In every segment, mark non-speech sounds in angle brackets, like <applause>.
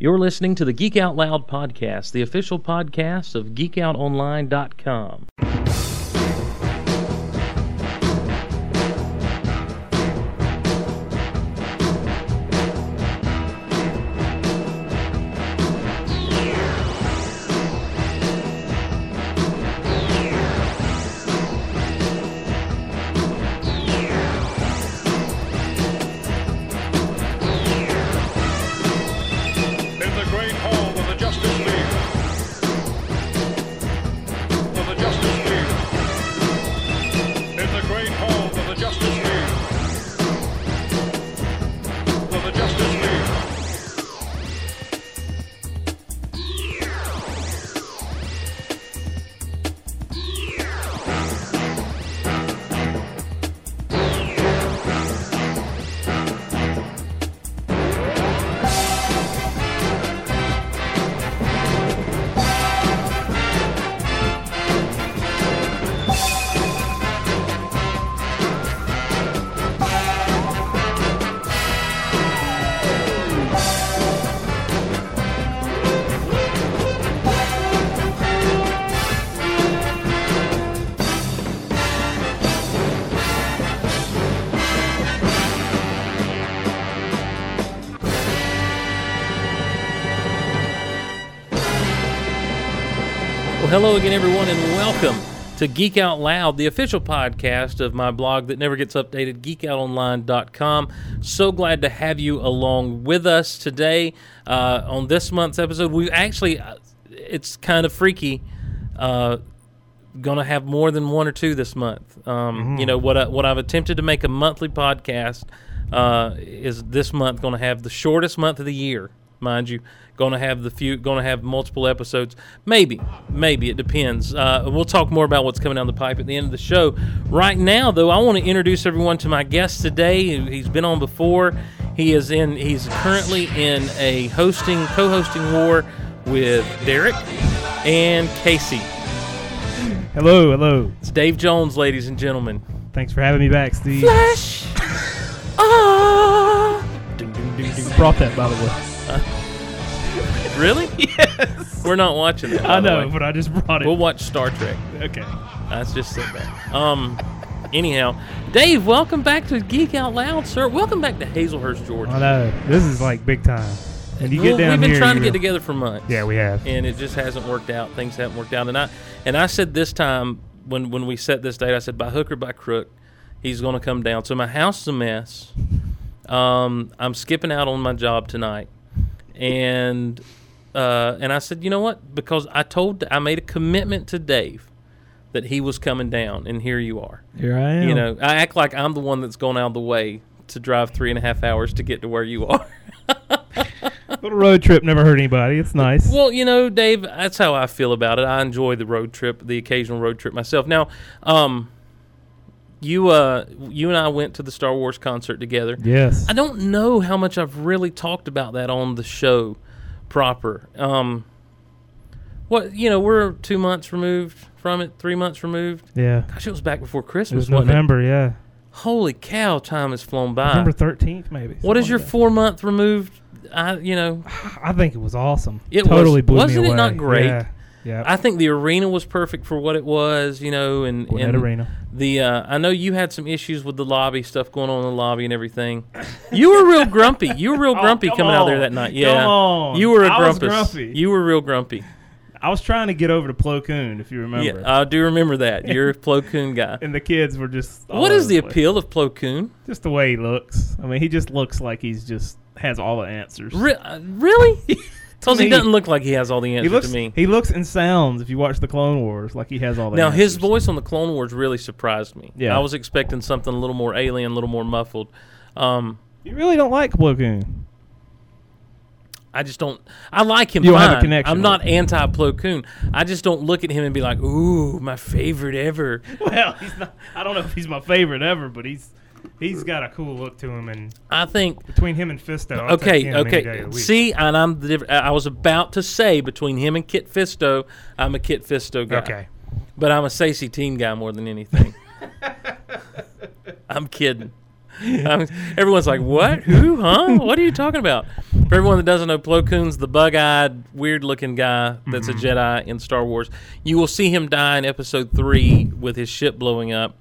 You're listening to the Geek Out Loud podcast, the official podcast of geekoutonline.com. hello again, everyone, and welcome to Geek Out Loud, the official podcast of my blog that never gets updated, geekoutonline.com. So glad to have you along with us today uh, on this month's episode. We actually, uh, it's kind of freaky. Uh, Going to have more than one or two this month. Um, You know what? I, what I've attempted to make a monthly podcast uh, is this month going to have the shortest month of the year, mind you. Going to have the few, going to have multiple episodes. Maybe, maybe it depends. Uh, we'll talk more about what's coming down the pipe at the end of the show. Right now, though, I want to introduce everyone to my guest today. He's been on before. He is in. He's currently in a hosting, co-hosting war with Derek and Casey. Hello, hello. It's Dave Jones, ladies and gentlemen. Thanks for having me back, Steve. Flash. <laughs> ah. Brought that, by the way. Really? <laughs> yes. We're not watching that. by I the know, way. but I just brought it. We'll watch Star Trek. okay. That's just said that. Um. Anyhow, Dave, welcome back to Geek Out Loud, sir. Welcome back to Hazlehurst, Georgia. I know. This is like big time. And you Well, get down we've been here. trying to you get together for months. Yeah, we have. and it just hasn't worked out. Things haven't worked out, and I and I said this time when when we set this date, I said by hook or by crook, he's going to come down. So my house is a mess. Um, I'm skipping out on my job tonight, and uh, and I said, you know what? Because I told I made a commitment to Dave that he was coming down, and here you are. Here I am. You know, I act like I'm the one that's going out of the way to drive three and a half hours to get to where you are. <laughs> little road trip never hurt anybody. It's nice. Well, you know, Dave, that's how I feel about it. I enjoy the road trip, the occasional road trip myself. Now, um, you, uh, you and I went to the Star Wars concert together. yes. I don't know how much I've really talked about that on the show proper. Um, what you know, we're two months removed from it, three months removed. yeah. Gosh, it was back before It Christmas, was wasn't November, yeah. Holy cow, time has flown by. November 13th, maybe. what is your four month removed? I, you know. <sighs> I think it was awesome. It totally was- blew wasn't me it away. not great? Yeah. Yeah. I think the arena was perfect for what it was, you know, and, Gwinnett and Arena. the uh, I know you had some issues with the lobby stuff going on in the lobby and everything. You were real grumpy. You were real <laughs> Oh, grumpy coming out there that night. Yeah, on. you were a I was grumpus. grumpy. You were real grumpy. I was trying to get over to Plo Koon, if you remember. Yeah, I do remember that. You're a Plo Koon guy. <laughs> and the kids were just. What is the place. appeal of Plo Koon? Just the way he looks. I mean, he just looks like he's just has all the answers. Re- uh, really? <laughs> Because he doesn't look like he has all the answers He answers looks. to me. He looks and sounds. If you watch the Clone Wars, like he has all the. Now his voice on the Clone Wars really surprised me. Yeah. I was expecting something a little more alien, a little more muffled. Um, You really don't like Plo Koon. I just don't. I like him. You don't have a connection I'm not anti Plo Koon. I just don't look at him and be like, "Ooh, my favorite ever." <laughs> Well, he's not. I don't know if he's my favorite ever, but he's he's got a cool look to him, and I think. between him and Fisto, I'll Okay, any day of okay. See, and I'm the. I was about to say between him and Kit Fisto, I'm a Kit Fisto guy. Okay. but I'm a Saesee Tiin guy more than anything. <laughs> I'm kidding. Um, everyone's like, "What? Who? Huh? What are you talking about?" For everyone that doesn't know, Plo Koon's the bug-eyed, weird-looking guy that's a Jedi in Star Wars. You will see him die in Episode Three with his ship blowing up.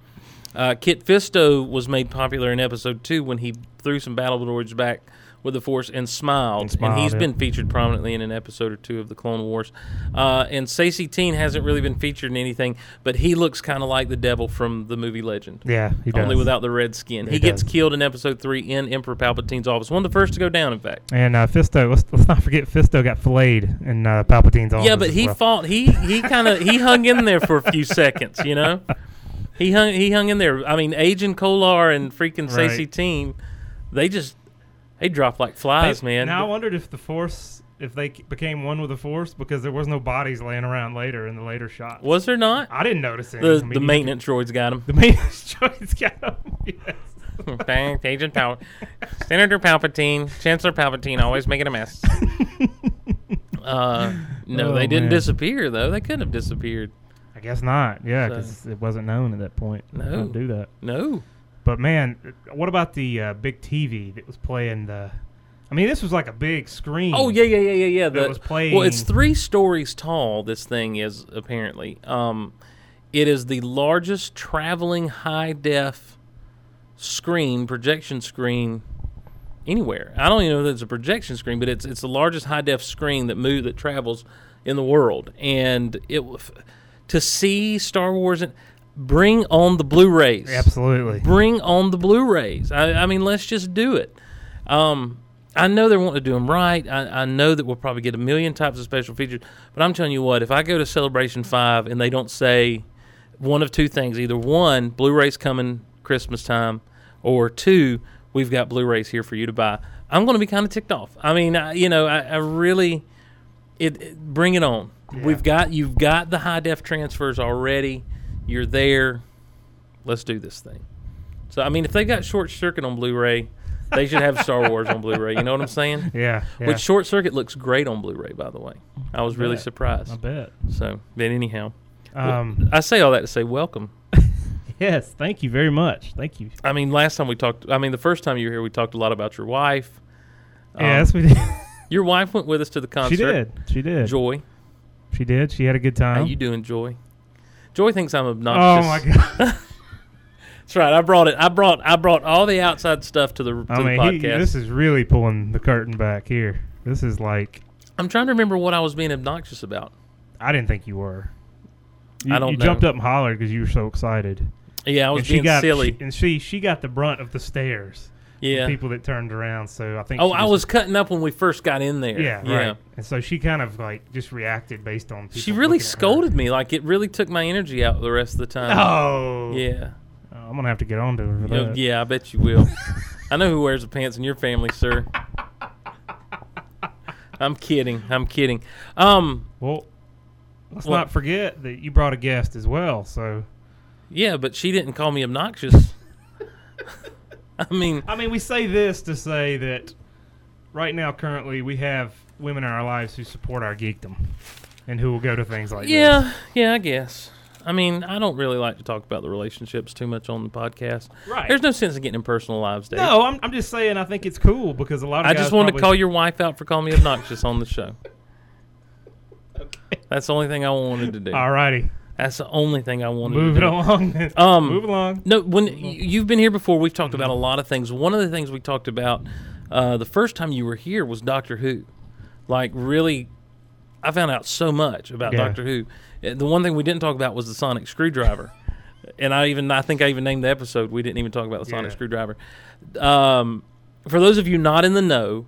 Uh, Kit Fisto was made popular in Episode Two when he threw some battle droids back with the Force and smiled, And smiled, he's yeah. been featured prominently in an episode or two of the Clone Wars. Uh, and Saesee Tiin hasn't really been featured in anything, but he looks kind of like the devil from the movie Legend. Yeah, he does. Only without the red skin. He, He gets killed in episode three in Emperor Palpatine's office. One of the first to go down, in fact. And uh, Fisto, let's, let's not forget Fisto got filleted in uh, Palpatine's office. yeah, but he well. fought. He he kind of he hung in there for a few seconds. You know, <laughs> he hung he hung in there. I mean, Agen Kolar and freaking Stacey Right. Teen, they just they dropped like flies, man. Now I wondered if the Force, if they became one with the Force, because there was no bodies laying around later in the later shots. Was there not? I didn't notice it. The the maintenance droids got him. The maintenance <laughs> droids got him. Yes. <laughs> Thanks, Agent Pal- Senator Palpatine, Chancellor Palpatine, always making a mess. <laughs> Uh, no, Oh, they didn't man. disappear though. They couldn't have disappeared. I guess not. Yeah, So- because it wasn't known at that point. No. do that. No. But man, what about the uh, big TV that was playing the? I mean, this was like a big screen. Oh yeah, yeah, yeah, yeah, yeah. That The- was playing- Well, it's three stories tall. This thing is apparently. Um, it is the largest traveling high def screen projection screen anywhere. I don't even know if it's a projection screen, but it's it's the largest high def screen that move that travels in the world. And it w- to see Star Wars and bring on the Blu-rays. Absolutely. Bring on the Blu-rays. I, I mean, let's just do it. Um, I know they're wanting to do them right. I, I know that we'll probably get a million types of special features. But I'm telling you what, if I go to Celebration Five and they don't say one of two things, either one, Blu-rays coming Christmas time, or two, we've got Blu-rays here for you to buy. I'm going to be kind of ticked off. I mean, I, you know, I, I really, it, it- bring it on. We've got you've got the high def transfers already. You're there. Let's do this thing. So I mean, if they got Short Circuit on Blu-ray, they should have Star Wars on Blu-ray. You know what I'm saying? <laughs> Yeah. yeah. Which Short Circuit looks great on Blu-ray, by the way. I was really bet. surprised. I bet. So, but anyhow, well, Um, I say all that to say welcome. <laughs> yes. Thank you very much. Thank you. I mean, last time we talked, I mean, the first time you were here, we talked a lot about your wife. Um, yes, we did. <laughs> Your wife went with us to the concert. she did. She did. Joy, She did. She had a good time. how you doing, Joy? Joy thinks I'm obnoxious. oh my god. <laughs> That's right. I brought it. I brought. I brought all the outside stuff to the, to I the mean, he, podcast. this is really pulling the curtain back here. This is like I'm trying to remember what I was being obnoxious about. I didn't think you were. You, I don't You know. jumped up and hollered because you were so excited. Yeah, I was and she being got silly. she- and she she got the brunt of the stares. Yeah. People that turned around. So I think. Oh, I was cutting up when we first got in there. Yeah, yeah. right. And so she kind of like just reacted based on. She really looking at her. scolded me. Like it really took my energy out the rest of the time. Oh. Yeah. Oh, I'm gonna have to get on to her Oh, yeah, I bet you will. <laughs> I know who wears the pants in your family, sir. I'm kidding. I'm kidding. Um, Well, let's Well- not forget that you brought a guest as well. So yeah, but she didn't call me obnoxious. <laughs> <laughs> I mean, I mean, we say this to say that right now, currently, we have women in our lives who support our geekdom and who will go to things like that. yeah, yeah, I guess. I mean, I don't really like to talk about the relationships too much on the podcast. Right. There's no sense in getting in personal lives, Dave. no, I'm, I'm just saying I think it's cool because a lot of I just wanted to call your wife out for calling me obnoxious on the show. <laughs> Okay. That's the only thing I wanted to do. Alrighty, That's the only thing I wanted move to do. along. Um, <laughs> move along. No, when y- you've been here before, we've talked about a lot of things. One of the things we talked about uh, the first time you were here was Doctor Who. Like, really, I found out so much about Yeah. Doctor Who. Uh, The one thing we didn't talk about was the sonic screwdriver. <laughs> and I even, I think I even named the episode. We didn't even talk about the sonic Yeah. screwdriver. Um, for those of you not in the know,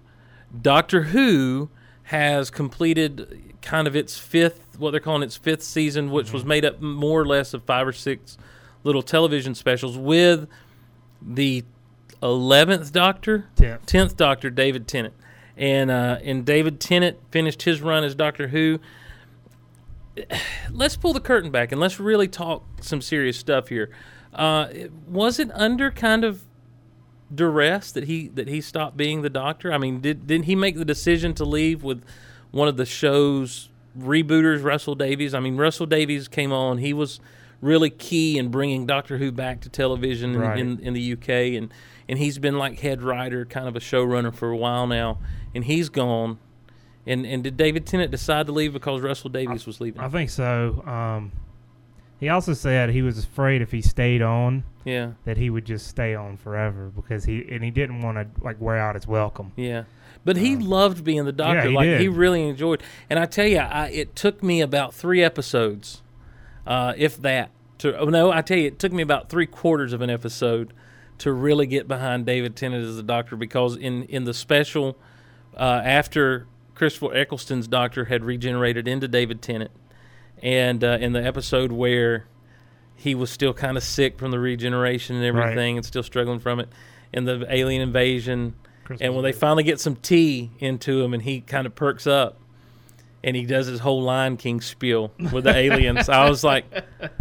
Doctor Who has completed kind of its fifth, what they're calling its fifth season, which was made up more or less of five or six little television specials with the 11th Doctor, Tenth. 10th Doctor, David Tennant. And, uh, and David Tennant finished his run as Doctor Who. <sighs> Let's pull the curtain back and let's really talk some serious stuff here. Uh, was it under kind of duress that he that he stopped being the doctor? I mean, did didn't he make the decision to leave with one of the show's rebooters, Russell Davies? I mean, Russell Davies came on. He was really key in bringing Doctor Who back to television in, Right. in, in the UK, and and he's been like head writer, kind of a showrunner for a while now, and he's gone. And and did David Tennant decide to leave because Russell Davies was leaving? I think so. Um, he also said he was afraid if he stayed on yeah, that he would just stay on forever because he and he didn't want to like wear out his welcome. yeah. But he Um, loved being the doctor. yeah, he like did. he really enjoyed. And I tell you, I, it took me about three episodes, uh, if that. To oh, no, I tell you, it took me about three quarters of an episode to really get behind David Tennant as the doctor because in in the special uh, after Christopher Eccleston's doctor had regenerated into David Tennant, and uh, in the episode where he was still kind of sick from the regeneration and Right. everything, and still struggling from it, and the alien invasion, Christmas and when they finally get some tea into him, and he kind of perks up. And he does his whole Lion King spiel with the aliens. I was like,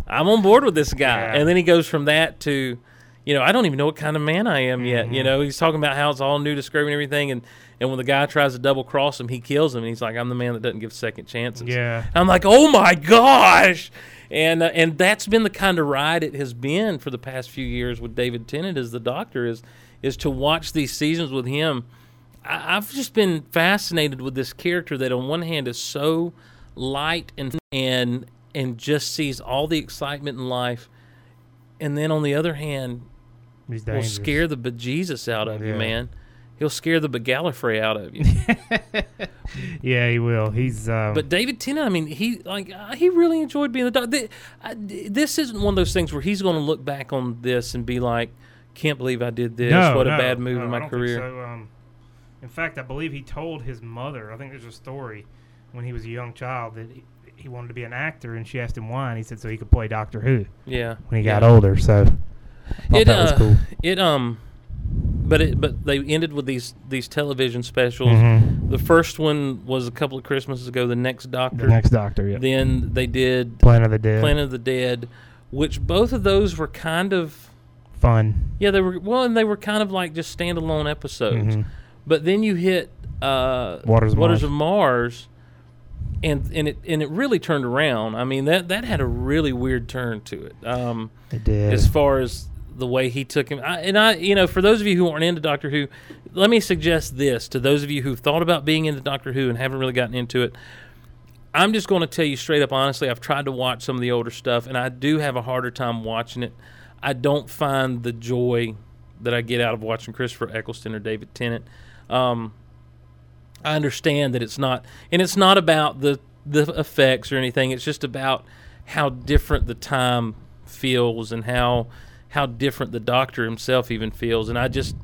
I'm on board with this guy. Yeah. And then he goes from that to, you know, I don't even know what kind of man I am yet. You Mhm. know, he's talking about how it's all new, and everything. And and when the guy tries to double cross him, he kills him. And he's like, I'm the man that doesn't give second chances. Yeah, I'm like, oh my gosh, and uh, and that's been the kind of ride it has been for the past few years with David Tennant as the Doctor is is to watch these seasons with him. I, I've just been fascinated with this character that on one hand is so light and and and just sees all the excitement in life, and then on the other hand he's will dangerous. scare the bejesus out of you, man. He'll scare the Begallifrey out of you. <laughs> yeah, he will. He's um, But David Tennant, I mean, he like uh, he really enjoyed being the doctor. Uh, This isn't one of those things where he's going to look back on this and be like, "Can't believe I did this. no, what a bad move no, in my career." So, um, in fact, I believe he told his mother. I think there's a story when he was a young child that he, he wanted to be an actor, and she asked him why, and he said so he could play Doctor Who Yeah, when he yeah. got older. So It that was uh, cool. it um, but it but they ended with these these television specials. Mhm. The first one was a couple of Christmases ago. The next Doctor. The next Doctor, yeah. Then they did Planet of the Dead. Planet of the Dead, which both of those were kind of Fun. yeah they were well and they were kind of like just standalone episodes. Mhm. But then you hit uh, Waters of Mars. of Mars, and and it and it really turned around. I mean that that had a really weird turn to it. Um, It did. as far as the way he took him, I, and I, you know, for those of you who aren't into Doctor Who, let me suggest this to those of you who've thought about being into Doctor Who and haven't really gotten into it. I'm just going to tell you straight up, honestly. I've tried to watch some of the older stuff, and I do have a harder time watching it. I don't find the joy that I get out of watching Christopher Eccleston or David Tennant. Um, I understand that it's not, and it's not about the the effects or anything. It's just about how different the time feels and how how different the doctor himself even feels. And I just,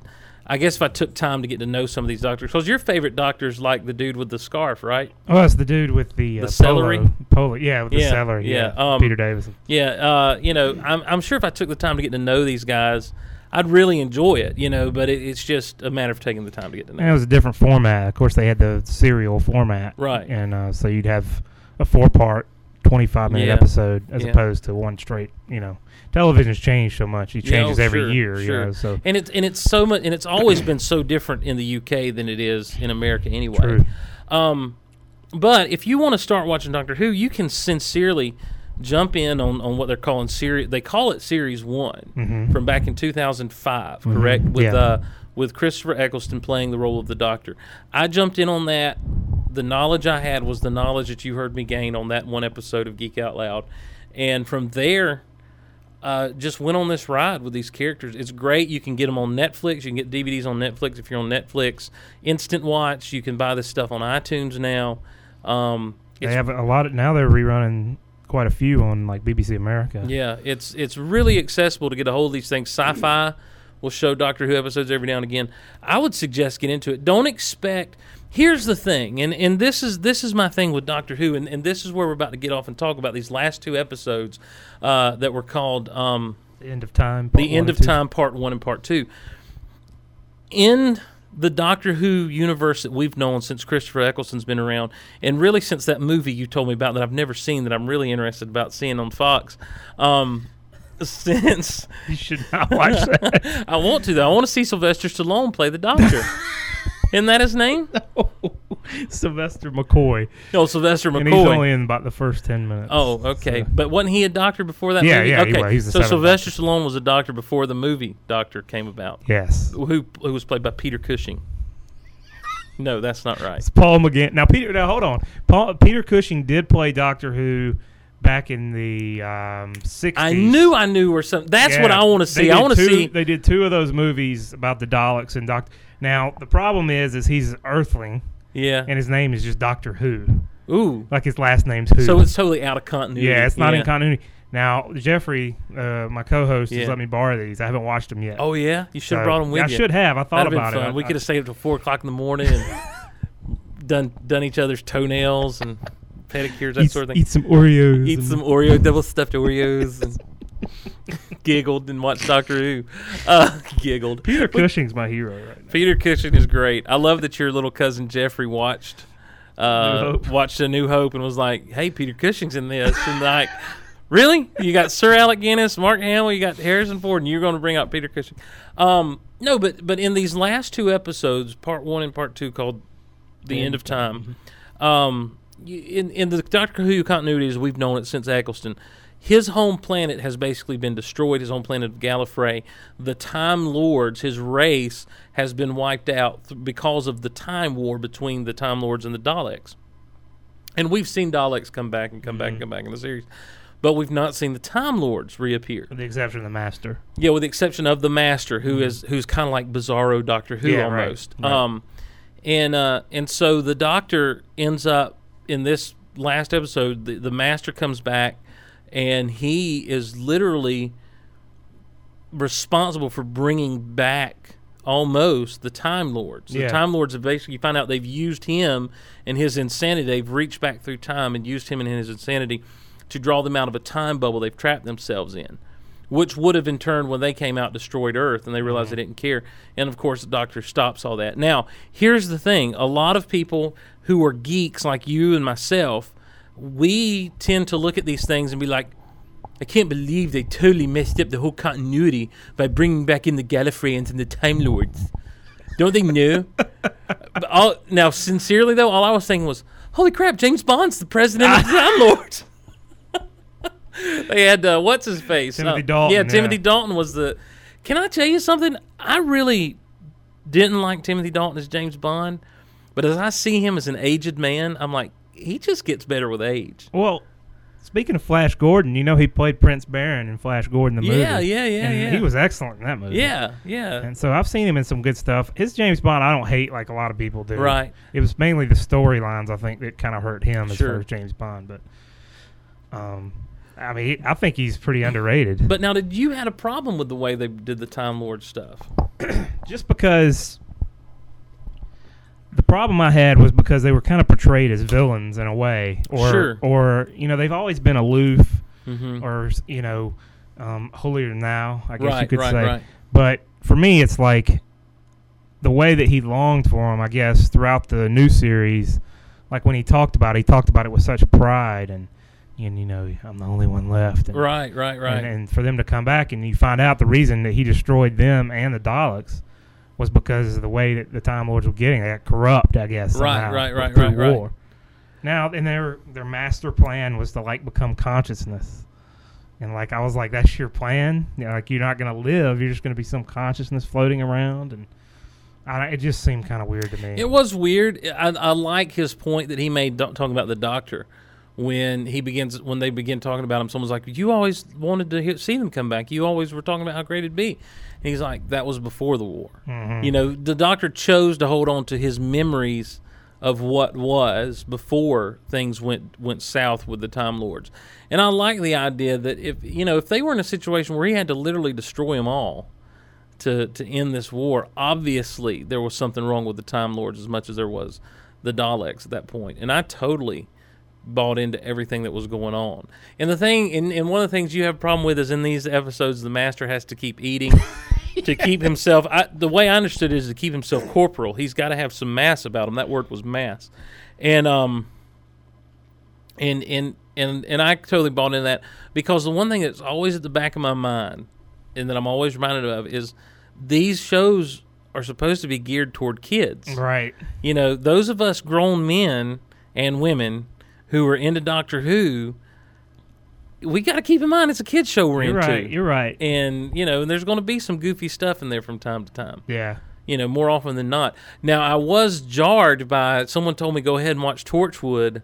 I guess if I took time to get to know some of these doctors, because your favorite doctor's like the dude with the scarf, right? oh, that's the dude with the, The uh, celery? Polo, polo. Yeah, with the Yeah, celery. yeah, Yeah, um, Peter Davison. Yeah, uh, you know, I'm, I'm sure if I took the time to get to know these guys, I'd really enjoy it, you know. But it, it's just a matter of taking the time to get to know. And it was a different format. Of course, they had the serial format. Right. And uh, so you'd have a four part, 25 minute Yeah. episode as Yeah. opposed to one straight, you know. Television's changed so much. It Yeah, changes oh, every sure, year, you sure. know. So and it's and it's so much, and it's always been so different in the UK than it is in America anyway. True. Um, but if you want to start watching Doctor Who, you can sincerely jump in on, on what they're calling series. They call it Series One Mhm. from back in 2005, correct? Mhm, With yeah. uh, with Christopher Eccleston playing the role of the Doctor. I jumped in on that. The knowledge I had was the knowledge that you heard me gain on that one episode of Geek Out Loud, and from there. Uh, just went on this ride with these characters. It's great. You can get them on Netflix. You can get DVDs on Netflix if you're on Netflix. Instant watch. You can buy this stuff on iTunes now. Um, they have a lot of, now they're rerunning quite a few on like BBC America. yeah, it's it's really accessible to get a hold of these things. Sci-Fi will show Doctor Who episodes every now and again. I would suggest get into it. Don't expect. Here's the thing, and, and this is this is my thing with Doctor Who, and, and this is where we're about to get off and talk about these last two episodes uh, that were called. Um, The end of time. part the end and of two. time part one and part two in the doctor who universe that we've known since christopher eccleston's been around and really since that movie you told me about that i've never seen that i'm really interested about seeing on fox um, <laughs> since You should not watch that. <laughs> i want to though i want to see sylvester stallone play the doctor <laughs> Isn't that his name? No. Sylvester McCoy, No, Sylvester and he's only in about the first ten minutes. Oh, okay. So- But wasn't he a doctor before that Yeah, movie? yeah, he okay. was. He's the so Sylvester Stallone was a doctor before the movie Doctor came about. yes, Who who was played by Peter Cushing. No, that's not right. it's Paul McGann. Now Peter, now hold on. Paul Peter Cushing did play Doctor Who back in the um, 60s. I knew I knew or something. That's what I want to see. I want to see. They did two of those movies about the Daleks and Doctor. Now the problem is, is he's an Earthling, Yeah. and his name is just Doctor Who. Ooh. Like his last name's Who. So it's totally out of continuity. yeah, it's not Yeah. in continuity. Now Jeffrey, uh, my co-host, Yeah. has let me borrow these. I haven't watched them yet. Oh yeah, you should have So, brought them with I you. I should have. I thought That'd about it. I- we could have stayed up till four o'clock in the morning and <laughs> done done each other's toenails and pedicures, that eat, sort of thing. eat some Oreos. Eat some Oreo, double stuffed Oreos, and <laughs> giggled and watched Doctor Who. <laughs> Uh, <laughs> giggled. Peter Cushing's my hero right now. Peter Cushing is great. I love that your little cousin Jeffrey watched uh, watched A New Hope and was like, "Hey, Peter Cushing's in this," and like, really? You got Sir Alec Guinness, Mark Hamill, you got Harrison Ford, and you're going to bring out Peter Cushing? Um, no, but but in these last two episodes, part one and part two, called "The End of Time," um, you, in in the Doctor Who continuity as we've known it since Eccleston. His home planet has basically been destroyed. His home planet of Gallifrey, the Time Lords, his race has been wiped out th- because of the Time War between the Time Lords and the Daleks. And we've seen Daleks come back and come back and come back in the series, but we've not seen the Time Lords reappear. With the exception of the Master. Yeah, with the exception of the Master, who is who's kind of like Bizarro Doctor Who Mm-hmm. Yeah, right, almost. right. Um, and uh, and so the Doctor ends up in this last episode. The, the Master comes back, and he is literally responsible for bringing back almost the Time Lords. The Yeah. Time Lords have basically you find out they've used him and his insanity. They've reached back through time and used him and his insanity to draw them out of a time bubble they've trapped themselves in. Which would have in turn, when they came out, destroyed Earth, and they realized they mm-hmm. didn't care. And of course, the Doctor stops all that. Now, here's the thing: a lot of people who are geeks like you and myself, we tend to look at these things and be like, I can't believe they totally messed up the whole continuity by bringing back in the Gallifreyans and the Time Lords. Don't they know? <laughs> All, now, sincerely though, all I was thinking was, "Holy crap, James Bond's the president of the Time Lords." <laughs> they had uh, what's his face? Timothy Uh, Dalton, Yeah, yeah. Timothy Dalton was the. Can I tell you something? I really didn't like Timothy Dalton as James Bond, but as I see him as an aged man, I'm like, he just gets better with age. Well, speaking of Flash Gordon, you know he played Prince Barin in Flash Gordon the movie. Yeah, yeah, yeah, and yeah. He was excellent in that movie. Yeah, yeah. And so I've seen him in some good stuff. His James Bond, I don't hate like a lot of people do. Right. It was mainly the storylines I think that kind of hurt him as far as James Bond. But, um, I mean, I think he's pretty underrated. But now, did you had a problem with the way they did the Time Lord stuff? <clears throat> just because the problem I had was because they were kind of portrayed as villains in a way, or Sure. or you know they've always been aloof, Mm-hmm. or you know um, holier than thou, I guess you could right, say. right. But for me, it's like the way that he longed for him. I guess throughout the new series, like when he talked about it, he talked about it with such pride and. And you know, I'm the only one left. And, Right, right, right. and, and for them to come back and you find out the reason that he destroyed them and the Daleks was because of the way that the Time Lords were getting. They got corrupt, I guess. Right, somehow, right, right, right, right. war. Now, and their their master plan was to like become consciousness, and like I was like, that's your plan. You know, like you're not gonna live. You're just gonna be some consciousness floating around, and I, it just seemed kind of weird to me. It was weird. I, I like his point that he made talking about the doctor when he begins when they begin talking about him. Someone's like, "You always wanted to hear, see them come back. You always were talking about how great it'd be." And he's like, "That was before the war." Mhm. You know, the doctor chose to hold on to his memories of what was before things went went south with the Time Lords. And I like the idea that if you know if they were in a situation where he had to literally destroy them all to to end this war, obviously there was something wrong with the Time Lords as much as there was the Daleks at that. And I totally bought into everything that was going on. And the thing, and, and one of the things you have a problem with is in these episodes, the Master has to keep eating <laughs> to keep himself. I, the way I understood it is to keep himself corporal. He's got to have some mass about him. That word was mass, and um, and and and and I totally bought into that because the one thing that's always at the back of my mind, and that I'm always reminded of is these shows are supposed to be geared toward kids. Right. You know, those of us grown men and women who are into Doctor Who, we got to keep in mind it's a kids show we're You're into. right. You're right. and you know, and there's going to be some goofy stuff in there from time to time. Yeah. You know, more often than not. Now, I was jarred by someone told me go ahead and watch Torchwood.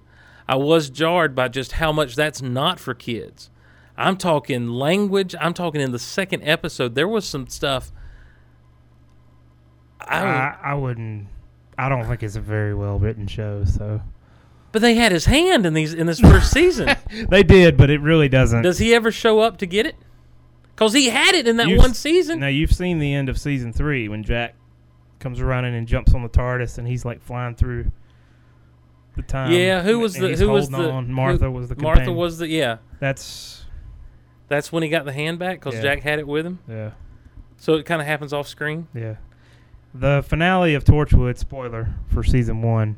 I was jarred by just how much that's not for kids. I'm talking language. I'm talking in the second episode. There was some stuff. I, I, I wouldn't. I don't think it's a very well written show. So but they had his hand in these in this first <laughs> season. they did, but it really doesn't. Does he ever show up to get it? Because he had it in that You've one s- season. Now you've seen the end of season three when Jack comes running and jumps on the TARDIS and he's like flying through the time. yeah, who was and the he's who was holding the on. Martha who- was the Martha companion. was the yeah. That's That's when he got the hand back because Yeah. Jack had it with him. yeah So it kind of happens off screen. yeah. The finale of Torchwood, spoiler for season one,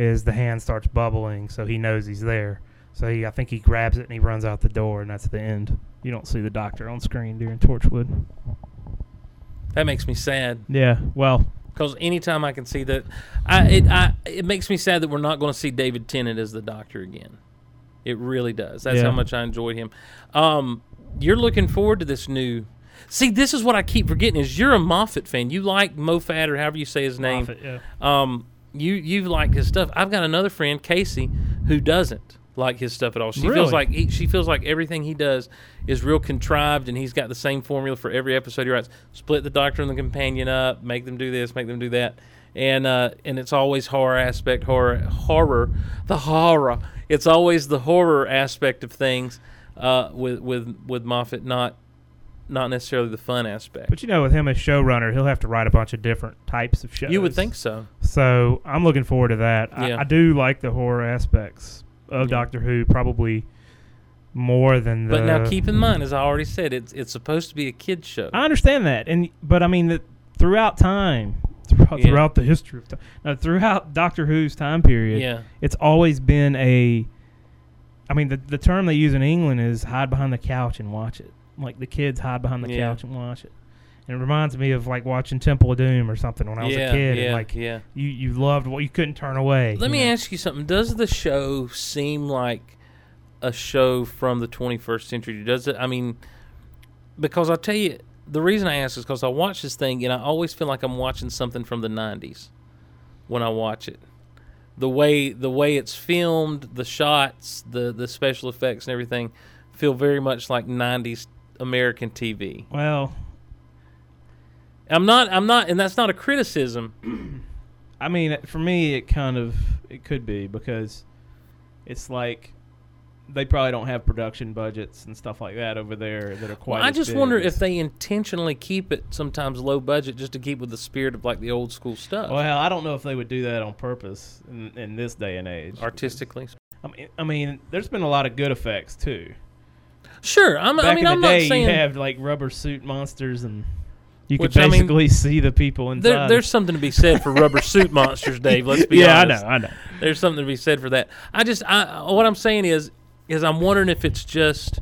is the hand starts bubbling, so he knows he's there. So he, I think he grabs it and he runs out the door, and that's the end. You don't see the doctor on screen during Torchwood. That makes me sad. Yeah, well, Because anytime I can see that, I it I it makes me sad that we're not going to see David Tennant as the Doctor again. It really does. That's Yeah. how much I enjoyed him. Um, you're looking forward to this new. See, this is what I keep forgetting: is you're a Moffat fan. You like Moffat or however you say his name. Moffat, yeah. Um, you you like his stuff. I've got another friend, Casey, who doesn't like his stuff at all. She feels like he, she feels like everything he does is real contrived, and he's got the same formula for every episode he writes. Split the Doctor and the Companion up, make them do this, make them do that, and uh, and it's always horror aspect, horror, horror, the horror. It's always the horror aspect of things uh, with with with Moffat, not not necessarily the fun aspect. But you know, with him as showrunner, he'll have to write a bunch of different types of shows. You would think so. So I'm looking forward to that. Yeah. I, I do like the horror aspects of Yeah. Doctor Who probably more than the. But now keep in mind, as I already said, it's it's supposed to be a kids show. I understand that, and but I mean that throughout time, <laughs> throughout, Yeah. throughout the history of time, no, throughout Doctor Who's time period, yeah, it's always been a. I mean, the the term they use in England is hide behind the couch and watch it. Like the kids hide behind the Yeah. couch and watch it. And it reminds me of like watching Temple of Doom or something when I was yeah, a kid. yeah, and like yeah. you, you loved what you couldn't turn away. Let me know? ask you something. Does the show seem like a show from the 21st century? Does it? I mean, because I'll tell you, the reason I ask is because I watch this thing and I always feel like I'm watching something from the 90s when I watch it. The way the way it's filmed, the shots, the the special effects and everything feel very much like 90s American TV. Well, I'm not I'm not and that's not a criticism. <clears throat> I mean, for me, it kind of it could be because it's like they probably don't have production budgets and stuff like that over there that are quite. Well, I just big wonder if they intentionally keep it sometimes low budget just to keep with the spirit of like the old school stuff, Well, I don't know if they would do that on purpose in, in this day and age. artistically. I mean, I mean, there's been a lot of good effects too. Sure, I'm, Back I mean in I'm the day, not saying you have like rubber suit monsters, and you Which, could I mean, basically <laughs> see the people inside. there, there's something to be said for rubber suit monsters, Dave. Let's be <laughs> honest. yeah, honest. I know, I know. There's something to be said for that. I just I what I'm saying is is I'm wondering if it's just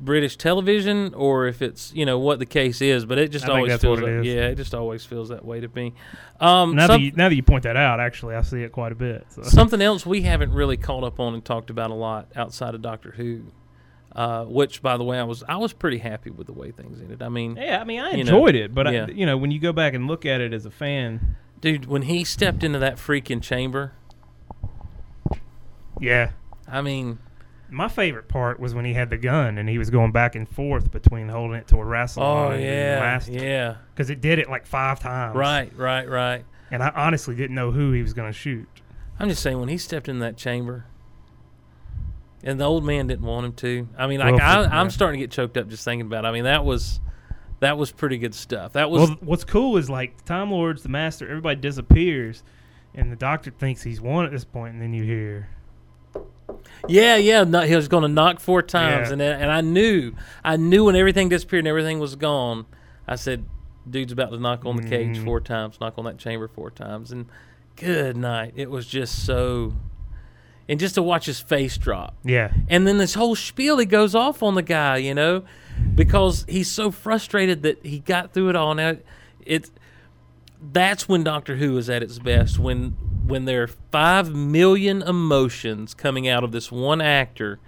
British television or if it's you know what the case is, but it just I think always that's feels what it like, is. yeah, it just always feels that way to me. Um, Now some- that you, now that you point that out, actually, I see it quite a bit. So. Something else we haven't really caught up on and talked about a lot outside of Doctor Who, uh, which by the way I was I was pretty happy with the way things ended. I mean, Yeah, I mean, I You know, enjoyed it, but yeah. I, you know, when you go back and look at it as a fan, dude, when he stepped into that freaking chamber, yeah, I mean, my favorite part was when he had the gun and he was going back and forth between holding it to a wrestling. oh yeah, because yeah, because it did it like five times. right, right, right. and I honestly didn't know who he was going to shoot. I'm just saying when he stepped in that chamber. And the old man didn't want him to. I mean, like Well, I, yeah. I'm starting to get choked up just thinking about. it. I mean, that was, that was pretty good stuff. That was Well, what's cool is like the Time Lords, the Master, everybody disappears, and the Doctor thinks he's won at this point, and then you hear, Yeah, yeah. No, he was going to knock four times, Yeah. and and I knew, I knew when everything disappeared and everything was gone. I said, "Dude's about to knock on the cage Mhm. four times, knock on that chamber four times." And good night. It was just so, and just to watch his face drop, yeah, and then this whole spiel he goes off on the guy, you know, because he's so frustrated that he got through it all. Now, it's that's when Doctor Who is at its best. When when there are five million emotions coming out of this one actor,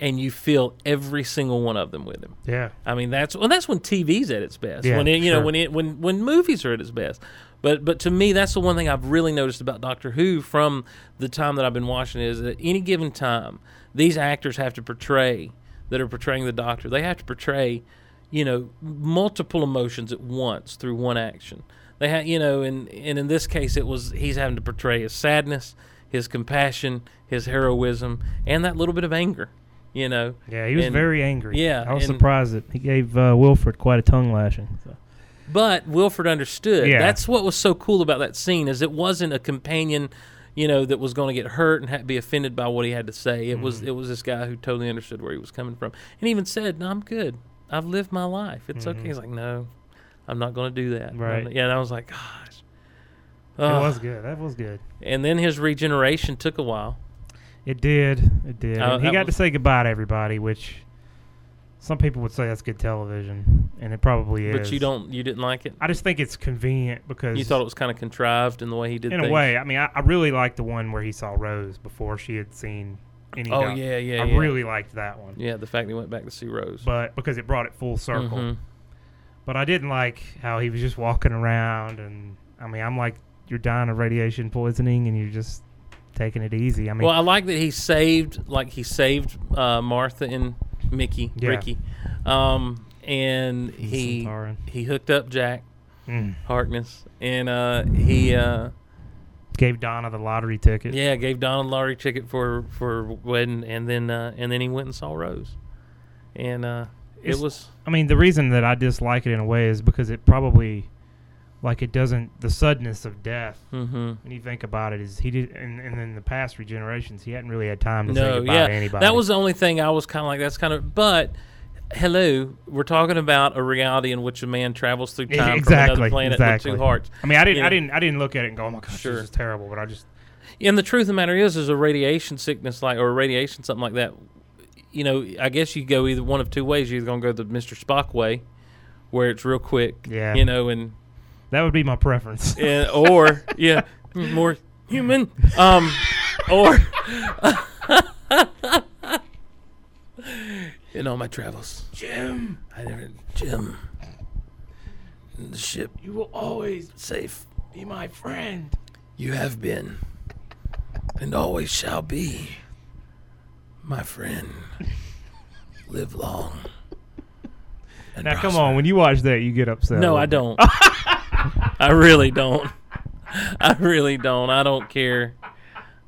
and you feel every single one of them with him. Yeah. I mean, that's well, that's when TV's at its best. Yeah, when it, you know, when it, when when movies are at its best. But but to me, that's the one thing I've really noticed about Doctor Who from the time that I've been watching is that at any given time, these actors have to portray that are portraying the Doctor. They have to portray, you know, multiple emotions at once through one action. They have, you know, and and in this case, it was he's having to portray his sadness, his compassion, his heroism, and that little bit of anger. You know, Yeah, he was And- very angry. yeah, I was and- surprised that he gave uh, Wilfred quite a tongue lashing. So. But Wilfred understood. Yeah. That's what was so cool about that scene is it wasn't a companion, you know, that was going to get hurt and ha- be offended by what he had to say. It Mm-hmm. was it was this guy who totally understood where he was coming from, and even said, "No, I'm good. I've lived my life. It's okay." He's like, "No, I'm not going to do that." Mm-hmm. Right. I'm- Yeah, and I was like, "Gosh." It was good. That was good. And then his regeneration took a while. It did. It did. Uh, And he got to say goodbye to everybody, which some people would say that's good television, and it probably is. But you don't, you didn't like it. I just think it's convenient because You thought it was kind of contrived in the way he did. in a way. I mean, I, I really liked the one where he saw Rose before she had seen any. Oh doc- yeah, yeah, I yeah. really liked that one. yeah, the fact that he went back to see Rose. But because it brought it full circle. Mhm. But I didn't like how he was just walking around, and I mean, I'm like, you're dying of radiation poisoning, and you're just taking it easy. I mean, well, I like that he saved, like he saved uh, Martha and Mickey, Yeah. Ricky, um, and He's he he hooked up Jack mm, Harkness, and uh, he uh, gave Donna the lottery ticket. yeah gave Don a lottery ticket for for wedding, and then uh, and then he went and saw Rose, and uh, it It's- was I mean, the reason that I dislike it in a way is because it probably, like, it doesn't the suddenness of death. hmm When you think about it, is he did, and, and in the past regenerations, he hadn't really had time to say no, goodbye yeah, to anybody. that was the only thing I was kind of like that's kind of but. Hello, we're talking about a reality in which a man travels through time from exactly, another planet exactly. with two hearts. I mean, I didn't, you I know. didn't, I didn't look at it and go, "Oh my gosh, Sure. this is terrible." But I just, And the truth of the matter is, is a radiation sickness like or a radiation something like that. You know, I guess you go either one of two ways. You're either gonna go the Mister Spock way, where it's real quick. Yeah. You know, and, that would be my preference. <laughs> and or yeah, more human. Um, or <laughs> in all my travels, Jim, I never Jim. The ship you will always safe. be my friend. You have been, and always shall be, my friend. Live long. and Now, come on, when you watch that, you get upset. No, I don't. <laughs> <laughs> I really don't. I really don't. I don't care.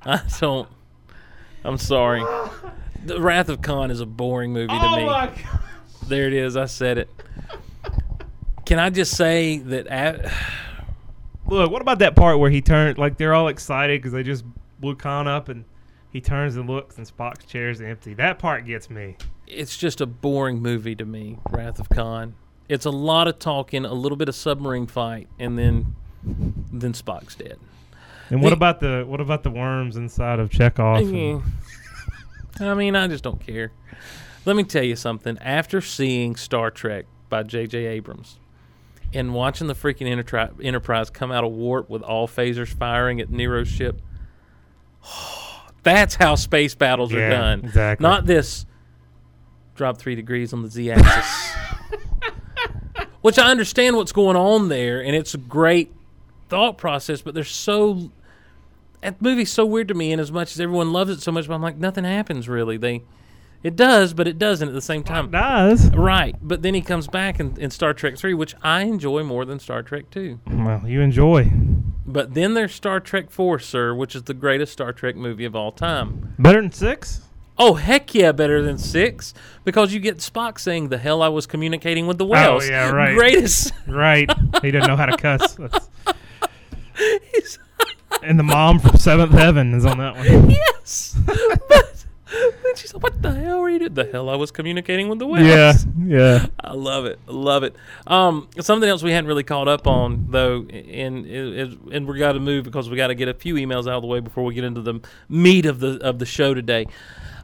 I don't. I'm sorry. The Wrath of Khan is a boring movie to Oh me. my god. There it is. I said it. Can I just say that? A- Look, what about that part where he turned like they're all excited because they just blew Khan up and he turns and looks and Spock's chair is empty. That part gets me. it's just a boring movie to me. Wrath of Khan. It's a lot of talking, a little bit of submarine fight, and then then Spock's dead. And what The- about the what about the worms inside of Chekov? and- I mean, I just don't care. Let me tell you something. After seeing Star Trek by J.J. Abrams and watching the freaking Enterpri- Enterprise come out of warp with all phasers firing at Nero's ship, <sighs> that's how space battles are done. exactly. Not this drop three degrees on the z axis. <laughs> Which I understand what's going on there, and it's a great thought process, but there's so that movie's so weird to me, and as much as everyone loves it so much, but I'm like, nothing happens really. They, it does, but it doesn't at the same time. does. Right, but then he comes back in, in Star Trek Three, which I enjoy more than Star Trek Two. Well, you enjoy. But then there's Star Trek Four, sir, which is the greatest Star Trek movie of all time. Better than six? Oh heck yeah, better than six because you get Spock saying, "The hell I was communicating with the whales." Oh, yeah, right. Greatest. Right. he didn't know how to cuss. <laughs> And the mom from Seventh Heaven is on that one. yes, but then she's like, "What the hell were you doing?" The hell I was communicating with the whales. Yeah, yeah. I love it. Love it. Um, something else we hadn't really caught up on though, and and we got to move because we got to get a few emails out of the way before we get into the meat of the of the show today.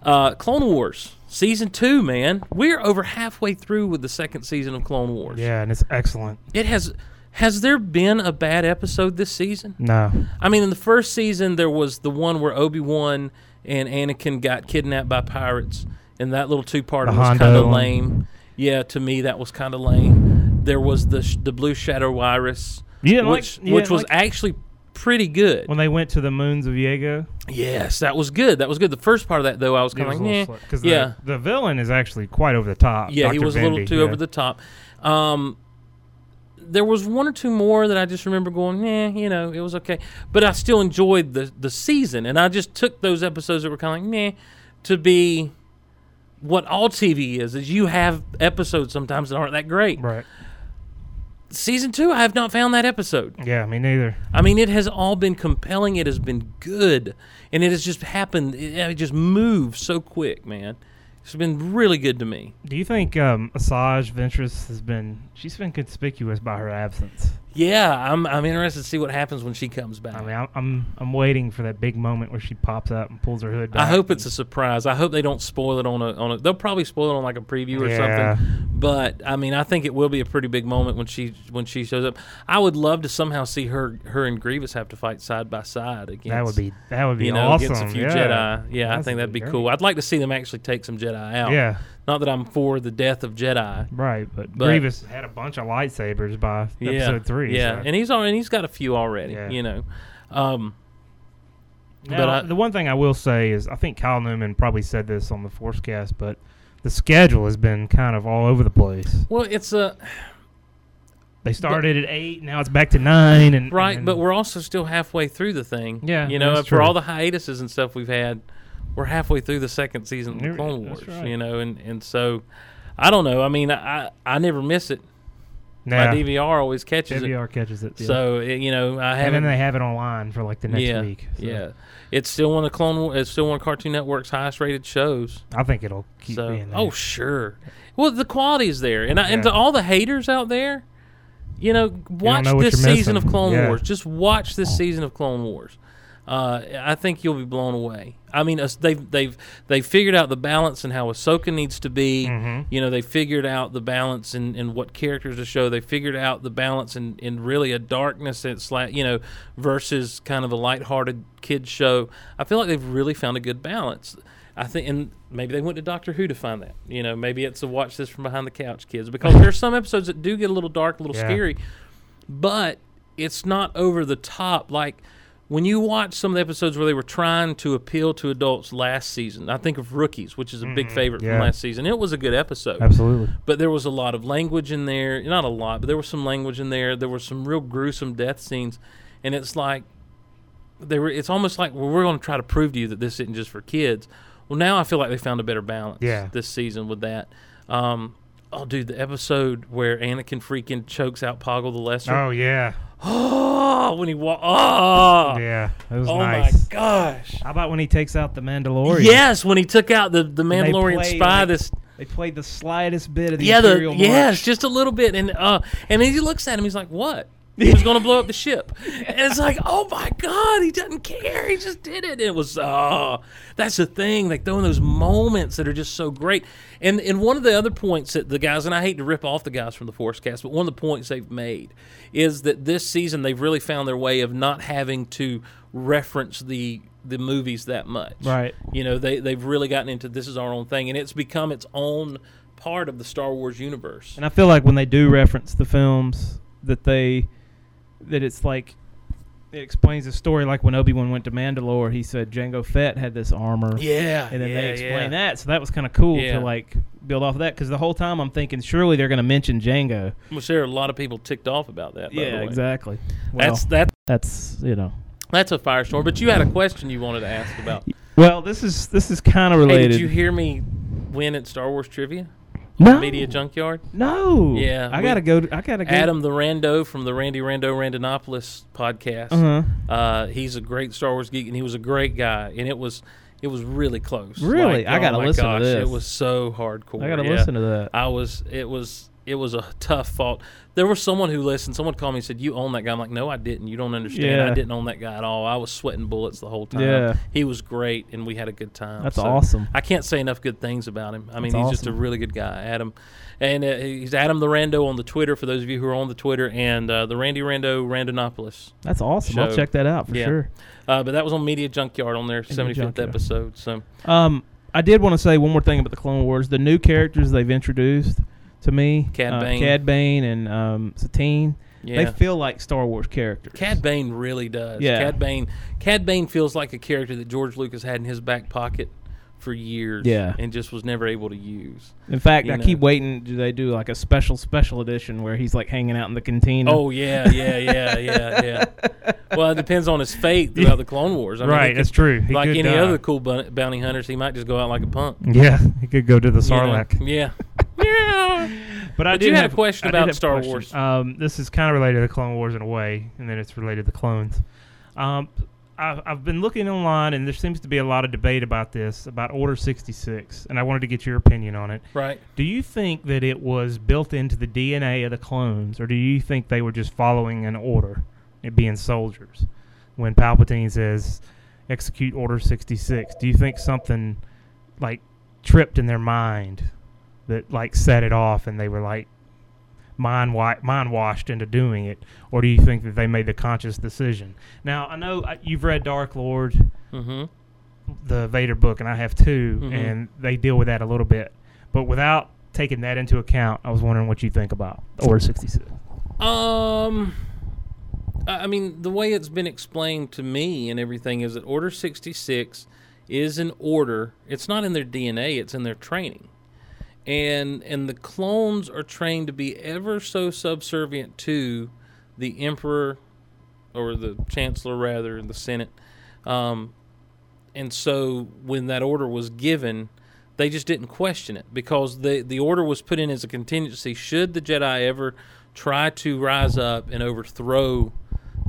Uh, Clone Wars season two, man. We're over halfway through with the second season of Clone Wars. Yeah, and it's excellent. It has Has there been a bad episode this season? No. I mean, in the first season, there was the one where Obi Wan and Anakin got kidnapped by pirates, and that little two part was kind of lame. Yeah, to me, that was kind of lame. There was the sh- the Blue Shadow Virus, yeah, which like, you which was like actually pretty good. when they went to the moons of Iego. Yes, that was good. That was good. The first part of that, though, I was kind of like, eh. because yeah. the, the villain is actually quite over the top. Yeah, he Dr. was a little too yeah. over the top. Um, there was one or two more that I just remember going, eh, you know, it was okay. But I still enjoyed the the season, and I just took those episodes that were kind of like, meh, to be what all TV is. Is you have episodes sometimes that aren't that great. Right. Season two, I have not found that episode. Yeah, me neither. I mean, it has all been compelling. It has been good, and it has just happened. It, it just moved so quick, man. It's been really good to me. Do you think um, Asajj Ventress has been? She's been conspicuous by her absence. Yeah, I'm I'm interested to see what happens when she comes back. I mean, I'm I'm, I'm waiting for that big moment where she pops up and pulls her hood back. I hope it's a surprise. I hope they don't spoil it on a on a. They'll probably spoil it on like a preview or Yeah. something. But I mean, I think it will be a pretty big moment when she when she shows up. I would love to somehow see her her and Grievous have to fight side by side against. that would be that would be you know awesome. against a few yeah. Jedi. Yeah, I think that'd be great. cool. I'd like to see them actually take some Jedi out. Yeah, Not that I'm for the death of Jedi. right. But, But- Grievous had a bunch of lightsabers by Yeah, episode three. Yeah, so. and he's already he's got a few already. Yeah. You know. Um, Now, but I- the one thing I will say is, I think Kyle Newman probably said this on the Forcecast, but the schedule has been kind of all over the place. well, it's a They started at eight, now it's back to nine, and Right, and- but we're also still halfway through the thing. Yeah, you know, for all the hiatuses and stuff we've had, we're halfway through the second season of Clone Wars. right. You know, and and so I don't know. I mean, I I never miss it. nah, My DVR always catches it. DVR catches it. yeah. So it, you know, I haven't. then they have it online for like the next yeah, week. so yeah. It's still one of the Clone. It's still one of Cartoon Network's highest rated shows. I think it'll keep so being there. oh sure, well the quality is there, and I, and to all the haters out there, you know, watch know this oh. season of. Clone. Wars. Just watch this season of Clone Wars. Uh, I think you'll be blown away. I mean, they've they've they figured out the balance and how Ahsoka needs to be. Mhm. You know, they figured out the balance in, in what characters to show. They figured out the balance in, in really a darkness that's like you know versus kind of a lighthearted kids show. I feel like they've really found a good balance. I think, and maybe they went to Doctor Who to find that. You know, maybe it's a watch this from behind the couch, kids, because there's some episodes that do get a little dark, a little Yeah. scary, but it's not over the top. Like when you watch some of the episodes where they were trying to appeal to adults last season, I think of Rookies, which is a big favorite yeah. from last season. It was a good episode Absolutely. but there was a lot of language in there. Not a lot, but there was some language in there. There were some real gruesome death scenes, and it's like they were. It's almost like well, we're going to try to prove to you that this isn't just for kids. Well, now I feel like they found a better balance. Yeah. this season with that. Um, oh, dude, the episode where Anakin freaking chokes out Poggle the Lesser. Oh yeah, Oh, when he wa- oh, yeah. It was oh nice. my gosh. How about when he takes out the Mandalorian? Yes, when he took out the the Mandalorian play, spy. like, this They played the slightest bit of the yeah, the Imperial yes, just a little bit, and uh, and then he looks at him. He's like, "What? He was going to blow up the ship," and it's like, "Oh my god, he doesn't care. He just did it." It was, oh, that's the thing. Like throwing those moments that are just so great. And and one of the other points that the guys, and I hate to rip off the guys from the Force Cast, but one of the points they've made is that this season they've really found their way of not having to reference the the movies that much. Right. You know, they they've really gotten into this is our own thing, and it's become its own part of the Star Wars universe. And I feel like when they do reference the films, that they that it's like it explains the story. Like when Obi Wan went to Mandalore, he said Jango Fett had this armor, Yeah, and then yeah, they explain yeah. that. So that was kind of cool Yeah. to like build off of that. Because the whole time I'm thinking, surely they're going to mention Jango. Which there are a lot of people ticked off about that. By the way. exactly. Well, That's that. that's you know. That's a firestorm. But you had a question you wanted to ask about. Well, this is this is kind of Hey, related. did you hear me win at Star Wars trivia? No, Media Junkyard. No. Yeah, I we- gotta go. I gotta go. Adam the Rando from the Randy Rando Randonopoulos podcast. Uh huh. Uh, he's a great Star Wars geek, and he was a great guy. And it was it was really close. Really? Like, I oh gotta my listen to gosh, this. It was so hardcore. I gotta yeah. listen to that. I was. It was. It was a <laughs> tough fault. There was someone who listened. Someone called me and said, "You own that guy." I'm like, "No, I didn't. You don't understand. I didn't own that guy at all. I was sweating bullets the whole time. Yeah. he was great, and we had a good time. That's So, awesome. I can't say enough good things about him. I mean, That's he's just a really good guy, Adam. And uh, he's Adam the Rando on the Twitter for those of you who are on the Twitter, and uh, the Randy Rando Randonopolis. That's awesome. I'll check that out for Yeah. sure. Uh, but that was on Media Junkyard on their 75th Junkyard. episode. So Um, I did want to say one more thing about the Clone Wars. The new characters they've introduced to me, Cad uh, Bane. Cad Bane, and um, Satine, yeah, they feel like Star Wars characters. Cad Bane really does. Yeah. Cad Bane. Cad Bane feels like a character that George Lucas had in his back pocket for years. Yeah. and just was never able to use. In fact, you I know. keep waiting. Do they do like a special special edition where he's like hanging out in the cantina? Oh yeah, yeah, yeah, yeah, yeah. <laughs> well, it depends on his fate throughout the Clone Wars. I mean, he right. could- That's true. He like any die. other cool bounty hunters, he might just go out like a punk. Yeah, he could go to the you know? Sarlacc. Yeah. <laughs> Yeah. But I But did you had a question I about Star question. Wars. Um, this is kind of related to the Clone Wars in a way, and then it's related to the clones. Um, I've, I've been looking online, and there seems to be a lot of debate about this, about Order 66, and I wanted to get your opinion on it. Right. Do you think that it was built into the DNA of the clones, or do you think they were just following an order, it being soldiers? When Palpatine says, execute Order 66, do you think something like tripped in their mind that like set it off and they were like mind, wa- mind washed into doing it? Or do you think that they made the conscious decision? Now, I know uh, you've read Dark Lord, Mm-hmm. the Vader book, and I have too, Mhm. and they deal with that a little bit. But without taking that into account, I was wondering what you think about Order 66. Um, I I mean, the way it's been explained to me and everything is that Order 66 is an order. It's not in their DNA, it's in their training. And and the clones are trained to be ever so subservient to the emperor or the chancellor rather, the senate. Um, and so when that order was given, they just didn't question it because the the order was put in as a contingency should the Jedi ever try to rise up and overthrow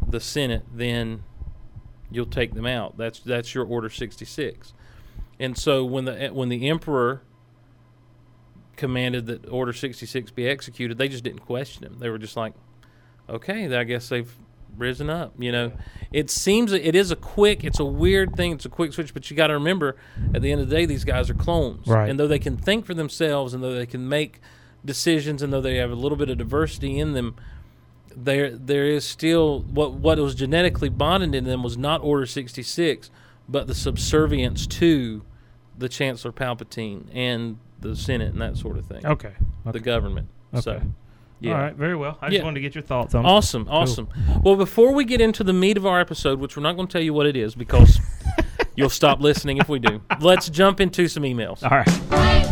the Senate, then you'll take them out. That's that's your order 66. And so when the when the emperor commanded that order 66 be executed, they just didn't question him. They were just like, "Okay, I guess they've risen up." You know, it seems it is a quick, it's a weird thing, it's a quick switch, but you got to remember at the end of the day these guys are clones. Right. And though they can think for themselves and though they can make decisions and though they have a little bit of diversity in them, there there is still what what was genetically bonded in them was not Order sixty six, but the subservience to the Chancellor Palpatine and the Senate and that sort of thing. Okay. The government. So Okay. yeah. All right. Very well. I just Yeah. wanted to get your thoughts on it. Awesome, awesome. Well, before we get into the meat of our episode, which we're not going to tell you what it is because <laughs> you'll stop listening if we do, let's jump into some emails. All right.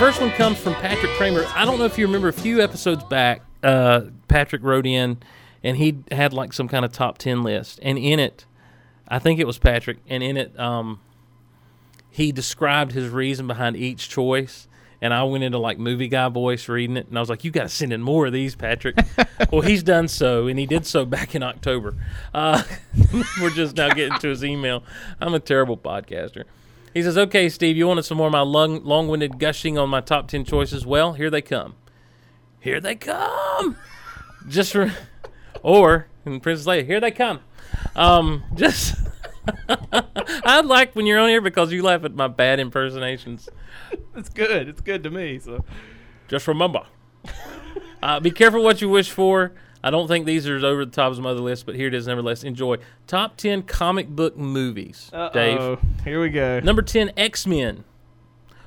First one comes from Patrick Kramer. I don't know if you remember a few episodes back, uh, Patrick wrote in and he had like some kind of top 10 list. And in it, I think it was Patrick, and in it, um, he described his reason behind each choice. And I went into like movie guy voice reading it, and I was like, "You got to send in more of these, Patrick." <laughs> well, he's done so, and he did so back in October. Uh, <laughs> we're just now getting to his email. I'm a terrible podcaster. He says, "Okay, Steve, you wanted some more of my long, long-winded gushing on my top ten choices? Well, here they come. Here they come. Just for, <laughs> or in Princess Leia, here they come. Um, just." <laughs> I like when you're on here because you laugh at my bad impersonations. It's good. It's good to me. So. Just remember. uh, be careful what you wish for. I don't think these are over the top as some other lists, but here it is nevertheless. Enjoy. Top 10 comic book movies. Dave. Uh-oh. Here we go. Number 10, X Men.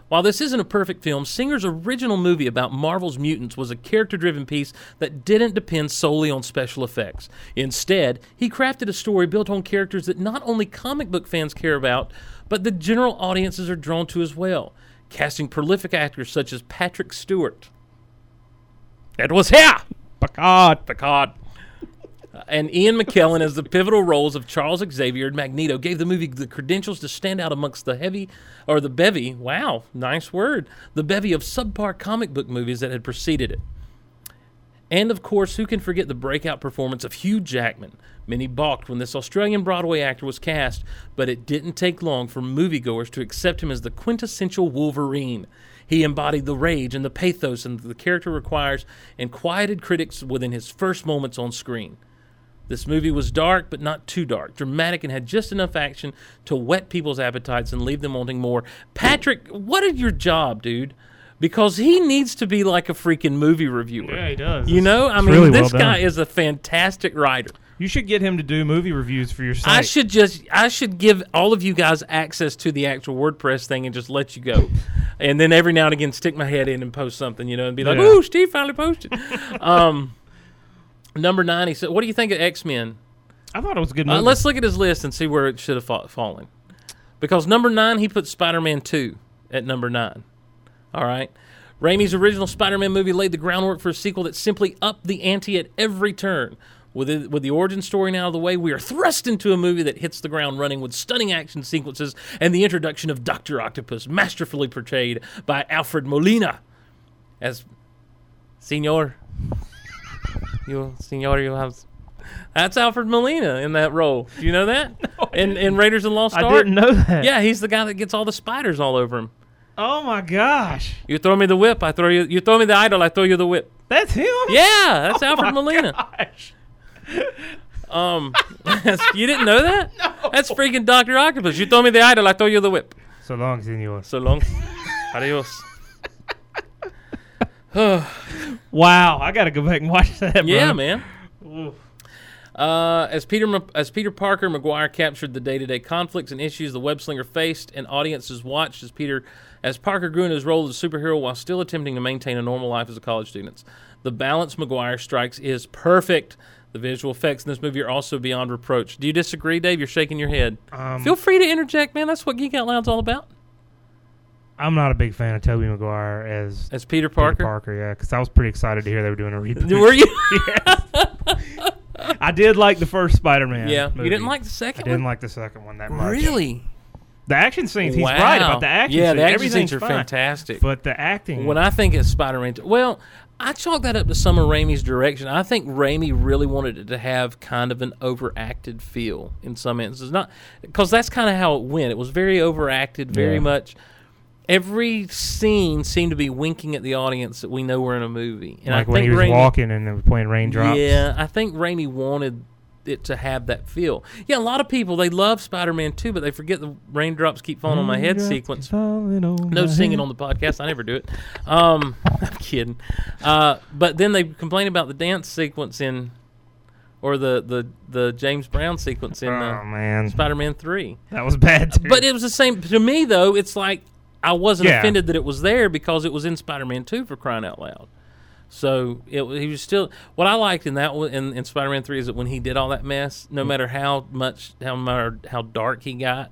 While this isn't a perfect film, Singer's original movie about Marvel's mutants was a character driven piece that didn't depend solely on special effects. Instead, he crafted a story built on characters that not only comic book fans care about, but the general audiences are drawn to as well, casting prolific actors such as Patrick Stewart. It was here! Picard. Picard. Uh, and Ian McKellen as the pivotal roles of Charles Xavier and Magneto gave the movie the credentials to stand out amongst the heavy, or the bevy, wow, nice word, the bevy of subpar comic book movies that had preceded it. And of course, who can forget the breakout performance of Hugh Jackman? Many balked when this Australian Broadway actor was cast, but it didn't take long for moviegoers to accept him as the quintessential Wolverine. He embodied the rage and the pathos and the character requires and quieted critics within his first moments on screen. This movie was dark, but not too dark, dramatic, and had just enough action to whet people's appetites and leave them wanting more. Patrick, what is your job, dude? Because he needs to be like a freaking movie reviewer. Yeah, he does. You know, I It's mean, really this well guy is a fantastic writer. You should get him to do movie reviews for your site. I should just, I should give all of you guys access to the actual WordPress thing and just let you go, <laughs> and then every now and again stick my head in and post something, you know, and be like, Yeah. "Ooh, Steve finally posted." <laughs> um, number nine, he said, "What do you think of X Men?" I thought it was a good movie. Uh, let's look at his list and see where it should have fa- fallen. Because number nine, he put Spider Man 2 at number nine. All right. Raimi's original Spider Man movie laid the groundwork for a sequel that simply upped the ante at every turn. With, it, with the origin story now out of the way, we are thrust into a movie that hits the ground running with stunning action sequences and the introduction of Dr. Octopus, masterfully portrayed by Alfred Molina as Senor. <laughs> You, Senor, you have. That's Alfred Molina in that role. Do you know that? <laughs> in, in Raiders of the Lost I didn't know that. Yeah, he's the guy that gets all the spiders all over him. Oh my gosh, You throw me the whip, I throw you. You throw me the idol, I throw you the whip. that's him. Yeah, that's <laughs> Oh Alfred my Molina. gosh. Um, <laughs> you didn't know that? No. That's freaking Doctor Octopus. You throw me the idol, I throw you the whip. So long, senor. So long. Adios. <sighs> Wow, I got to go back and watch that. Bro. Yeah, man. Oof. Uh, as Peter as Peter Parker, Maguire captured the day-to-day conflicts and issues the web slinger faced, and audiences watched as Peter as Parker grew in his role as a superhero while still attempting to maintain a normal life as a college student. The balance Maguire strikes is perfect. The visual effects in this movie are also beyond reproach. Do you disagree, Dave? You're shaking your head. Um, Feel free to interject, man. That's what Geek Out Loud's all about. I'm not a big fan of Tobey Maguire as As Peter Peter Parker. Parker, yeah, because I was pretty excited to hear they were doing a reboot. <laughs> Were you? <laughs> I did like the first Spider-Man. yeah. movie. You didn't like the second. I second didn't like the second one that much. Really? The action scenes. He's wow. right about the action. Yeah, scenes. the action Everything's scenes are fine. fantastic. But the acting. When I think it's Spider Man, well, I chalk that up to some of Raimi's direction. I think Raimi really wanted it to have kind of an overacted feel in some instances, not because that's kind of how it went. It was very overacted, very Yeah. much. Every scene seemed to be winking at the audience that we know we're in a movie, and like I when think he was Raimi, walking and they were playing raindrops. yeah, I think Raimi wanted it to have that feel. Yeah, a lot of people they love Spider Man too, but they forget the raindrops keep falling on my head sequence. No singing head. on the podcast. I never do it. Um, <laughs> I'm kidding. Uh, but then they complain about the dance sequence in, or the the the James Brown sequence in Oh uh, man, Spider-Man Three. that was bad too. But it was the same to me though. It's like I wasn't Yeah. offended that it was there because it was in Spider-Man Two for crying out loud. So it, he was still what I liked in that in, in Spider-Man Three is that when he did all that mess, Mm. no matter how much how matter how dark he got,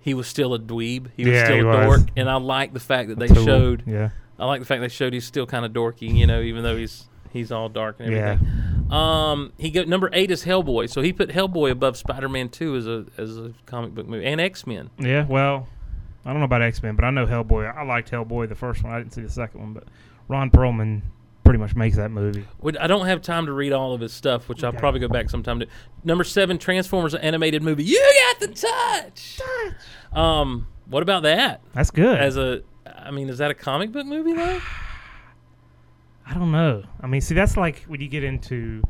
he was still a dweeb. He was Yeah, still he a was. dork, and I like the fact that they showed. Yeah, I like the fact they showed he's still kind of dorky, you know, even though he's he's all dark and yeah. everything. Um, he go number eight is Hellboy, so he put Hellboy above Spider-Man Two as a as a comic book movie and X Men. Yeah, well, I don't know about X Men, but I know Hellboy. I liked Hellboy the first one. I didn't see the second one, but Ron Perlman pretty much makes that movie. I don't have time to read all of his stuff, which I'll Okay. probably go back sometime to. Number seven, Transformers animated movie. You got the touch. Um, what about that? That's good. As a, I mean, is that a comic book movie though? <sighs> I don't know. I mean, see, that's like when you get into.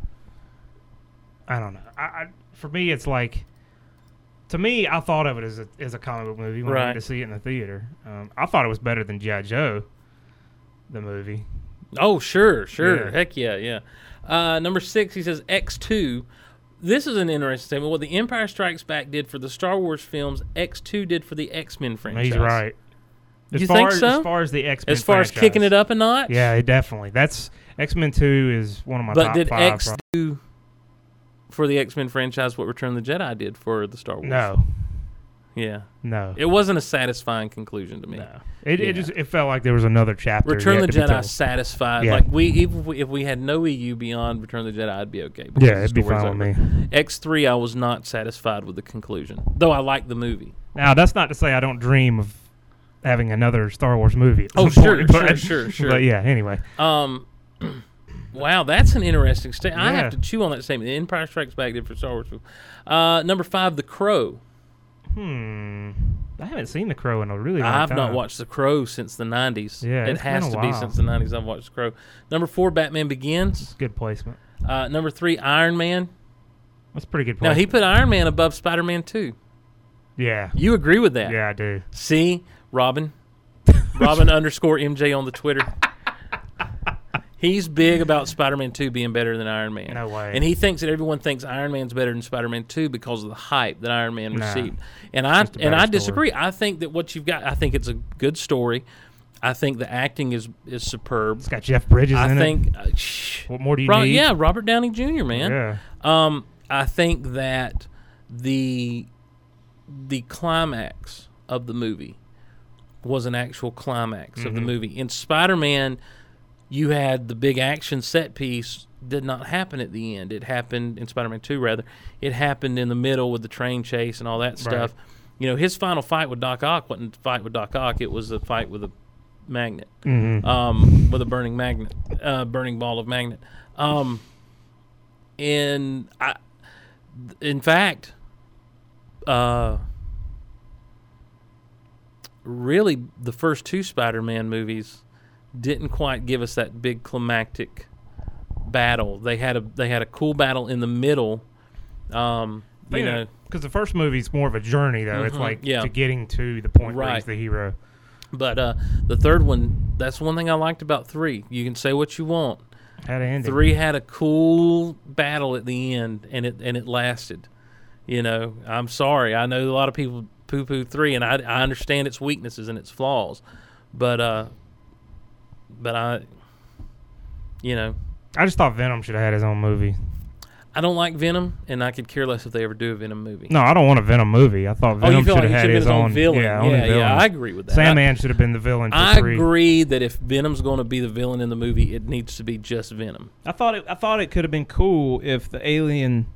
I don't know. I, I for me, it's like. To me, I thought of it as a as a comic book movie when I Right. went to see it in the theater. Um, I thought it was better than GI Joe, the movie. Oh, sure, sure. Yeah. Heck yeah, yeah. Uh, number six, he says X2. This is an interesting statement. What The Empire Strikes Back did for the Star Wars films, X2 did for the X Men franchise. He's right. As You far think as, so? As far as the X Men, As far as kicking it up a notch? yeah, definitely. That's X Men Two is one of my But top did. X do for the X Men franchise what Return of the Jedi did for the Star Wars? no, Yeah. no, It wasn't a satisfying conclusion to me. no. It, Yeah. it just it felt like there was another chapter. Return of the Jedi satisfied. Yeah. Like we, even if we, if we had no EU beyond Return of the Jedi, I'd be okay. Yeah, it'd be fine with me. X three, I was not satisfied with the conclusion, though I liked the movie. Now that's not to say I don't dream of having another Star Wars movie. Oh, sure, point, sure, but- sure, <laughs> sure. But yeah, anyway, Um, <clears throat> Wow, that's an interesting statement. I have to chew on that statement. The Empire Strikes Back did for Star Wars. Uh, number five, The Crow. Hmm. I haven't seen The Crow in a really long time. I've time. not watched The Crow since the '90s. Yeah, it has to be since the '90s. I've watched The Crow. Number four, Batman Begins. Good placement. Uh, number three, Iron Man. That's pretty good Now he put Iron Man above Spider-Man 2. yeah. You agree with that? Yeah, I do. See, Robin, Robin <laughs> underscore MJ on the Twitter. He's big about Spider-Man 2 being better than Iron Man. No way. And he thinks that everyone thinks Iron Man's better than Spider-Man 2 because of the hype that Iron Man Nah. received. And I and I story. disagree. I think that what you've got I think it's a good story. I think the acting is is superb. It's got Jeff Bridges I in think it. uh, shh. What more do you Ro- need? yeah, Robert Downey Jr., man. Yeah. Um, I think that the the climax of the movie was an actual climax of the Mhm. movie. In Spider Man, you had the big action set piece did not happen at the end. It happened in Spider Man Two rather. It happened in the middle with the train chase and all that stuff. You know, his final fight with Doc Ock wasn't a fight with Doc Ock, it was a fight with a magnet hmm um, with a burning magnet, uh, burning ball of magnet. Um, and I, in fact, uh, really, the first two Spider-Man movies didn't quite give us that big climactic battle. They had a they had a cool battle in the middle. Um, you know, because the first movie's more of a journey, though. It's Mhm, like yeah. to getting to the point where he's the hero. but uh, the third one, that's one thing I liked about three. You can say what you want. Had an. Three had a cool battle at the end, and it and it lasted. You know, I'm sorry. I know a lot of people poo poo three, and I I understand its weaknesses and its flaws, but uh, but I, you know, I just thought Venom should have had his own movie. I don't like Venom, and I could care less if they ever do a Venom movie. No, I don't want a Venom movie. I thought oh, Venom feel should like have had his his own own villain? Yeah, yeah, villain. yeah, I agree with that. Sandman should have been the villain for I, three. agree that if Venom's going to be the villain in the movie, it needs to be just Venom. I thought it. I thought it could have been cool if the alien,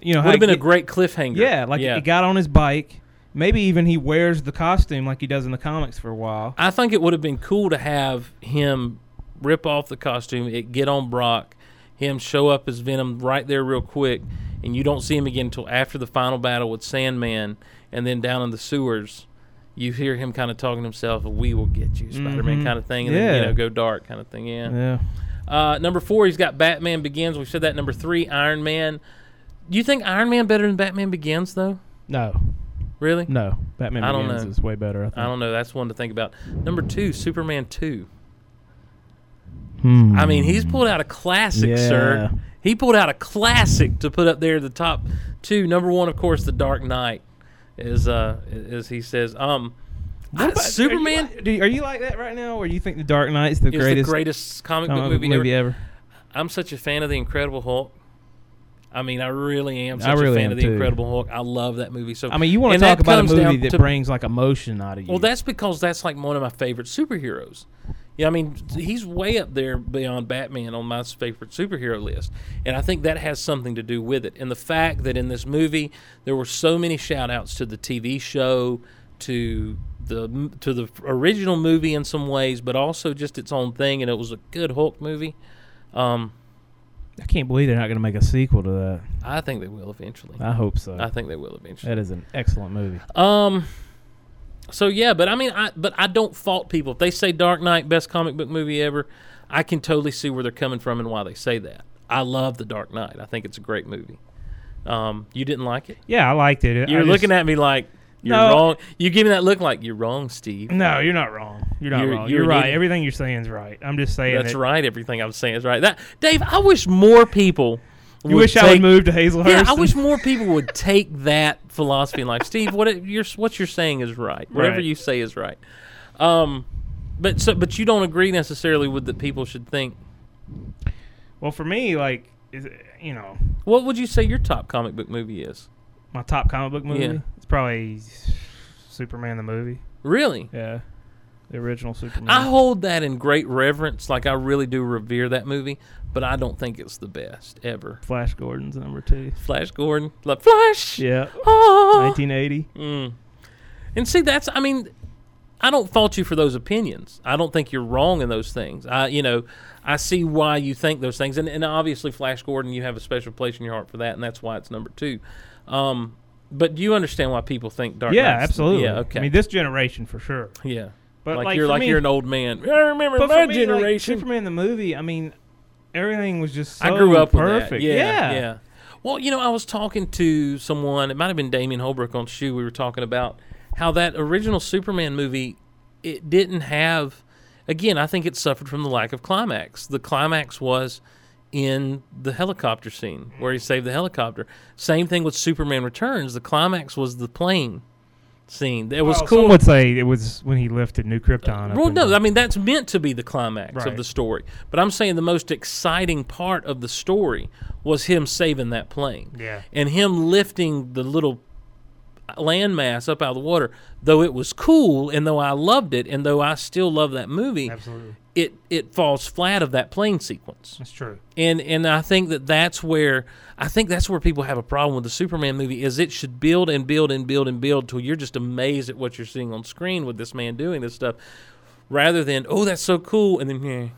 you know, Would have been he a great cliffhanger. Yeah, like yeah. he got on his bike. Maybe even he wears the costume like he does in the comics for a while. I think it would have been cool to have him rip off the costume, it get on Brock, him show up as Venom right there real quick, and you don't see him again until after the final battle with Sandman, and then down in the sewers, you hear him kind of talking to himself, "We will get you, Spider-Man," Mhm. kind of thing, and then you know go dark, kind of thing. Yeah. Yeah. Uh, number four, he's got Batman Begins. We said that. Number three, Iron Man. Do you think Iron Man better than Batman Begins though? No, Really? no. Batman I don't Begins know. is way better. I think. I don't know. That's one to think about. Number two, Superman two. Hmm. I mean, he's pulled out a classic, sir. He pulled out a classic to put up there the top two. Number one, of course, The Dark Knight, is uh, as he says. Um, about- Superman Are you, like, do are you like that right now, or you think the Dark Knight's the is greatest, the greatest comic book comic movie, ever. ever? I'm such a fan of the Incredible Hulk. I mean, I really am such I really a fan of the too. Incredible Hulk. I love that movie. So much. I mean, you want to talk about a movie that to- brings like emotion out of you. Well, that's because that's like one of my favorite superheroes. Yeah, I mean, he's way up there beyond Batman on my favorite superhero list. And I think that has something to do with it. And the fact that in this movie there were so many shout outs to the TV show, to the to the original movie in some ways, but also just its own thing and it was a good Hulk movie. Um, I can't believe they're not going to make a sequel to that. I think they will eventually. I hope so. I think they will eventually. that is an excellent movie. Um. So yeah, but I mean, I but I don't fault people if they say Dark Knight best comic book movie ever. I can totally see where they're coming from and why they say that. I love the Dark Knight. I think it's a great movie. Um, you didn't like it? Yeah, I liked it. You're I just- looking at me like you're No. wrong. You give me that look like you're wrong, Steve. No, you're not wrong. You're not You're- wrong. you're You're, right. idiot. Everything you're saying is right. I'm just saying That's that right. Everything I'm saying is right. That Dave, I wish more people. You wish I would move to Hazlehurst. Yeah, I wish more people would take that philosophy in life. Steve, what it, you're what you're saying is right. Whatever Right. you say is right. Um, but so but you don't agree necessarily with that people should think. Well, for me, like, is you know, What would you say your top comic book movie is? my top comic book movie. Yeah. Probably Superman the movie. Really? Yeah, the original Superman. I hold that in great reverence. Like I really do revere that movie, but I don't think it's the best ever. Flash Gordon's number two. Flash Gordon, like Flash. Yeah, Ah. 1980. Mm. And see, that's I mean, I don't fault you for those opinions. I don't think you're wrong in those things. I, you know, I see why you think those things, and, and obviously Flash Gordon, you have a special place in your heart for that, and that's why it's number two. Um, but do you understand why people think Dark yeah, Knight's- absolutely. Yeah, okay. I mean, this generation for sure. yeah, But like, like, you're for like me- you're an old man. I remember But my for me, like, generation. Superman the movie. I mean, everything was just. So I grew up perfect. with that. Yeah, yeah, Well, you know, I was talking to someone. It might have been Damien Holbrook on Shoe. We were talking about how that original Superman movie it didn't have. Again, I think it suffered from the lack of climax. The climax was in the helicopter scene where he saved the helicopter. Same thing with Superman Returns. The climax was the plane scene. It was Well, cool. Some would say it was when he lifted New Krypton. Well, no, I mean that's meant to be the climax of the story. But I'm saying the most exciting part of the story was him saving that plane. Yeah. And him lifting the little landmass up out of the water. Though it was cool and though I loved it and though I still love that movie, absolutely, it it falls flat of that plane sequence that's true. and and I think that that's where I think that's where people have a problem with the Superman movie is it should build and build and build and build till you're just amazed at what you're seeing on screen with this man doing this stuff, rather than oh that's so cool and then yeah,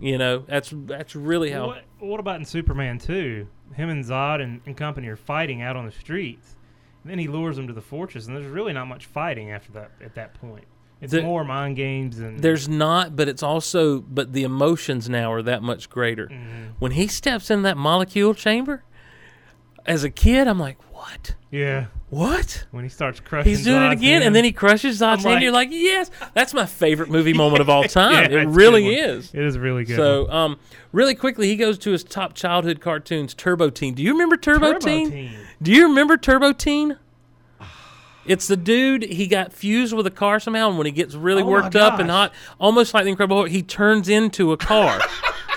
you know that's that's really how What, what about in Superman 2? Him and Zod and, and company are fighting out on the streets. And then he lures them to the fortress, and there's really not much fighting after that. At that point, it's The- more mind games and there's not but it's also but the emotions now are that much greater Mhm. when he steps in that molecule chamber. As a kid, I'm like, what? yeah. What? When he starts crushing, He's doing it again, hand. and then he crushes Zod's I'm hand. You're like, yes, that's my favorite movie moment of all <laughs> time. Yeah, it it's a good really is. It is really good. So, um, really quickly, he goes to his top childhood cartoons, Turbo Teen. Do you remember Turbo, Turbo Teen? Teen. Do you remember Turbo Teen? It's the dude. He got fused with a car somehow, and when he gets really Oh worked up and hot, almost like the Incredible Hulk, he turns into a car. <laughs>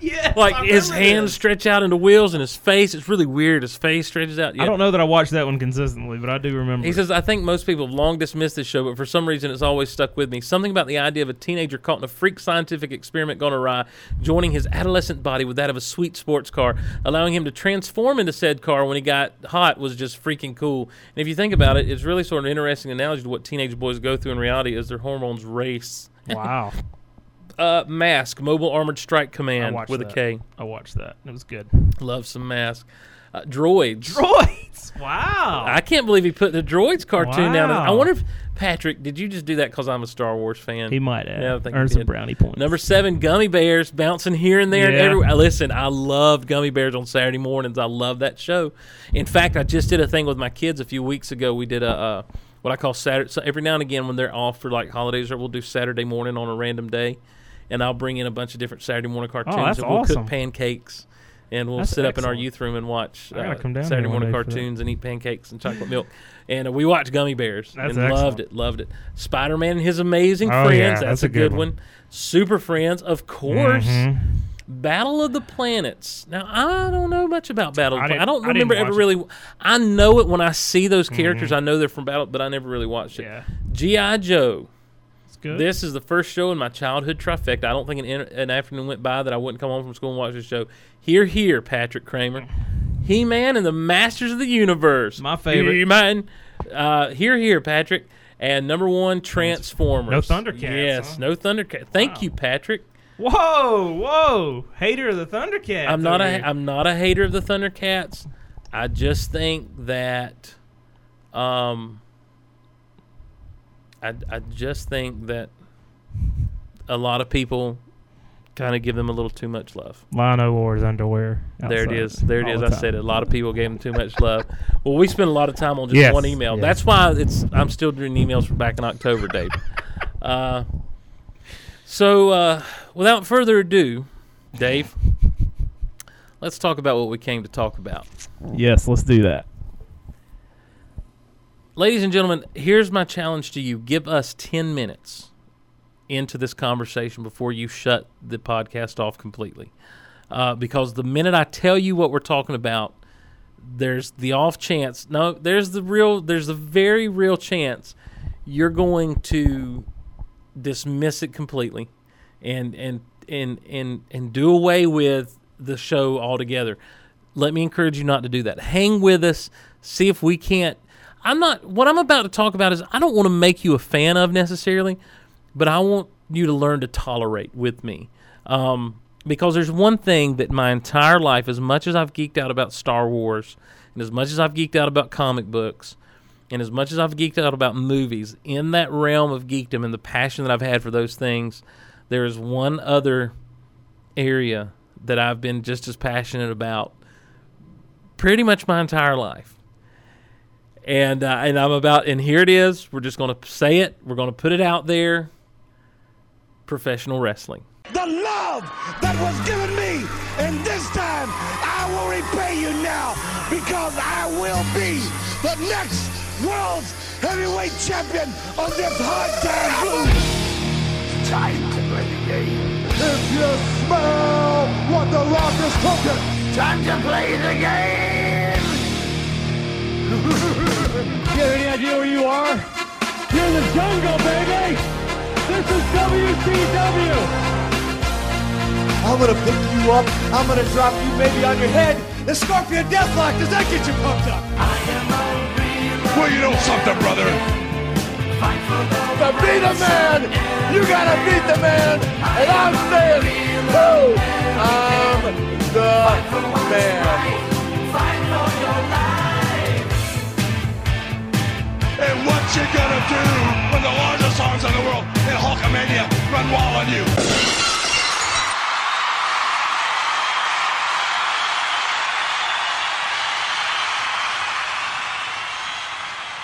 <laughs> Yes, like I his hands this. stretch out into wheels, and his face. It's really weird. His face stretches out. I don't know that I watched that one consistently, but I do remember. He it. says, I think most people have long dismissed this show, but for some reason it's always stuck with me. Something about the idea of a teenager caught in a freak scientific experiment gone awry, joining his adolescent body with that of a sweet sports car, allowing him to transform into said car when he got hot was just freaking cool. And if you think about it, it's really sort of an interesting analogy to what teenage boys go through in reality as their hormones race. wow, <laughs> Uh, Mask, Mobile Armored Strike Command with that. a K. I watched that. It was good. Love some Mask. Uh, droids. Droids. <laughs> Wow. I can't believe he put the droids cartoon down. I wonder if Patrick, did you just do that because I'm a Star Wars fan? he might have Yeah, I think earned some brownie points. Number seven, gummy bears bouncing here and there and everywhere. Listen, I love gummy bears on Saturday mornings. I love that show. In fact, I just did a thing with my kids a few weeks ago. We did a uh, what I call Saturday. So every now and again, when they're off for like holidays, or we'll do Saturday morning on a random day, and I'll bring in a bunch of different Saturday morning cartoons, Oh, and we'll awesome. cook pancakes. And we'll That's sit up in our youth room and watch uh, Saturday morning day for that. cartoons and eat pancakes and chocolate milk. And uh, we watched Gummy Bears That's and loved it, loved it. Spider Man and his amazing Oh, friends. yeah, that's, that's a good one. one. Super Friends, of course. Mhm. Battle of the Planets. Now I don't know much about Battle. Of I the Planets. I don't I remember ever watch really. I know it when I see those characters. I know they're from Battle, but I never really watched it. Yeah, GI Joe. Good. This is the first show in my childhood trifecta. I don't think an, an afternoon went by that I wouldn't come home from school and watch this show. Here, here, Patrick Kramer. He Man and the Masters of the Universe. My favorite. He Man. Uh, here, here, Patrick. And number one, Transformers. No Thundercats, Yes, huh? no Thundercats. Thank Wow. you, Patrick. Whoa, whoa! Hater of the Thundercats. I'm not a. I'm not a hater of the Thundercats. I just think that um I I just think that a lot of people kind of give them a little too much love. Lion-O wore his underwear. There it is. There it is. the I said it. A lot of people gave them too much love. <laughs> Well, we spent a lot of time on just Yes, one email. yes. That's why it's I'm still doing emails from back in October, Dave. Uh, so uh, without further ado, Dave, let's talk about what we came to talk about. Yes, let's do that. Ladies and gentlemen, here's my challenge to you. Give us 10 minutes into this conversation before you shut the podcast off completely. Uh, because the minute I tell you what we're talking about, there's the off chance. No, there's the real, there's a very real chance you're going to dismiss it completely and, and, and, and, and do away with the show altogether. Let me encourage you not to do that. Hang with us. See if we can't. I'm not. What I'm about to talk about is I don't want to make you a fan of necessarily, but I want you to learn to tolerate with me. Um, because there's one thing that my entire life, as much as I've geeked out about Star Wars, and as much as I've geeked out about comic books, and as much as I've geeked out about movies, in that realm of geekdom and the passion that I've had for those things, there is one other area that I've been just as passionate about pretty much my entire life. And uh, and I'm about and here it is. We're just going to say it. We're going to put it out there. Professional wrestling. the love that was given me. And this time, I will repay you now because I will be the next world's heavyweight champion on this hard time blues. Time to play the game. If you smell what the rock is cooking, time to play the game. You have any idea where you are? You're in the jungle, baby! This is WCW! I'm gonna pick you up. I'm gonna drop you maybe on your head. The Scorpion Deathlock. Does that get you pumped up? I am a beam. Well, you know something, brother. To beat a man, you gotta beat the man. And I'm saying, woo, I'm the man. And what you gonna do when the largest arms in the world in Hulkamania run wild on you?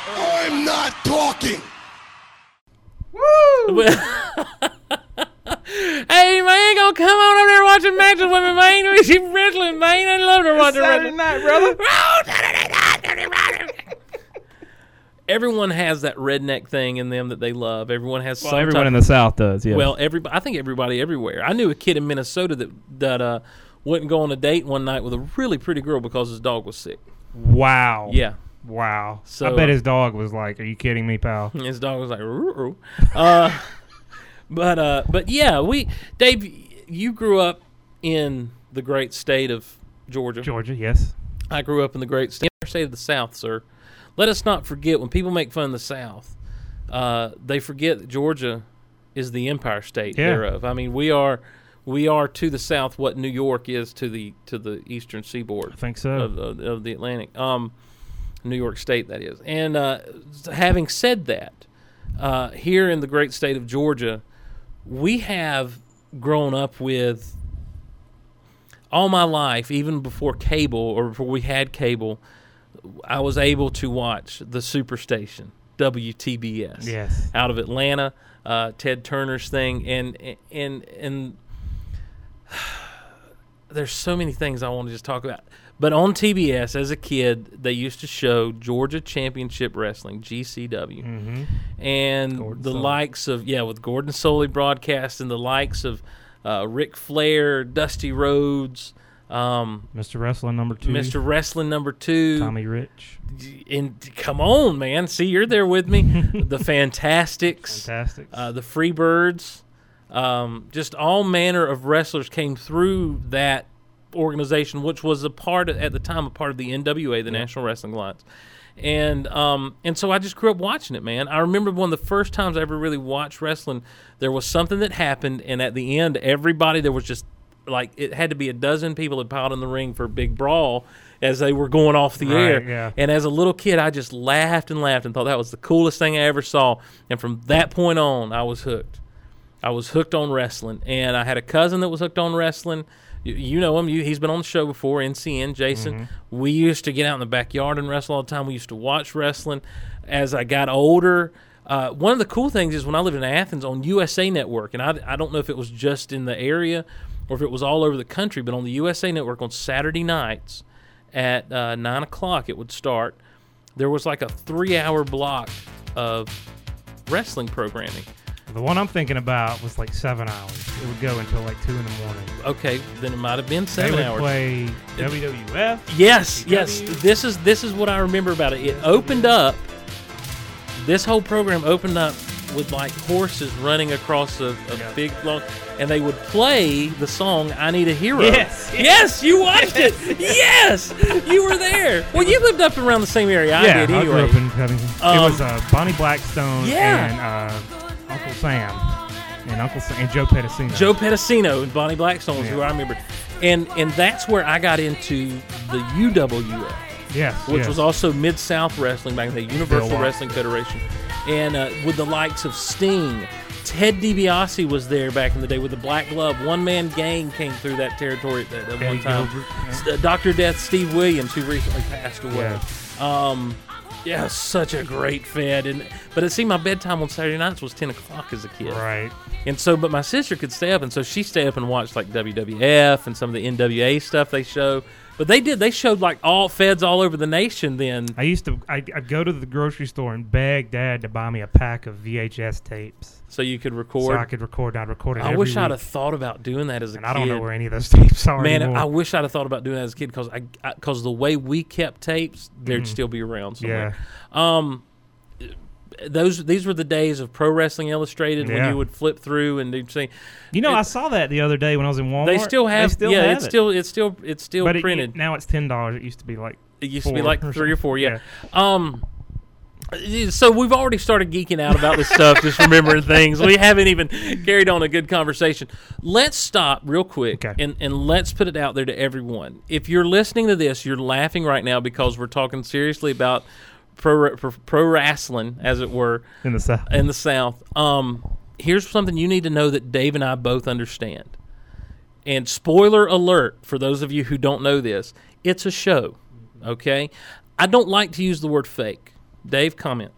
I'm not talking. Woo! <laughs> hey man, gonna come on over there watching matches with me, man. <laughs> She wrestling, man. I love her watching Saturday wrestling. night, brother. <laughs> Oh, Saturday night, Saturday night. Everyone has that redneck thing in them that they love. Everyone has Well, everyone type- in the South does. Yeah. Well, everybody. I think everybody everywhere. I knew a kid in Minnesota that that uh, wouldn't go on a date one night with a really pretty girl because his dog was sick. Wow. Yeah, Wow. So, I bet uh, his dog was like, "Are you kidding me, pal?" <laughs> his dog was like, "Roo-roo." uh, <laughs> but uh, but yeah, we Dave, you grew up in the great state of Georgia. Georgia, yes. I grew up in the great state, state of the South, sir. Let us not forget when people make fun of the South, uh, they forget that Georgia is the Empire State Yeah. thereof. I mean, we are we are to the South what New York is to the to the Eastern Seaboard I think so. of, of, of the Atlantic, um, New York State, that is. And uh, having said that, uh, here in the great state of Georgia, we have grown up with all my life, even before cable or before we had cable, I was able to watch the Superstation, WTBS yes. out of Atlanta, uh, Ted Turner's thing, and and and <sighs> there's so many things I want to just talk about. But on TBS as a kid, they used to show Georgia Championship Wrestling (GCW), Mm-hmm. and Gordon the Solie. likes of yeah, with Gordon Solie broadcasting, the likes of uh, Ric Flair, Dusty Rhodes, um, Mr. Wrestling number two. Mr. Wrestling number two, Tommy Rich. and come on, man. See, you're there with me. <laughs> the Fantastics, Fantastic. uh, the Freebirds, um, just all manner of wrestlers came through that organization, which was a part of, at the time a part of the NWA, the National Wrestling Alliance. And um, and so I just grew up watching it, man. I remember one of the first times I ever really watched wrestling. There was something that happened, and at the end, everybody there was just like it had to be a dozen people had piled in the ring for a big brawl as they were going off the Right, air. yeah. And as a little kid, I just laughed and laughed and thought that was the coolest thing I ever saw. And from that point on, I was hooked. I was hooked on wrestling, and I had a cousin that was hooked on wrestling. You, you know him. You, he's been on the show before. NCN Jason. We used to get out in the backyard and wrestle all the time. We used to watch wrestling. As I got older, uh, one of the cool things is when I lived in Athens on USA Network, and I, I don't know if it was just in the area or if it was all over the country, but on the USA Network on Saturday nights at uh, nine o'clock it would start. There was like a three-hour block of wrestling programming. the one I'm thinking about was like seven hours. It would go until like two in the morning. Okay, then it might have been seven They would hours. play WWF. Yes, yes. This is this is what I remember about it. It opened up. This whole program opened up with like horses running across a, a big long, and they would play the song "I Need a Hero." Yes. yes, you watched it. Yes, you were there. Well, you lived up around the same area I yeah, did I grew up in Covington. Um, it was uh, Boni Blackstone Yeah. and uh, Uncle Sam and Uncle Sam and Joe Pedicino. Joe Pedicino and Boni Blackstone was Yeah. who I remember, and and that's where I got into the UWF. yes, which yes. was also Mid South Wrestling back in the Universal Wrestling Federation, and uh, with the likes of Sting. Ted DiBiase was there back in the day with the Black Glove. One man gang came through that territory at, at one time. Yeah. Uh, Dr. Death Steve Williams, who recently passed away. Yeah. Um, yeah, such a great fed. And but it seemed my bedtime on Saturday nights was ten o'clock as a kid. right. And so, but my sister could stay up, and so she stay up and watch like WWF and some of the NWA stuff they show. But they did; they showed like all feds all over the nation. Then I used to. I, I'd go to the grocery store and beg Dad to buy me a pack of VHS tapes so you could record. so. I could record. I'd record it. I wish I'd have thought about doing that as a And kid. I don't know where any of those <laughs> tapes are Man, anymore. I wish I'd have thought about doing that as a kid because I because the way we kept tapes, they'd still be around somewhere. Yeah. Um, those these were the days of Pro Wrestling Illustrated when you would flip through and you'd see. You know, It- I saw that the other day when I was in Walmart. They still have, They still yeah, have it's it. still it's still it's still but it- printed. now it's ten dollars. It used to be like It used to be like or three or four, yeah. Um, so we've already started geeking out about this stuff, just remembering things. We haven't even carried on a good conversation. Let's stop real quick Okay. and, and let's put it out there to everyone. If you're listening to this, you're laughing right now because we're talking seriously about pro pro, pro wrestling, as it were, in the south. in the South. Um, here's something you need to know that Dave and I both understand. And spoiler alert for those of you who don't know this, it's a show. Okay? I don't like to use the word fake. Dave, comment.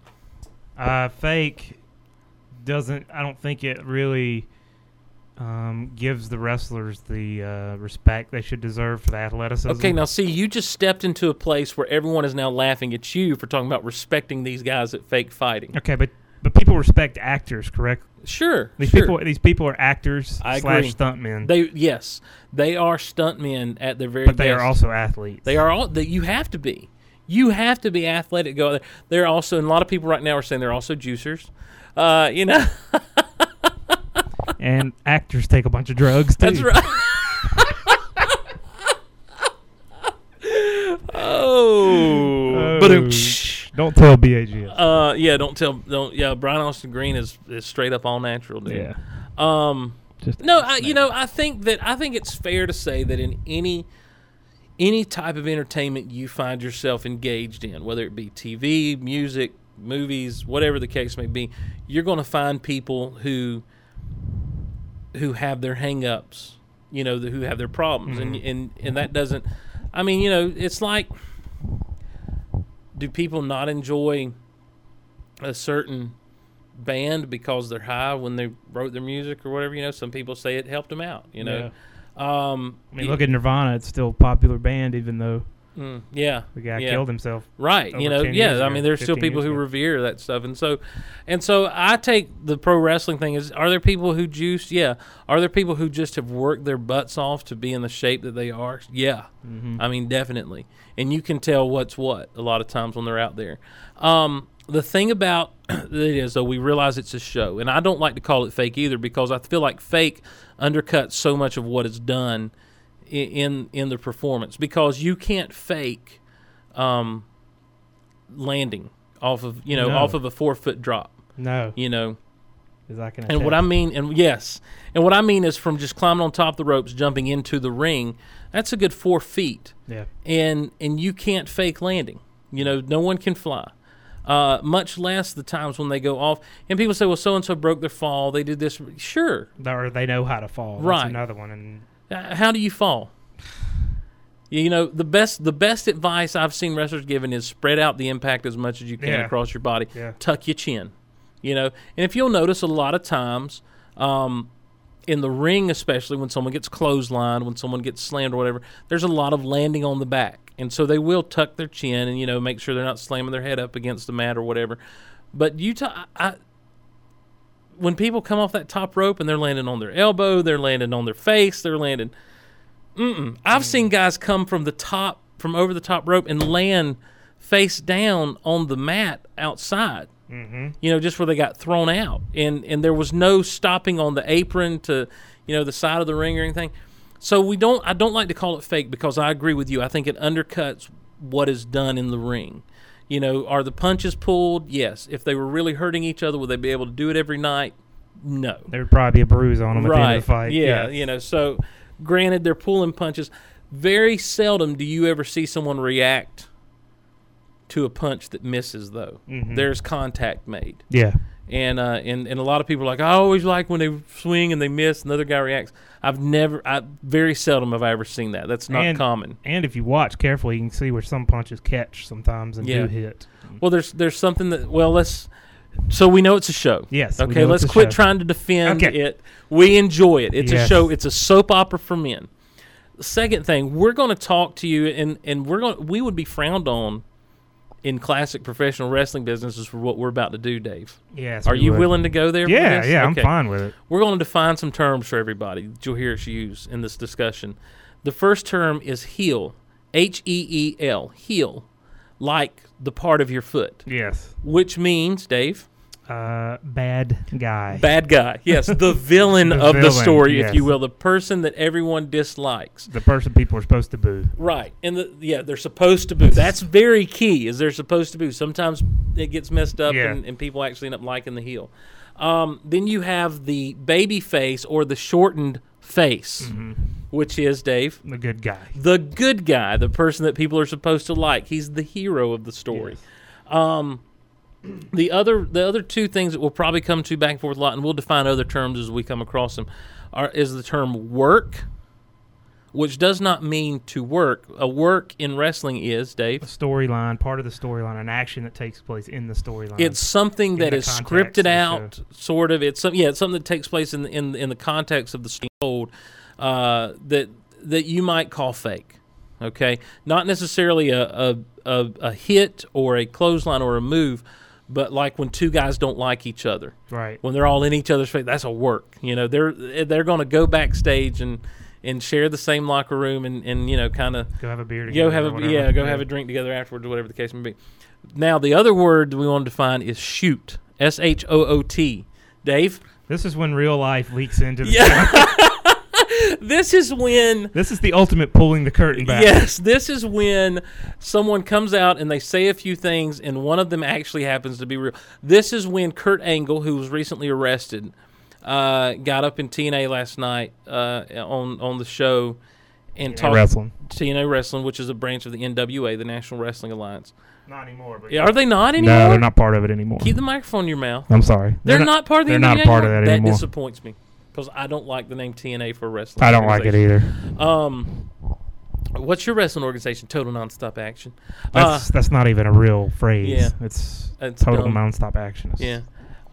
Uh, fake doesn't. I don't think it really um, gives the wrestlers the uh, respect they should deserve for the athleticism. Okay, now see, you just stepped into a place where everyone is now laughing at you for talking about respecting these guys at fake fighting. Okay, but but people respect actors, correct? Sure. These sure. people, these people are actors I slash agree. stuntmen, they yes, they are stuntmen at their very but they are also athletes. They are all that you have to be. You have to be athletic. Go there. They're also, and a lot of people right now are saying they're also juicers. Uh, you know, <laughs> and actors take a bunch of drugs too. that's right. oh, Oh. but Don't tell BAGS. uh, yeah, don't tell, don't yeah. Brian Austin Green is is straight up all natural, dude. yeah, Um, just no, I, you know, I think that I think it's fair to say that in any any type of entertainment you find yourself engaged in, whether it be TV, music, movies, whatever the case may be, you're going to find people who who have their hang-ups, you know, who have their problems, and and and that doesn't. I mean, you know, it's like, do people not enjoy a certain band because they're high when they wrote their music or whatever. You know, some people say it helped them out. You know, um, I mean, look at Nirvana; it's still a popular band, even though mm, yeah, the guy yeah. killed himself. Right, you know, yeah. I mean, there's still people who ago. revere that stuff, and so, and so, I take the pro wrestling thing is: are there people who juice? Yeah. Are there people who just have worked their butts off to be in the shape that they are? Yeah. Mm-hmm. I mean, definitely, and you can tell what's what a lot of times when they're out there. Um, the thing about <clears throat> it is, though, we realize it's a show, and I don't like to call it fake either because I feel like fake undercuts so much of what is done in in the performance because you can't fake um, landing off of you know No. off of a four foot drop. No, You know, can. and what I mean, and yes, and what I mean is from just climbing on top of the ropes, jumping into the ring. That's a good four feet, yeah, and and you can't fake landing. You know, no one can fly. Uh, much less the times when they go off. And people say, "Well, so and so broke their fall. They did this." Sure, or they know how to fall. That's Right. another one, and How do you fall? You know, the best the best advice I've seen wrestlers given is spread out the impact as much as you can Yeah. across your body. Yeah. Tuck your chin. You know, and if you'll notice, a lot of times, um, in the ring, especially when someone gets clotheslined, when someone gets slammed or whatever, there's a lot of landing on the back, and so they will tuck their chin and you know make sure they're not slamming their head up against the mat or whatever. But you, t- I, when people come off that top rope and they're landing on their elbow, they're landing on their face, they're landing. Mm-mm. I've seen guys come from the top, from over the top rope, and land face down on the mat outside. Mm-hmm. you know, just where they got thrown out, and and there was no stopping on the apron to, you know, the side of the ring or anything. So we don't. I don't like to call it fake because I agree with you. I think it undercuts what is done in the ring. You know, are the punches pulled? Yes. If they were really hurting each other, would they be able to do it every night? No. There would probably be a bruise on them at the end of the fight. Yeah, you know, so granted they're pulling punches. Very seldom do you ever see someone react to a punch that misses though. Mhm. There's contact made. Yeah. And uh and, and a lot of people are like, I always like when they swing and they miss another guy reacts. I've never I very seldom have I ever seen that. That's not And- common. And if you watch carefully, you can see where some punches catch sometimes and Yeah. do hit. Well there's there's something that well let's so we know it's a show. Yes, Okay, let's quit show. trying to defend Okay. it. We enjoy it. It's a show. It's a soap opera for men. Second thing, we're going to talk to you, and and we're going. We would be frowned on in classic professional wrestling businesses for what we're about to do, Dave. Yes. Are we you would. willing to go there? for Yeah, this? yeah, Okay. I'm fine with it. We're going to define some terms for everybody that you'll hear us use in this discussion. The first term is heel, H E E L, heel, like the part of your foot, Yes. which means, Dave, Uh, bad guy. bad guy. Yes, <laughs> the villain The of the villain, story, if you will, the person that everyone dislikes. the person people are supposed to boo. Right, and the, yeah, they're supposed to boo. That's very key. Is they're supposed to boo. Sometimes it gets messed up, Yeah. and, and people actually end up liking the heel. Um, then you have the baby face or the shortened face, Mm-hmm. which is Dave, The good guy. the good guy, the person that people are supposed to like. He's the hero of the story. Um, the other the other two things that we'll probably come to back and forth a lot, and we'll define other terms as we come across them, are is the term work, which does not mean to work. A work in wrestling is Dave A storyline, part of the storyline, an action that takes place in the storyline. It's something in that is scripted out, sort of. It's some yeah, it's something that takes place in the, in in the context of the story told, uh, that that you might call fake. Okay, not necessarily a, a a a hit or a clothesline or a move, but like when two guys don't like each other. right. when they're all in each other's face. That's a work. You know, they're they're going to go backstage and and share the same locker room and and you know kind of Go have a beer together. go have a yeah go have a drink together afterwards or whatever the case may be. Now the other word we want to define is shoot. S H O O T. Dave. This is when real life leaks into the Yeah. <laughs> this is when This is the ultimate pulling the curtain back. Yes, this is when someone comes out and they say a few things, and one of them actually happens to be real. This is when Kurt Angle, who was recently arrested, uh, got up in TNA last night uh, on on the show and talked wrestling. TNA Wrestling, which is a branch of the NWA, the National Wrestling Alliance. Not anymore. But Yeah, Are they not anymore? no, they're not part of it anymore. Keep the microphone in your mouth. I'm sorry. They're, not, part of the They're NWA not part of anymore? that That anymore. disappoints me because I don't like the name TNA for wrestling. I don't like it either. Um, what's your wrestling organization? Total Nonstop Action. That's Uh, that's not even a real phrase. yeah. It's It's total dumb. nonstop action. It's-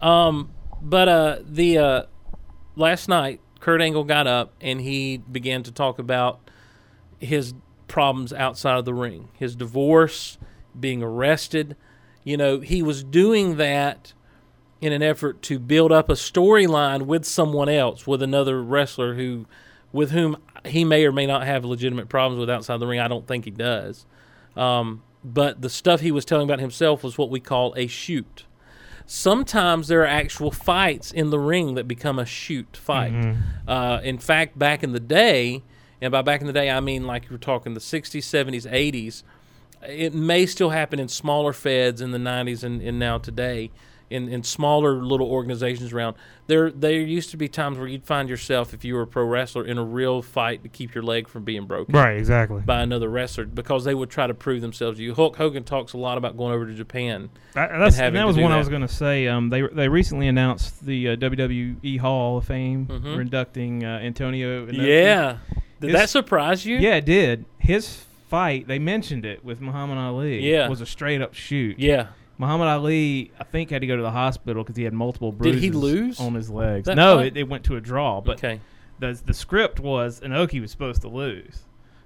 yeah. Um, but uh, the uh, last night, Kurt Angle got up and he began to talk about his problems outside of the ring, his divorce, being arrested. You know, he was doing that in an effort to build up a storyline with someone else, with another wrestler who, with whom he may or may not have legitimate problems with outside the ring. I don't think he does. Um, but the stuff he was telling about himself was what we call a shoot. Sometimes there are actual fights in the ring that become a shoot fight. Uh, in fact, back in the day, and by back in the day, I mean like you're talking the 60s, 70s, 80s, it may still happen in smaller feds in the 90s and, and now today in, in smaller little organizations around there there used to be times where you'd find yourself if you were a pro wrestler in a real fight to keep your leg from being broken Right. Exactly. by another wrestler because they would try to prove themselves to you Hulk Hogan talks a lot about going over to Japan That, that's, having and that was one I was going to say. Um, they they recently announced the uh, WWE Hall of Fame. Mhm. We're inducting uh, Antonio. Inoki. yeah did His- that surprise you Yeah, it did. His fight, they mentioned it with Muhammad Ali. Yeah. was a straight up shoot. yeah Muhammad Ali, I think, had to go to the hospital because he had multiple bruises. Did he lose on his legs. that no, it, it went to a draw. But okay the the script was Inoki was supposed to lose.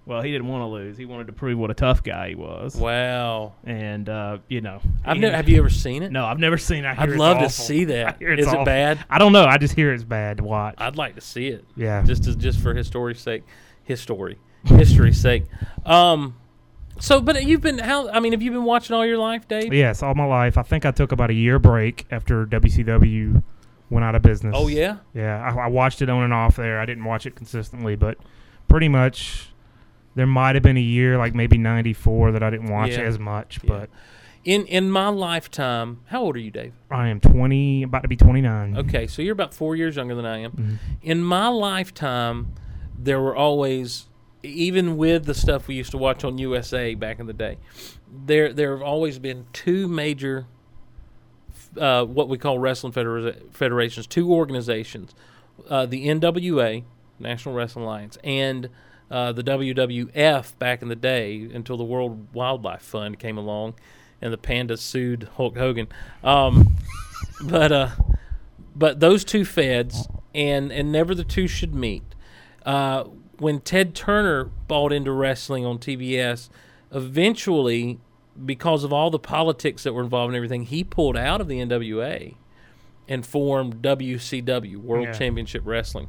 Well, he didn't want to lose. He wanted to prove what a tough guy he was. wow And uh, you know, I've never have you ever seen it No, I've never seen. it. I I'd it's love to see that <laughs> is it bad I don't know. I just hear it's bad to watch. I'd like to see it yeah. just as just for history's sake, history, history's sake. Um, So, but you've been how? I mean, have you been watching all your life, Dave? Yes, all my life. I think I took about a year break after WCW went out of business. Oh yeah. Yeah, I, I watched it on and off there. I didn't watch it consistently, but pretty much there might have been a year, like maybe '94, that I didn't watch Yeah. as much. Yeah. But In in my lifetime, how old are you, Dave? I am 20, about to be 29. Okay, so you're about four years younger than I am. Mhm. In my lifetime, there were always, even with the stuff we used to watch on USA back in the day, there there have always been two major, uh, what we call wrestling federa- federations, two organizations, uh, the NWA, National Wrestling Alliance, and uh, the WWF back in the day until the World Wildlife Fund came along, and the pandas sued Hulk Hogan. Um, <laughs> but uh, but those two feds and and never the two should meet. When Ted Turner bought into wrestling on TBS, eventually, because of all the politics that were involved in everything, he pulled out of the NWA and formed WCW, World Yeah. Championship Wrestling,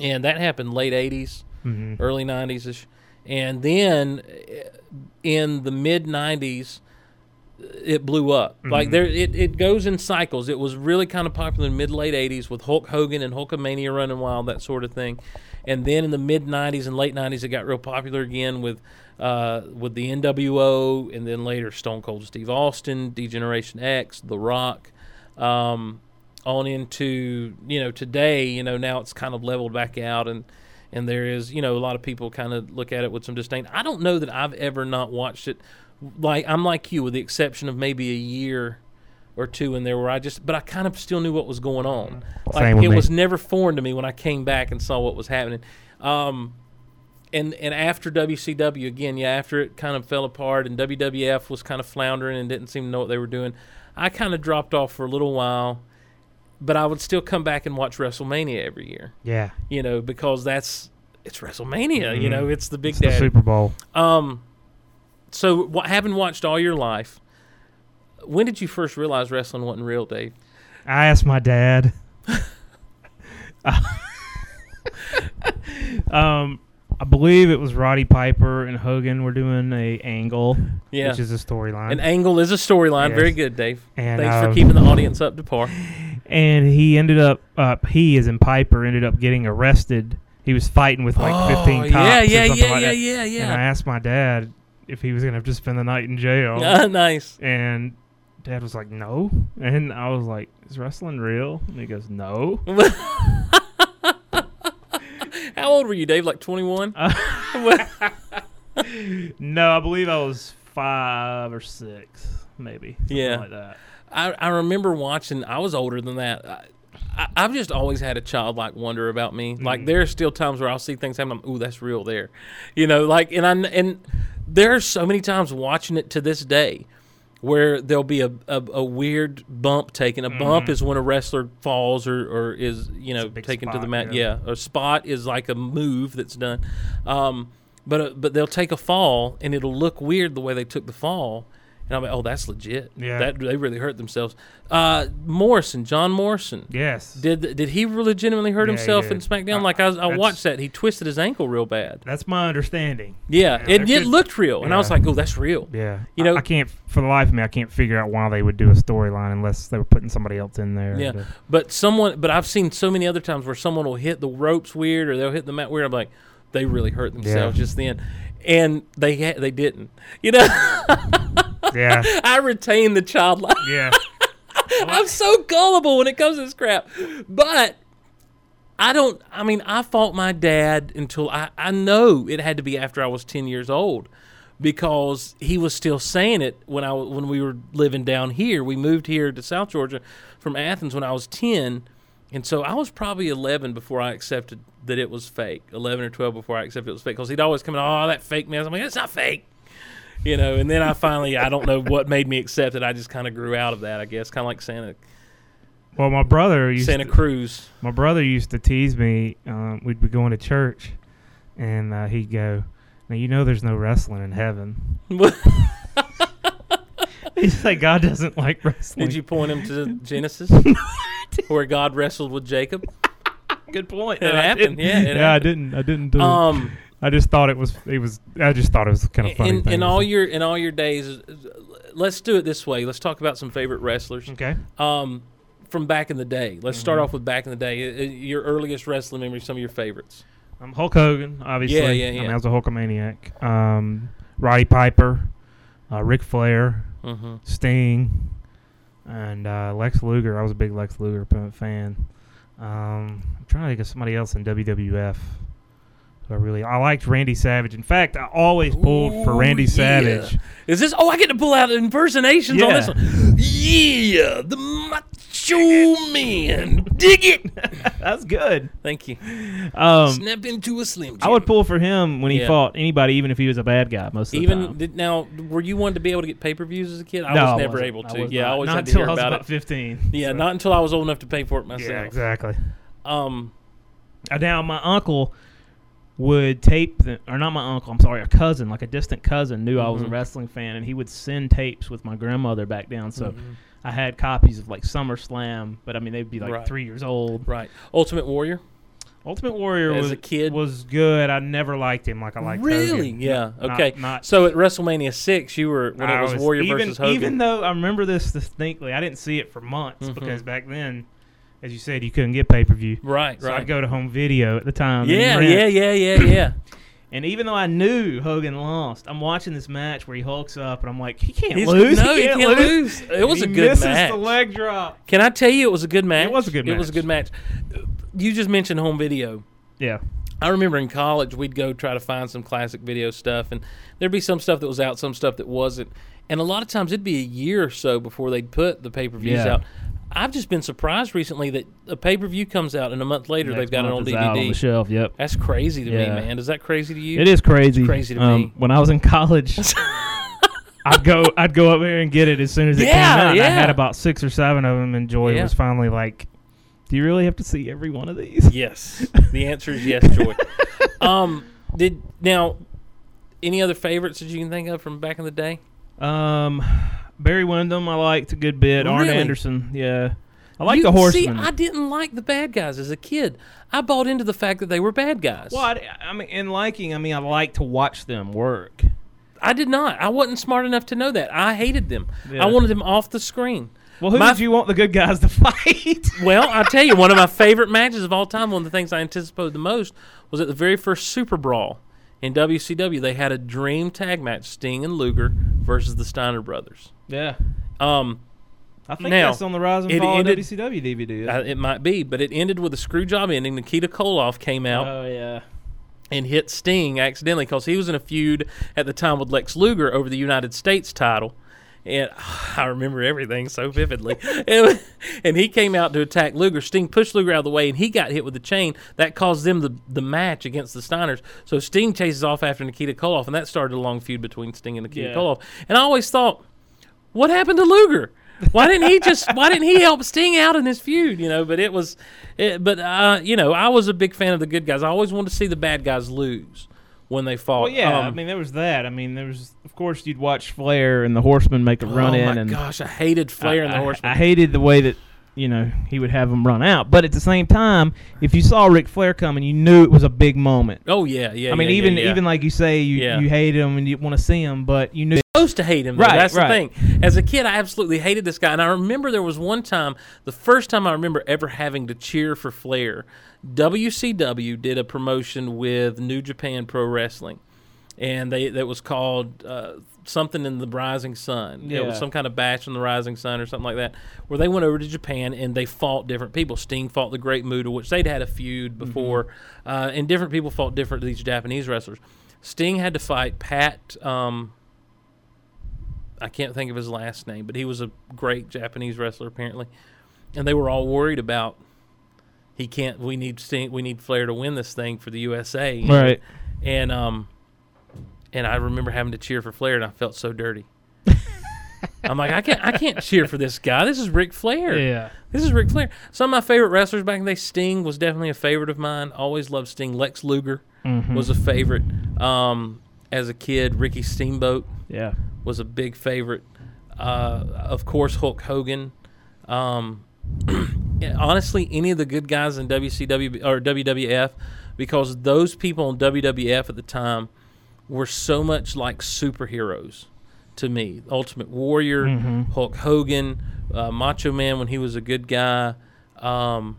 and that happened late '80s, Mhm. early '90s ish, and then eh, in the mid '90s it blew up. Like there, it, it goes in cycles. It was really kind of popular in mid late '80s with Hulk Hogan and Hulkamania running wild, that sort of thing. And then in the mid '90s and late '90s, it got real popular again with uh, with the NWO, and then later Stone Cold Steve Austin, Degeneration X, The Rock, um, on into you know today. You know now it's kind of leveled back out and. And there is, you know, a lot of people kind of look at it with some disdain. I don't know that I've ever not watched it like I'm like you, with the exception of maybe a year or two in there where I just, but I kind of still knew what was going on. Like Same with it was never foreign to me when I came back and saw what was happening. Um, and and after WCW again, yeah, after it kind of fell apart and WWF was kind of floundering and didn't seem to know what they were doing, I kind of dropped off for a little while. But I would still come back and watch WrestleMania every year, Yeah, you know, because that's it's WrestleMania, you Mhm. know, it's the big it's the. Super Bowl. Um, so wh- having watched all your life, when did you first realize wrestling wasn't real, Dave? I asked my dad. <laughs> um, I believe it was Roddy Piper and Hogan were doing a angle, Yeah, which is a storyline. an angle is a storyline. Yes. Very good, Dave. And, Thanks for um, keeping the audience up to par. and he ended up, uh, he as in Piper, ended up getting arrested. He was fighting with like 15 cops. Oh, yeah, yeah, yeah, like yeah, that. yeah, And I asked my dad if he was going to just spend the night in jail. <laughs> Nice. And dad was like, no. And I was like, is wrestling real? And he goes, no. <laughs> How old were you, Dave? Like twenty-one? <laughs> No, I believe I was five or six, maybe. Yeah. like that. I, I remember watching. I was older than that. I, I, I've just always had a childlike wonder about me. Like Mm. there are still times where I'll see things happen. I'm, ooh, that's real there, you know. Like and I and there are so many times watching it to this day where there'll be a, a, a weird bump taken. A bump is when a wrestler falls or, or is you know Mm-hmm. taken to the mat. yeah. Yeah, a spot is like a move that's done. Um, but uh, but they'll take a fall and it'll look weird the way they took the fall. And I'm like, oh, that's legit. Yeah. that they really hurt themselves. Uh, Morrison, John Morrison, Yes. did did he legitimately hurt Yeah, himself in. SmackDown? I- like I, I watched that, he twisted his ankle real bad. That's my understanding. Yeah, Yeah, and it could- looked real, and I was like, oh, that's real. Yeah. You I- know- I, can't, for the life of me, I can't figure out why they would do a storyline unless they were putting somebody else in there. Yeah, to- but someone, but I've seen so many other times where someone will hit the ropes weird or they'll hit the mat weird. I'm like, they really hurt themselves Yeah. just then, and they ha- they didn't. You know, <laughs> yeah. <laughs> I retain the childlike. Yeah. <laughs> I'm so gullible when it comes to this crap. But I don't, I mean, I fought my dad until I, I know it had to be after I was 10 years old because he was still saying it when I when we were living down here. We moved here to South Georgia from Athens when I was 10. And so I was probably 11 before I accepted that it was fake. 11 or 12 before I accepted it was fake because he'd always come in, oh, that fake mess. I'm like, it's not fake you know and then i finally i don't know what made me accept it i just kind of grew out of that i guess kind of like santa Well, my brother used santa to, cruz my brother used to tease me. Um, we'd be going to church, and uh, he'd go, "Now you know there's no wrestling in heaven." <laughs> <laughs> He's like, God doesn't like wrestling. did you point him to <laughs> genesis where god wrestled with jacob <laughs> Good point. It happened, yeah, it yeah, I happened. didn't. I didn't do. um I just thought it was. It was. I just thought it was kind of funny. in, thing in all say. your in all your days, let's do it this way. Let's talk about some favorite wrestlers. okay. Um, from back in the day. Let's start Mm-hmm. off with back in the day. Your earliest wrestling memory, some of your favorites. Um, Hulk Hogan, obviously. Yeah, yeah, I mean, yeah. I was a Hulkamaniac. Um, Roddy Piper, uh, Ric Flair, Mm-hmm. Sting, and uh, Lex Luger. I was a big Lex Luger fan. Um, I'm trying to think of somebody else in WWF. I really, I liked Randy Savage. In fact, I always pulled for Randy Ooh, Savage. Is this? Oh, I get to pull out impersonations on this one. Yeah, the Macho Man. Dig it. <laughs> That's good. Thank you. Um, Snap into a slim. I would pull for him when he Yeah. fought anybody, even if he was a bad guy. Most of the Even time. did, now, were you one to be able to get pay per views as a kid? I No, was never wasn't. able to. was yeah, not. I always not had to until hear I was about about it. fifteen. Yeah, so- not until I was old enough to pay for it myself. Yeah, exactly. Um, Now my uncle would tape the, or not my uncle. I'm sorry, a cousin, like a distant cousin, knew I was a Mhm. wrestling fan, and he would send tapes with my grandmother back down. So mhm. I had copies of like SummerSlam, but I mean they'd be like Right. three years old. right, Ultimate Warrior. Ultimate Warrior As was a kid? was good. I never liked him like I liked really? Hogan. Yeah. Okay. Not, so at WrestleMania six, you were when I it was, Warrior even, versus Hogan. Even though I remember this distinctly, I didn't see it for months Mhm. because back then, as you said, you couldn't get pay per view. right. So right. I'd go to home video at the time. yeah, yeah, yeah, yeah, yeah. <clears throat> And even though I knew Hogan lost, I'm watching this match where he hulks up, and I'm like, he can't He's- lose. No, he he can't, can't lose. lose. It was a good misses match. the leg drop. Can I tell you, it was a good match. It was a good Match. It was a good match. You just mentioned home video. Yeah. I remember in college we'd go try to find some classic video stuff, and there'd be some stuff that was out, some stuff that wasn't, and a lot of times it'd be a year or so before they'd put the pay per views Yeah. out. I've just been surprised recently that a pay per view comes out and a month later Next they've got it on month is out DVD. the shelf. Yep. That's crazy to me, man. Is that crazy to you? It is crazy. crazy to um, me. When I was in college, <laughs> I'd go I'd go up there and get it as soon as it Yeah, came out. and I had about six or seven of them, and Joy Yeah. was finally like, "Do you really have to see every one of these?" Yes. The answer is yes, Joy. <laughs> um, did now any other favorites that you can think of from back in the day? Um, Barry Windham, I liked a good bit. Arn Anderson, yeah, I like You- the Horsemen. See, I didn't like the bad guys as a kid. I bought into the fact that they were bad guys. well, I, I mean, in liking, I mean, I like to watch them work. I did not. I wasn't smart enough to know that. I hated them. Yeah. I wanted them off the screen. Well, who My- did you want the good guys to <laughs> fight? Well, I tell you, one of my favorite matches of all time, one of the things I anticipated the most, was at the very first Super Brawl in WCW. They had a dream tag match: Sting and Luger versus the Steiner brothers. yeah, Um, I think Now, that's on the Rise and it Fall ended- WCW DVD. it might be, but it ended with a screw job ending. Nikita Koloff came out. oh yeah, and hit Sting accidentally because he was in a feud at the time with Lex Luger over the United States title. And <sighs> I remember everything so vividly. <laughs> and, and he came out to attack Luger. Sting pushed Luger out of the way, and he got hit with the chain. That caused them the, the match against the Steiners. So Sting chases off after Nikita Koloff, and that started a long feud between Sting and Nikita Yeah. Koloff. And I always thought, what happened to Luger? Why didn't he just? <laughs> Why didn't he help Sting out in this feud? You know, but it was, it, but uh, you know, I was a big fan of the good guys. I always wanted to see the bad guys lose when they fought. well, yeah. I Um, mean, there was that. I mean, there was, of course, you'd watch Flair and the Horsemen make a run oh in, my and gosh, I hated Flair and the I- I- I, hated the way that you know he would have them run out. But at the same time, if you saw Ric Flair coming, you knew it was a big moment. oh yeah, yeah. I mean, yeah, yeah, even yeah. even like you say, you Yeah. you hated him and you want to see him, but you knew. supposed to hate him. Though. Right, That's right. the thing. As a kid, I absolutely hated this guy, and I remember there was one time, the first time I remember ever having to cheer for Flair. WCW did a promotion with New Japan Pro Wrestling, and they that was called uh, something in the Rising Sun. Yeah. It was some kind of bash in the Rising Sun or something like that, where they went over to Japan and they fought different people. Sting fought the Great Muta, which they'd had a feud before, uh, and different people fought different these Japanese wrestlers. Sting had to fight Pat. Um, I can't think of his last name, but he was a great Japanese wrestler apparently, and they were all worried about he can't. We need Sting. We need Flair to win this thing for the USA. Right. And um, and I remember having to cheer for Flair, and I felt so dirty. <laughs> I'm like, I can't, I can't cheer for this guy. This is Ric Flair. Yeah. This is Ric Flair. Some of my favorite wrestlers back in the day, Sting was definitely a favorite of mine. Always loved Sting. Lex Luger Mm-hmm. was a favorite. Um, as a kid, Ricky Steamboat Yeah. was a big favorite. Uh, of course, Hulk Hogan. Um, <clears throat> honestly, any of the good guys in WCW or WWF, because those people in WWF at the time were so much like superheroes to me. Ultimate Warrior, Hulk Hogan, uh, Macho Man when he was a good guy. Um,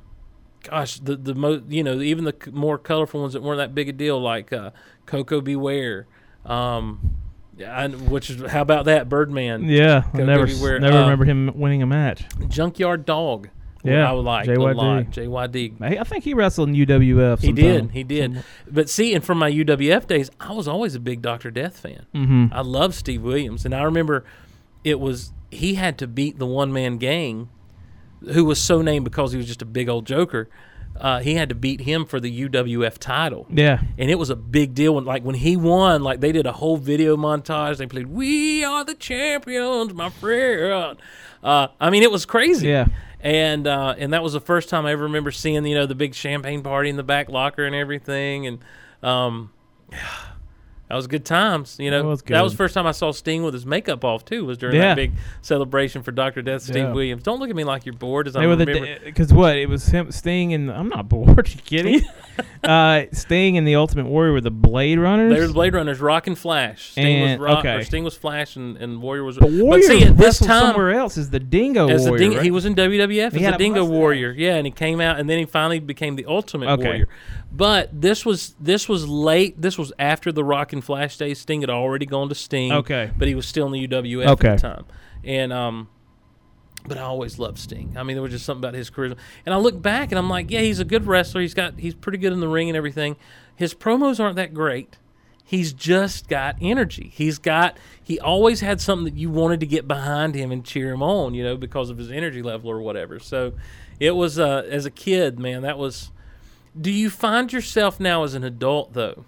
gosh, the the mo- you know even the c- more colorful ones that weren't that big a deal, like uh, Koko B. Ware. Um, and which is how about that Birdman? Yeah, I never Wear- never uh, remember him winning a match. Junkyard Dog. Yeah, I would like a JYD. lot. JYD. I think he wrestled in UWF. He did, he did. But see, and from my UWF days, I was always a big Doctor Death fan. Mm-hmm. I love Steve Williams, and I remember it was he had to beat the one man gang, who was so named because he was just a big old joker. Uh, he had to beat him for the UWF title, Yeah. and it was a big deal. When like when he won, like they did a whole video montage. They played "We Are the Champions, my friend." Uh, I mean, it was crazy. Yeah. And uh, and that was the first time I ever remember seeing you know the big champagne party in the back locker and everything, and um, that was good times. You know, That was That was the first time I saw Sting with his makeup off too. Was during Yeah. that big celebration for Doctor Death, Steve Yeah. Williams. Don't look at me like you're bored. As They I the remember. because what it was him Sting and I'm not <laughs> bored. you kidding? <laughs> uh, Sting and the Ultimate Warrior were the Blade Runners. They were the Blade Runners, Rock and Flash. Sting And- was Rock, okay. or Sting was Flash, and, and Warrior was. but Warrior see, at this time, somewhere else is the Dingo as the Warrior. Ding- right? he was in WWF He as a Dingo. Warrior. Yeah, and he came out, and then he finally became the Ultimate Okay. Warrior. But this was this was late. This was after the Rock and Flash days. Sting had already gone to Sting. Okay. but he was still in the UWF Okay. at the time, and um. But I always loved Sting. I mean, there was just something about his charisma. And I look back and I'm like, yeah, he's a good wrestler. He's got he's pretty good in the ring and everything. His promos aren't that great. He's just got energy. He's got he always had something that you wanted to get behind him and cheer him on, you know, because of his energy level or whatever. So it was uh, as a kid, man, that was do you find yourself now as an adult though?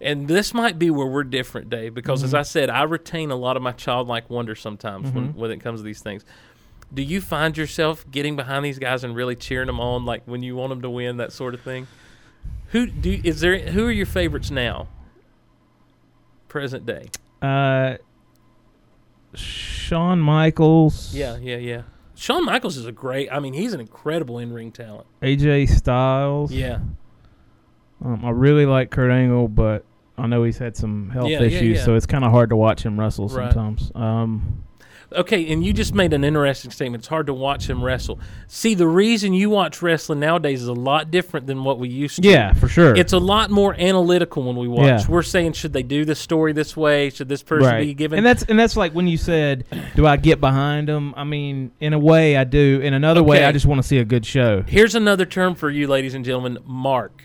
And this might be where we're different, Dave, because as I said, I retain a lot of my childlike wonder sometimes when, when it comes to these things. Do you find yourself getting behind these guys and really cheering them on, like when you want them to win, that sort of thing? Who do is there? Who are your favorites now? Present day. uh, Shawn Michaels. Yeah, yeah, yeah. Shawn Michaels is a great. I mean, he's an incredible in-ring talent. AJ Styles. Yeah, Um, I really like Kurt Angle, but I know he's had some health Yeah, yeah, issues, yeah. so it's kind of hard to watch him wrestle Right. sometimes. Um, Okay, and you just made an interesting statement. It's hard to watch him wrestle. See, the reason you watch wrestling nowadays is a lot different than what we used to. yeah, for sure. It's a lot more analytical when we watch. Yeah. We're saying, should they do this story this way? Should this person right. be given? and that's and that's like when you said, "Do I get behind him?" I mean, in a way, I do. In another way, I just want to see a good show. Here's another term for you, ladies and gentlemen mark.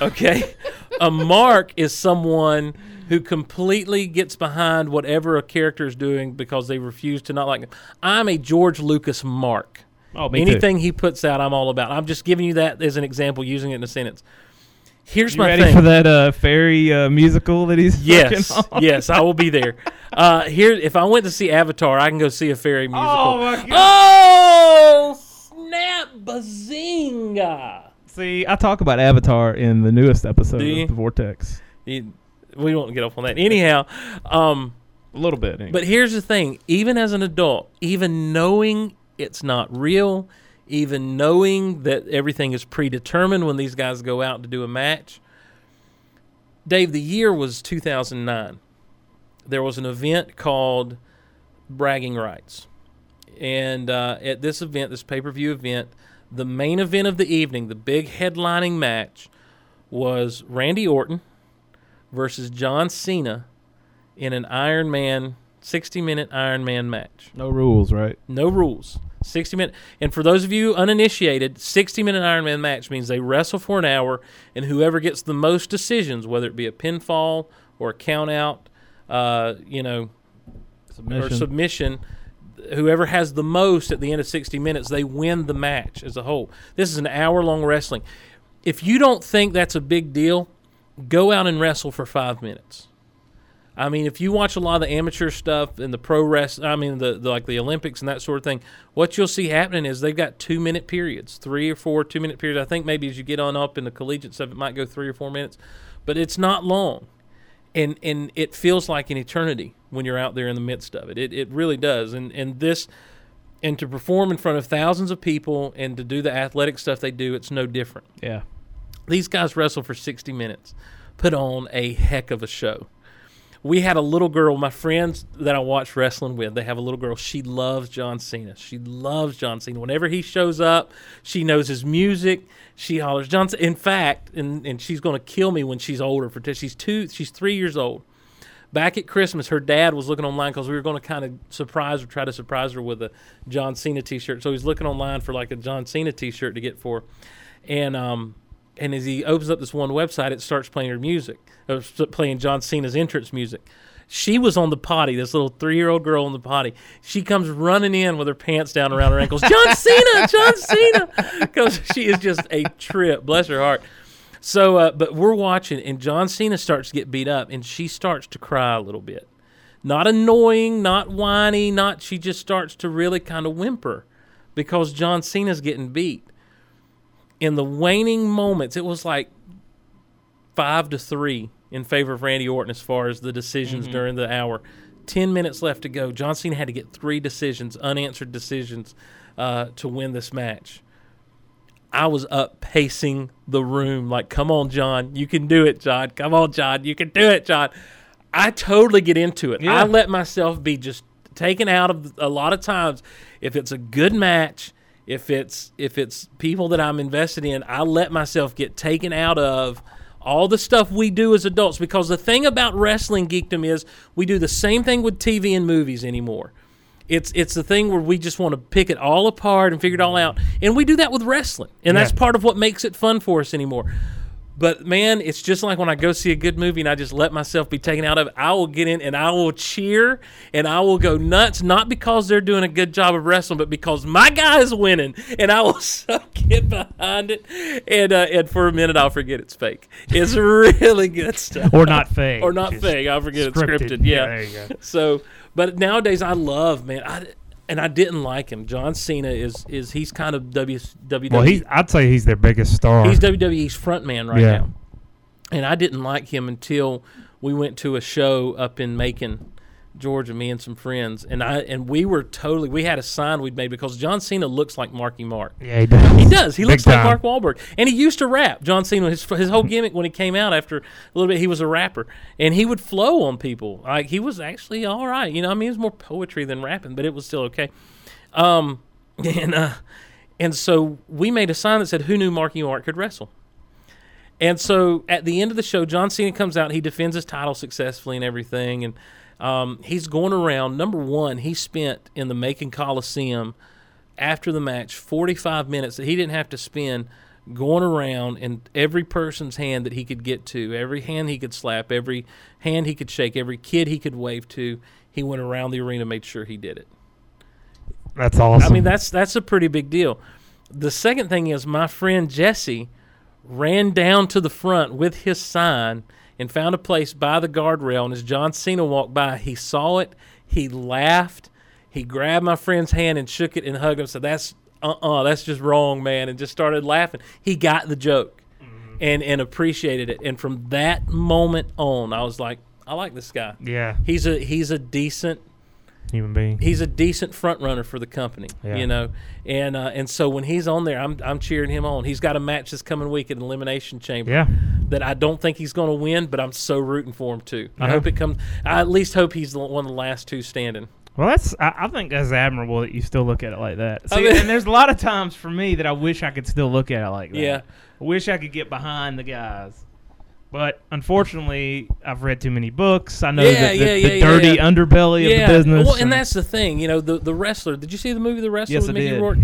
Okay? <laughs> a mark is someone who completely gets behind whatever a character is doing because they refuse to not like him. I'm a George Lucas mark. Oh, me too. Anything he puts out, I'm all about. I'm just giving you that as an example, using it in a sentence. Here's You my ready thing. for that uh, fairy uh, musical that he's Yes, on? <laughs> yes, I will be there. Uh, here, if I went to see Avatar, I can go see a fairy musical. Oh my god! Oh, snap, bazinga! See, I talk about Avatar in the newest episode of the Vortex. You- we won't get off on that. Anyhow, um, A little bit, anyway. but here's the thing: even as an adult, even knowing it's not real, even knowing that everything is predetermined when these guys go out to do a match. Dave, the year was 2009. There was an event called Bragging Rights. And uh, at this event, this pay per view event, the main event of the evening, the big headlining match, was Randy Orton versus John Cena in an Iron Man 60 minute Iron Man match. no rules, right? No rules. 60 minute. And for those of you uninitiated, 60 minute Iron Man match means they wrestle for an hour, and whoever gets the most decisions, whether it be a pinfall or a count out, uh, you know, or submission, whoever has the most at the end of 60 minutes, they win the match as a whole. This is an hour long wrestling. If you don't think that's a big deal, go out and wrestle for five minutes. I mean, if you watch a lot of the amateur stuff and the pro wrest, I mean, the, the like the Olympics and that sort of thing, what you'll see happening is they've got two minute periods, three or four two minute periods. I think maybe as you get on up in the collegiate stuff, it might go three or four minutes, but it's not long, and and it feels like an eternity when you're out there in the midst of it. It it really does, and and this. And to perform in front of thousands of people and to do the athletic stuff they do, it's no different Yeah. These guys wrestle for 60 minutes, put on a heck of a show. We had a little girl, my friends that I watch wrestling with, they have a little girl. She loves John Cena. She loves John Cena. Whenever he shows up, she knows his music. She hollers John. Cena. In fact, and, and she's going to kill me when she's older. For she's two, she's three years old back at Christmas, her dad was looking online because we were going to kind of surprise her, try to surprise her with a John Cena T-shirt. So he's looking online for like a John Cena T-shirt to get for, her. and um, and as he opens up this one website, it starts playing her music, playing John Cena's entrance music. She was on the potty, this little three-year-old girl on the potty. She comes running in with her pants down around her ankles. John <laughs> Cena, John Cena, because she is just a trip. Bless her heart. So, uh, but we're watching, and John Cena starts to get beat up, and she starts to cry a little bit. Not annoying, not whiny, not. She just starts to really kind of whimper because John Cena's getting beat. In the waning moments, it was like five to three in favor of Randy Orton as far as the decisions during the hour. Ten minutes left to go. John Cena had to get three decisions, unanswered decisions, uh, to win this match. I was up pacing the room, like, come on, John, you can do it, John. Come on, John, you can do it, John. I totally get into it. Yeah. I let myself be just taken out of a lot of times. If it's a good match, if it's if it's people that I'm invested in, I let myself get taken out of all the stuff we do as adults because the thing about wrestling geekdom is we do the same thing with TV and movies anymore. It's it's the thing where we just want to pick it all apart and figure it all out, and we do that with wrestling, and that's part of what makes it fun for us anymore. But man, it's just like when I go see a good movie and I just let myself be taken out of it. I will get in and I will cheer and I will go nuts, not because they're doing a good job of wrestling, but because my guy is winning, and I will <laughs> so get behind it. And uh, and for a minute, I'll forget it's fake. It's really good stuff, or not fake, or not just fake. I'll forget it's scripted. scripted. Yeah. there you go. So, but nowadays I love man. I and I didn't like him. John Cena is is he's kind of W WWE. Well, he's I'd say he's their biggest star. He's WWE's front man right Yeah. now. And I didn't like him until we went to a show up in Macon, Georgia, me and some friends. And I and we were totally we had a sign we'd made because John Cena looks like Marky Mark. yeah, he does. He does. He Big looks like. Mark Wahlberg. And he used to rap. John Cena, his, his whole gimmick when he came out after a little bit, he was a rapper. And he would flow on people. Like, he was actually all right. You know, I mean, it was more poetry than rapping, but it was still okay. Um, <laughs> and, uh, and so we made a sign that said, Who knew Marky Mark could wrestle? And so at the end of the show, John Cena comes out. He defends his title successfully and everything. And um, he's going around. Number one, he spent in the Macon Coliseum after the match 45 minutes that he didn't have to spend going around in every person's hand that he could get to, every hand he could slap, every hand he could shake, every kid he could wave to. He went around the arena, made sure he did it. That's awesome. I mean, that's that's a pretty big deal. The second thing is my friend Jesse ran down to the front with his sign and found a place by the guardrail. And as John Cena walked by, he saw it. He laughed. He grabbed my friend's hand and shook it and hugged him. Said, "That's uh uh that's just wrong, man," and just started laughing. He got the joke and and appreciated it. And from that moment on, I was like, I like this guy. yeah, He's a he's a decent human being. he's a decent front runner for the company, Yeah. you know, and uh, and so when he's on there, I'm I'm cheering him on. He's got a match this coming week at Elimination Chamber yeah, that I don't think he's going to win, but I'm so rooting for him too. I hope it comes. I at least hope he's the, one of the last two standing. well, that's I, I think that's admirable that you still look at it like that. I See, mean- and there's a lot of times for me that I wish I could still look at it like that. Yeah. I wish I could get behind the guys. But unfortunately, I've read too many books. I know Yeah, the, the, yeah, the yeah, yeah, dirty yeah. underbelly of the business. well, and that's the thing, you know, the the wrestler. Did you see the movie The Wrestler Yes, with Mickey did. Rourke?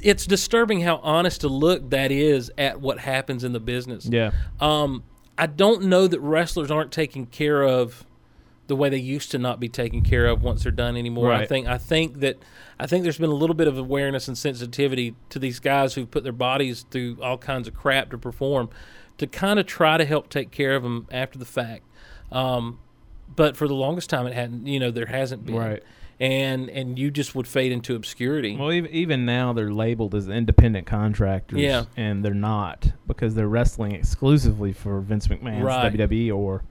It's disturbing how honest a look that is at what happens in the business. yeah. Um, I don't know that wrestlers aren't taken care of the way they used to not be taken care of once they're done anymore. I think I think that I think there's been a little bit of awareness and sensitivity to these guys who put their bodies through all kinds of crap to perform, to kind of try to help take care of them after the fact. Um, but for the longest time, it hadn't. You know, there hasn't been. Right. And and you just would fade into obscurity. Well, even, even now they're labeled as independent contractors. Yeah. And they're not because they're wrestling exclusively for Vince McMahon's Right. WWE or.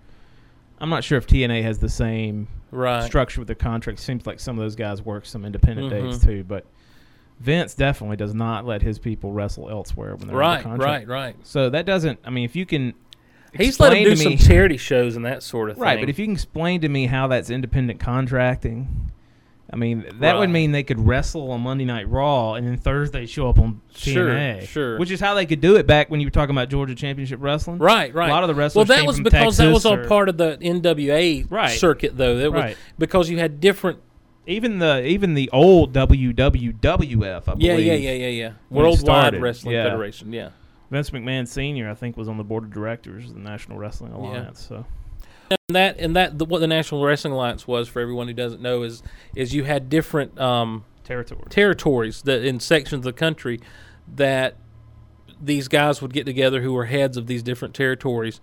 I'm not sure if TNA has the same right. structure with their contract. Seems like some of those guys work some independent Mhm. dates too, but Vince definitely does not let his people wrestle elsewhere when they're Right, contract. right, right. So that doesn't. I mean, if you can, He's let him do me- some charity shows and that sort of thing. right. But if you can explain to me how that's independent contracting, I mean, that would mean they could wrestle on Monday Night Raw and then Thursday show up on Sure, TNA. sure. Which is how they could do it back when you were talking about Georgia Championship Wrestling. Right, right. A lot of the wrestlers. Well, that was because that was all part of the NWA Right. circuit, though. That was because you had different. Even the even the old WWWF, I Yeah, believe. yeah, yeah, yeah, yeah. when it Worldwide started, Wrestling yeah. Federation. Yeah. Vince McMahon Senior, I think, was on the board of directors of the National Wrestling Alliance. So And that and that the, what the National Wrestling Alliance was for everyone who doesn't know is is you had different um, territory. territories that in sections of the country that these guys would get together who were heads of these different territories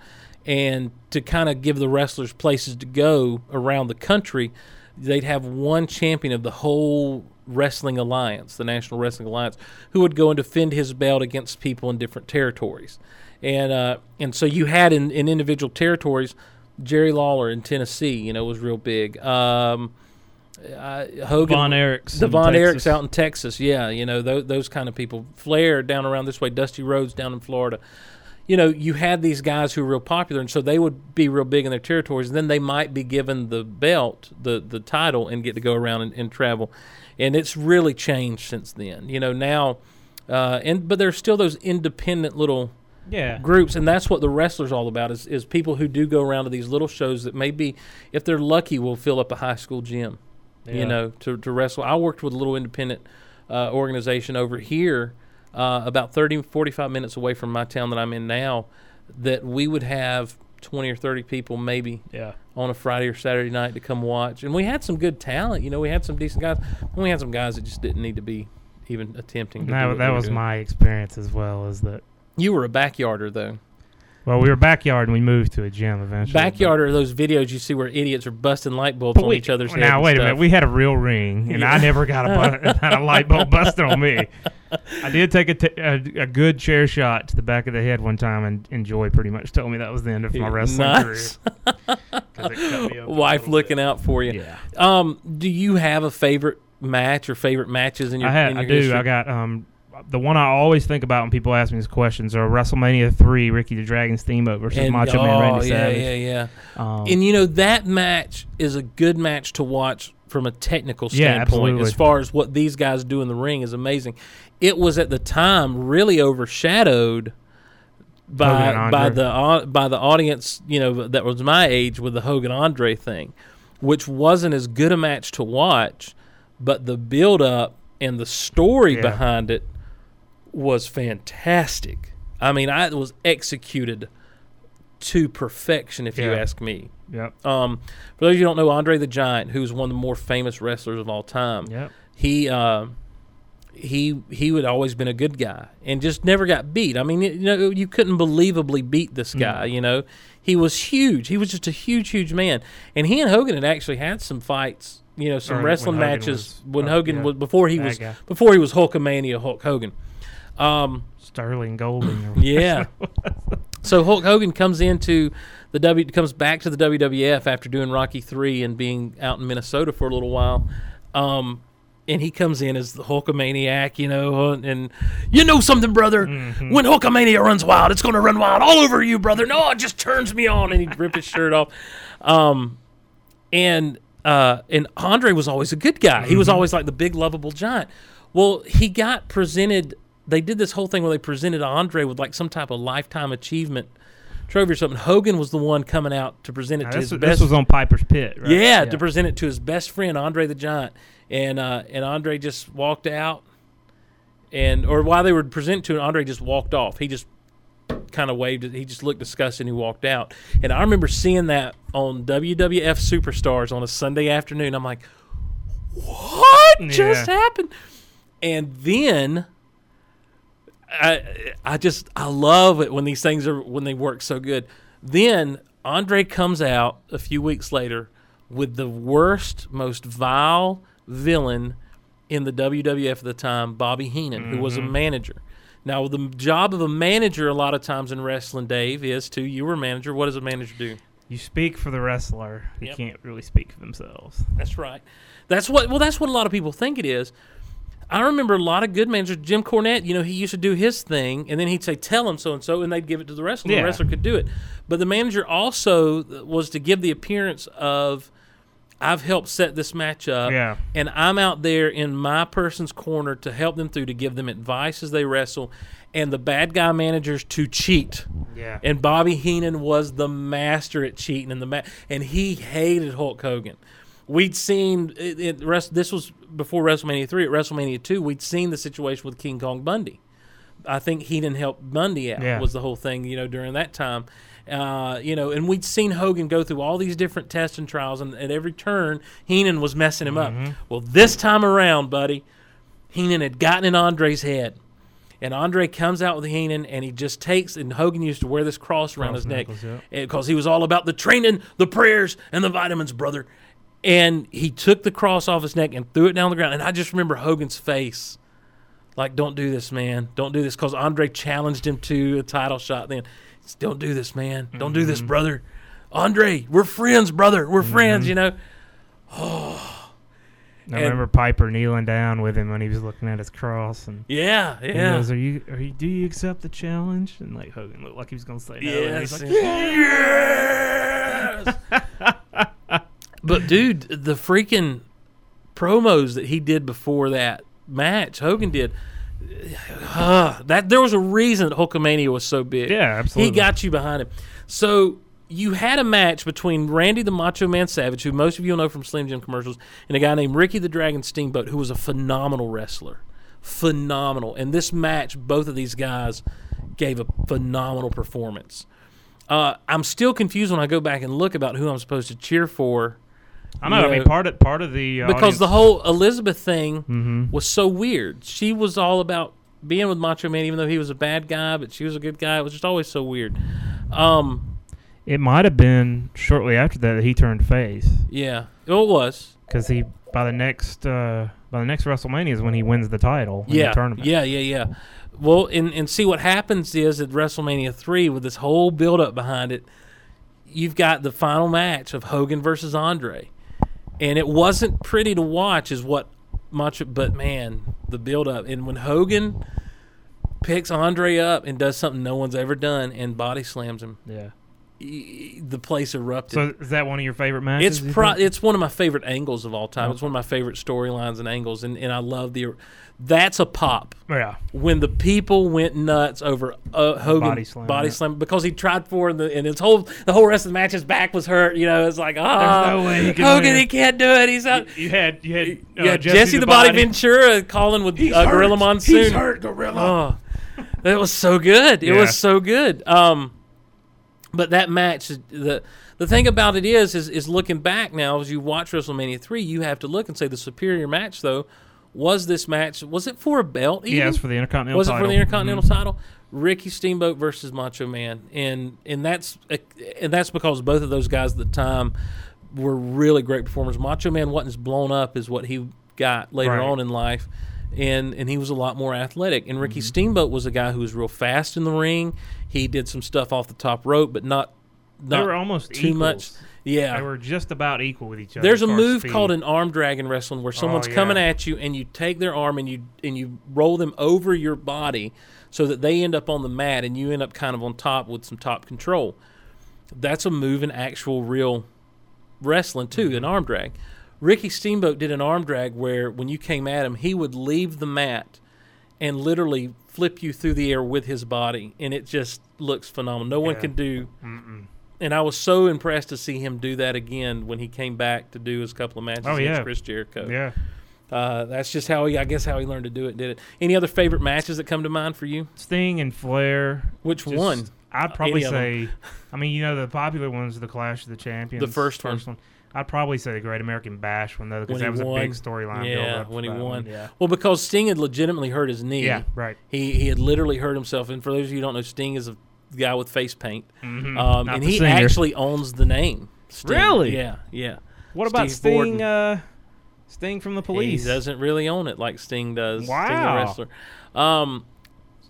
and to kind of give the wrestlers places to go around the country they'd have one champion of the whole wrestling alliance the national wrestling alliance who would go and defend his belt against people in different territories and uh, and so you had in, in individual territories jerry lawler in tennessee you know was real big um, uh, Hogan, Von Erichs Devon Texas. Eric's out in Texas. Yeah, you know those, those kind of people. Flair down around this way. Dusty Rhodes down in Florida. You know, you had these guys who were real popular, and so they would be real big in their territories. And then they might be given the belt, the the title, and get to go around and, and travel. And it's really changed since then. You know now, uh, and but there's still those independent little Yeah. groups, and that's what the wrestlers all about is is people who do go around to these little shows that maybe, if they're lucky, will fill up a high school gym. Yeah. You know, to to wrestle. I worked with a little independent uh, organization over here, uh, about 30, 45 minutes away from my town that I'm in now, that we would have twenty or thirty people maybe Yeah. on a Friday or Saturday night to come watch, and we had some good talent. You know, we had some decent guys. and We had some guys that just didn't need to be even attempting. To do That, that was doing. my experience as well. Is that You were a backyarder though. Well, we were backyard and we moved to a gym eventually. Backyard are those videos you see where idiots are busting light bulbs But on we- each other's heads. Now wait a minute. We had a real ring, and I never got a, bu- <laughs> <laughs> a light bulb busted on me. I did take a, t- a, a good chair shot to the back of the head one time, and, and Joy pretty much told me that was the end of my wrestling Nice. career. 'Cause it cut me open <laughs> a Wife looking bit. out for you. Yeah, Um, do you have a favorite match or favorite matches in your? I had. in I your do. history? I got um the one I always think about when people ask me these questions are WrestleMania three, Ricky the Dragon Steamboat versus And- Macho oh, Man Randy yeah, Savage. yeah, yeah. Um, And you know that match is a good match to watch from a technical standpoint. absolutely. As far as what these guys do in the ring is amazing. It was at the time really overshadowed by by the au- by the audience, you know, that was my age with the Hogan Andre thing, which wasn't as good a match to watch, but the build up and the story Yeah. behind it was fantastic. I mean, I was executed to perfection, if you ask me. Yep. Um, for those of you who don't know, Andre the Giant, who's one of the more famous wrestlers of all time, Yep. he uh, he he would always been a good guy and just never got beat. I mean, you know, you couldn't believably beat this guy. You know, he was huge. He was just a huge, huge man. And he and Hogan had actually had some fights. You know, some Or when wrestling Hogan matches was- when Hogan yeah, was before he was guy. before he was Hulkamania Hulk Hogan. Um, Sterling Golden. or- <laughs> yeah. so Hulk Hogan comes into the W comes back to the WWF after doing Rocky Three and being out in Minnesota for a little while. Um, and he comes in as the Hulkamaniac, you know, and, and you know something, brother. When Hulkamania runs wild, it's going to run wild all over you, brother. No, it just turns me on, and he'd rip his shirt off. Um, and uh, and Andre was always a good guy. He was always like the big lovable giant. Well, he got presented. They did this whole thing where they presented Andre with like some type of lifetime achievement trophy or something. Hogan was the one coming out to present it Now, to this, his this best. was on Piper's Pit, right? yeah, to present it to his best friend Andre the Giant, and uh, and Andre just walked out, and or while they were presenting to him, Andre just walked off. He just kind of waved. He just looked disgusted and he walked out. And I remember seeing that on WWF Superstars on a Sunday afternoon. I'm like, what just happened? And then. I I just I love it when these things are when they work so good. Then Andre comes out a few weeks later with the worst, most vile villain in the WWF at the time, Bobby Heenan, who was a mm-hmm. manager. Now, the job of a manager, a lot of times in wrestling, Dave, is to you were a manager. What does a manager do? You speak for the wrestler. You Yep. can't really speak for themselves. That's right. That's what. Well, that's what a lot of people think it is. I remember a lot of good managers. Jim Cornette, you know, he used to do his thing, and then he'd say, "Tell him so and so," and they'd give it to the wrestler. Yeah. The wrestler could do it, but the manager also was to give the appearance of, "I've helped set this match up, Yeah. and I'm out there in my person's corner to help them through, to give them advice as they wrestle." And the bad guy managers to cheat. Yeah. And Bobby Heenan was the master at cheating in the ma- and he hated Hulk Hogan. We'd seen it, it rest, this was before WrestleMania 3 at WrestleMania 2 we'd seen the situation with King Kong Bundy. I think Heenan helped Bundy out Yeah. was the whole thing, you know, during that time. Uh, you know, and we'd seen Hogan go through all these different tests and trials and at every turn Heenan was messing him Mm-hmm. up. Well, this time around, buddy, Heenan had gotten in Andre's head. And Andre comes out with Heenan, and he just takes. And Hogan used to wear this cross around Cross his neck because he was all about the training, the prayers, and the vitamins, brother. And he took the cross off his neck and threw it down the ground. And I just remember Hogan's face, like, "Don't do this, man. Don't do this," because Andre challenged him to a title shot. Then, said, "Don't do this, man. Don't do this, mm-hmm. brother. Andre, we're friends, brother. We're mm-hmm. friends." You know. I remember Piper kneeling down with him when he was looking at his cross, and Yeah, yeah. he goes, "Are you? Are you? Do you accept the challenge?" And like Hogan looked like he was gonna say no. and Yes. he's like, yes. <laughs> but dude, the freaking promos that he did before that match, Hogan did. Uh, that there was a reason that Hulkamania was so big. Yeah, absolutely. He got you behind him. So you had a match between Randy the Macho Man Savage, who most of you know from Slim Jim commercials, and a guy named Ricky the Dragon Steamboat, who was a phenomenal wrestler. Phenomenal. And this match, both of these guys gave a phenomenal performance. Uh, I'm still confused when I go back and look about who I'm supposed to cheer for I know. I mean, part of part of the uh, because the whole Elizabeth thing Mhm. was so weird. She was all about being with Macho Man, even though he was a bad guy, but she was a good guy. It was just always so weird. Um, it might have been shortly after that that he turned face yeah, it was. because he by the next uh, by the next WrestleMania is when he wins the title in Yeah, the tournament. yeah, yeah, yeah. Well, and and see what happens is at WrestleMania three with this whole build up behind it, you've got the final match of Hogan versus Andre, and it wasn't pretty to watch, is what much. But man, the build up and when Hogan picks Andre up and does something no one's ever done and body slams him, yeah. the place erupted. So is that one of your favorite matches? It's pro- it's one of my favorite angles of all time. Oh. It's one of my favorite storylines and angles, and, and I love the. That's a pop yeah. when the people went nuts over uh, Hogan Body slam, body slam because he tried for and, the, and his whole the whole rest of the match his back was hurt. You know, it's like ah, no way he can Hogan win. he can't do it. He's out. You had you had uh, yeah, Jesse, the, Body, Ventura calling with uh, Gorilla Monsoon. He's hurt, Gorilla. Oh, that was so good. It Yeah. was so good. Um, but that match, the the thing about it is, is, is looking back now as you watch WrestleMania three, you have to look and say the superior match though was this match. Was it for a belt? Yeah, even? it's for the Intercontinental was it title. for the Intercontinental Mhm. title? Ricky Steamboat versus Macho Man, and and that's and that's because both of those guys at the time were really great performers. Macho Man wasn't as blown up as what he got later Right. on in life, and and he was a lot more athletic. And Mm-hmm. Ricky Steamboat was a guy who was real fast in the ring. He did some stuff off the top rope, but not They were almost too equals. much. Yeah, They were just about equal with each other. there's a as far as move speed. called an arm drag in wrestling where someone's Oh, yeah. coming at you and you take their arm and you and you roll them over your body so that they end up on the mat and you end up kind of on top with some top control. That's a move in actual real wrestling too, Mm-hmm. an arm drag. Ricky Steamboat did an arm drag where when you came at him, he would leave the mat and literally flip you through the air with his body, and it just looks phenomenal. No one can do. And I was so impressed to see him do that again when he came back to do his couple of matches Oh, against yeah. Chris Jericho. Yeah. Uh, that's just how he, I guess, how he learned to do it. Did it? Any other favorite matches that come to mind for you? Sting and Flair. Which Just- one? I'd probably Any say. I mean, you know, the popular ones, the Clash of the Champions. The first one. one. I'd probably say the Great American Bash one though, because that was a big storyline. Yeah, when he won. one, Yeah. Well, because Sting had legitimately hurt his knee. Yeah. Right. He he had literally hurt himself. And for those of you who don't know, Sting is a guy with face paint. Mhm. Um, and he singer. actually owns the name. Sting. Really? Yeah, yeah. What about Sting? Uh, Sting from the police. He doesn't really own it like Sting does. Sting the Wow. wrestler. Um,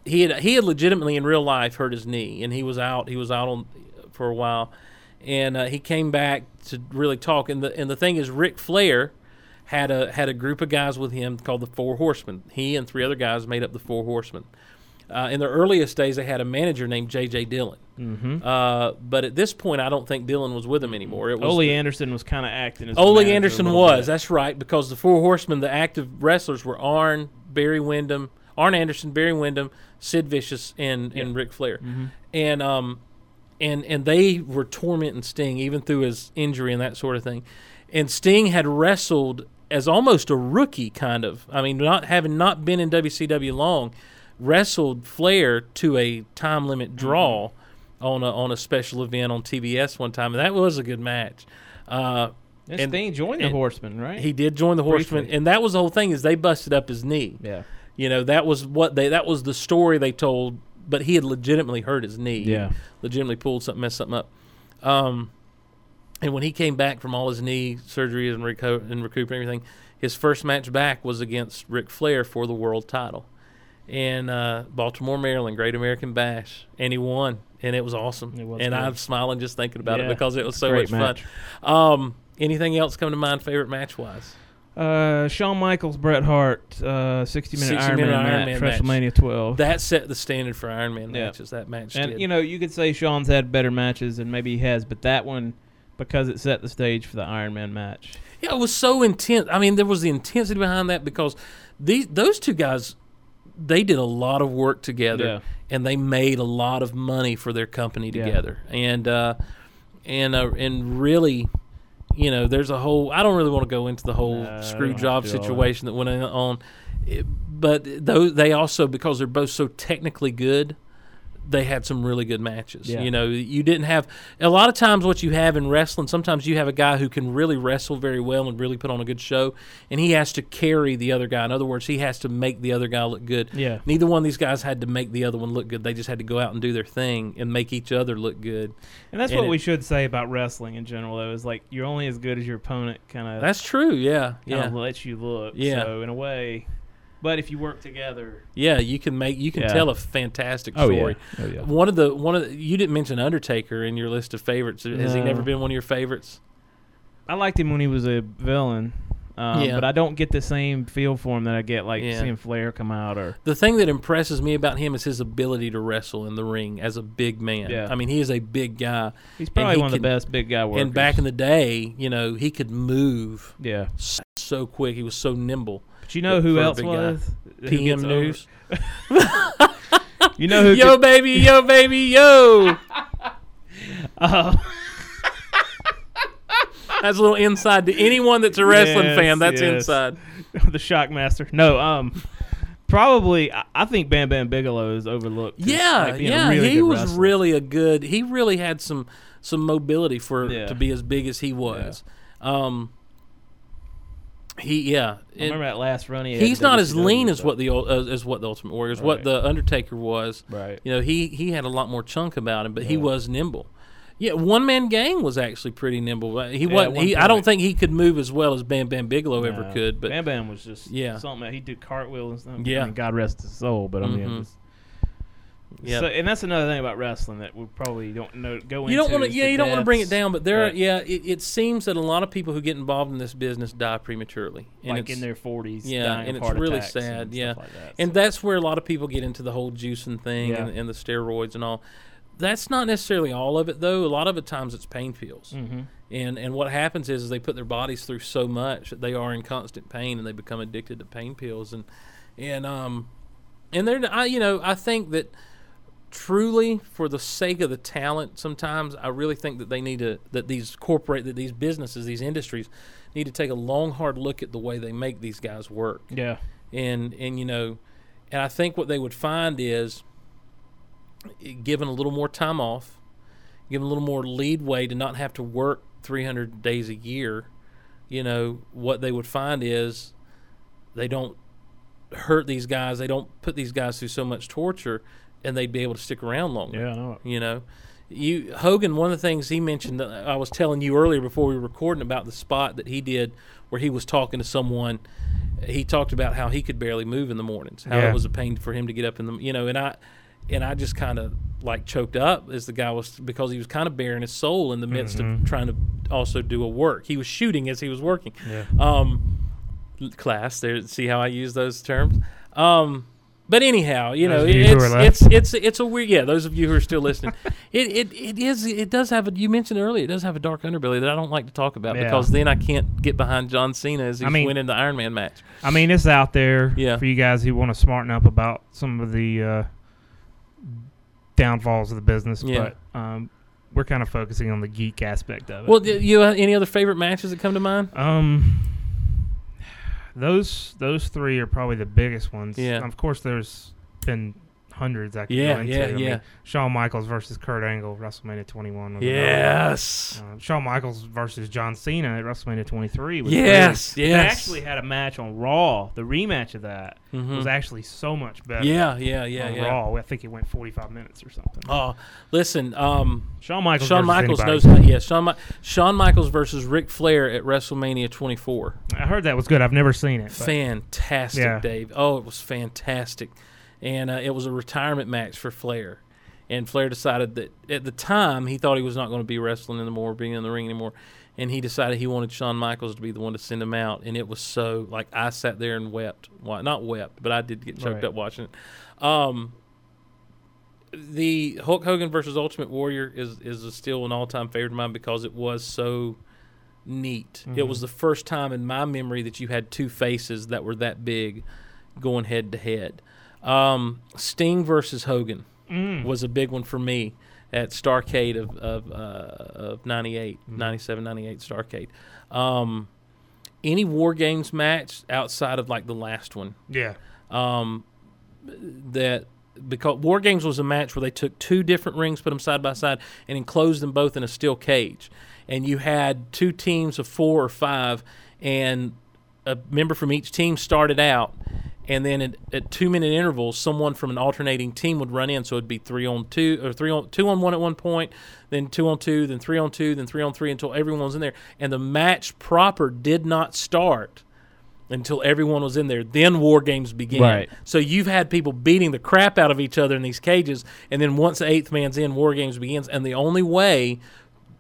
he had he had legitimately in real life hurt his knee, and he was out. He was out on for a while, and uh, he came back to really talk. And the and the thing is, Ric Flair had a had a group of guys with him called the Four Horsemen. He and three other guys made up the Four Horsemen. Uh, in their earliest days, they had a manager named J.J. Dillon. Mm-hmm. Uh, but at this point, I don't think Dillon was with them anymore. It was Ole the- Anderson was kind of acting as Ole Anderson was. bit. That's right, because the Four Horsemen, the active wrestlers were Arn, Barry Windham, Arn Anderson, Barry Windham, Sid Vicious, and and Ric Flair, Mm-hmm. and um, and and they were tormenting Sting even through his injury and that sort of thing, and Sting had wrestled as almost a rookie, kind of. I mean, not having not been in WCW long, wrestled Flair to a time limit draw. On a, on a special event on TBS one time, and that was a good match. Uh, And and- Sting joined the Horsemen, right? he did join the Horsemen, Briefly. and that was the whole thing. Is they busted up his knee. yeah. You know, that was what they that was the story they told. But he had legitimately hurt his knee. Yeah. legitimately pulled something, messed something up. Um, and when he came back from all his knee surgeries and, reco- and recoup and everything, his first match back was against Ric Flair for the world title in uh, Baltimore, Maryland, Great American Bash, and he won, and it was awesome. It was and good. I'm smiling just thinking about Yeah, it because it was so great much match. fun. Um, anything else come to mind, favorite match wise? Uh, Shawn Michaels, Bret Hart, uh, 60 minute 60 Iron minute Man Iron match, Man match. WrestleMania 12. That set the standard for Iron Man Yeah. matches. That match and did. you know, you could say Shawn's had better matches, and maybe he has, but that one, because it set the stage for the Iron Man match. Yeah, it was so intense. I mean, there was the intensity behind that because these those two guys, they did a lot of work together, Yeah. and they made a lot of money for their company Yeah. together, and uh, and uh, and really, you know, there's a whole. I don't really want to go into the whole No, screw job have to do all that. situation that went on, It- but those they also because they're both so technically good. They had some really good matches. Yeah. You know, you didn't have a lot of times what you have in wrestling. Sometimes you have a guy who can really wrestle very well and really put on a good show, and he has to carry the other guy. In other words, he has to make the other guy look good. Yeah. Neither one of these guys had to make the other one look good. They just had to go out and do their thing and make each other look good. And that's And what it- we should say about wrestling in general, though, is like you're only as good as your opponent kind of That's true. Yeah. Yeah. lets you look. Yeah. So in a way, but if you work together, Yeah. You can make. You can Yeah. tell a fantastic Oh, yeah. story. Oh, yeah. One of the one of the, you didn't mention Undertaker in your list of favorites. Has he No. never been one of your favorites? I liked him when he was a villain. Um, Yeah. But I don't get the same feel for him that I get like Yeah. seeing Flair come out or The thing that impresses me about him is his ability to wrestle in the ring as a big man. Yeah. I mean, he is a big guy. he's probably he one of the best big guy workers. And back in the day, you know, he could move yeah. s- so quick. He was so nimble. But you know who else was? Who PM News. <laughs> You know who? Yo, could- baby, yo, baby, yo. Oh. <laughs> That's a little inside to anyone that's a wrestling Yes, fan. That's yes. inside. <laughs> the Shockmaster. No, um, probably. I, think Bam Bam Bigelow is overlooked. Yeah, like, yeah. really he was wrestler. really a good. He really had some some mobility for Yeah. to be as big as he was. Um, he yeah. It- remember that last run he had. he's not as lean as what the ul- uh, as what the Ultimate Warrior is. What the Undertaker was. Right. You know, he he had a lot more chunk about him, but he was nimble. Yeah, one man gang was actually pretty nimble. He Yeah, wasn't. one He, I don't think he could move as well as Bam Bam Bigelow ever could. But Bam Bam was just Yeah. something that he did cartwheels and stuff. Yeah. I mean, God rest his soul, but I mean, Mhm. It yeah, so, and that's another thing about wrestling that we probably don't know go into. you don't want to. Yeah, the you don't want to bring it down. But there, Right. yeah, it, it seems that a lot of people who get involved in this business die prematurely, and like in their forties. Yeah, dying and of it's heart really sad. and Yeah, stuff like that. and that's where a lot of people get into the whole juicing thing Yeah. and, and the steroids and all. That's not necessarily all of it, though. A lot of the times it's pain pills, Mhm. and and what happens is, is they put their bodies through so much that they are in constant pain and they become addicted to pain pills and and um and they're I you know I think that truly for the sake of the talent sometimes i really think that they need to that these corporate that these businesses these industries need to take a long hard look at the way they make these guys work. Yeah, and and you know and i think what they would find is given a little more time off given a little more leadway to not have to work 300 days a year you know what they would find is they don't hurt these guys. They don't put these guys through so much torture and they'd be able to stick around longer yeah, I know. you know you Hogan one of the things he mentioned that I was telling you earlier before we were recording about the spot that he did where he was talking to someone he talked about how he could barely move in the mornings how Yeah. it was a pain for him to get up in the you know and I and I just kind of like choked up as the guy was because he was kind of baring his soul in the midst of trying to also do a work he was shooting as he was working Yeah. um class. There, see how I use those terms. Um, but anyhow, you know, you it's, it's it's it's a weird. Yeah, those of you who are still listening, <laughs> it, it it is it does have a. You mentioned earlier, it does have a dark underbelly that I don't like to talk about Yeah. because then I can't get behind John Cena as he's I mean- winning the Iron Man match. I mean, it's out there Yeah. for you guys who want to smarten up about some of the uh, downfalls of the business. Yeah. But um, we're kind of focusing on the geek aspect of it. Well, do you have any other favorite matches that come to mind? um, those those three are probably the biggest ones. Yeah. Of course, there's been hundreds. I could Yeah, go into. yeah, I mean, yeah. Shawn Michaels versus Kurt Angle, WrestleMania 21. was. Yes. Uh, Shawn Michaels versus John Cena at WrestleMania 23. Was Yes, great. yes. They actually had a match on Raw. The rematch of that Mhm. was actually so much better. Yeah, yeah, yeah, on yeah. Raw. I think it went 45 minutes or something. Oh, listen, um, Shawn Michaels. Shawn Michaels anybody. knows how. Yeah, Shawn, Mi- Shawn Michaels versus Ric Flair at WrestleMania 24. I heard that was good. I've never seen it. but- Fantastic, Yeah. Dave. Oh, it was fantastic, and uh, it was a retirement match for Flair. And Flair decided that at the time he thought he was not going to be wrestling anymore, being in the ring anymore, and he decided he wanted Shawn Michaels to be the one to send him out. And it was so like I sat there and wept. Well, not wept, but I did get choked Right. up watching it. Um, the Hulk Hogan versus Ultimate Warrior is is still an all time favorite of mine because it was so neat. It was the first time in my memory that you had two faces that were that big going head to head. Um, Sting versus Hogan was a big one for me at Starcade of of, uh, of 98, 97, 98 Starcade. Um, any War Games match outside of like the last one Yeah. um, that because War Games was a match where they took two different rings, put them side by side, and enclosed them both in a steel cage, and you had two teams of four or five, and a member from each team started out. And then at, at two minute intervals, someone from an alternating team would run in, so it'd be three on two or three on two on one at one point, then two on two, then three on two, then three on three until everyone was in there. And the match proper did not start until everyone was in there. Then war games began. Right. So you've had people beating the crap out of each other in these cages, and then once the eighth man's in, war games begins. And the only way,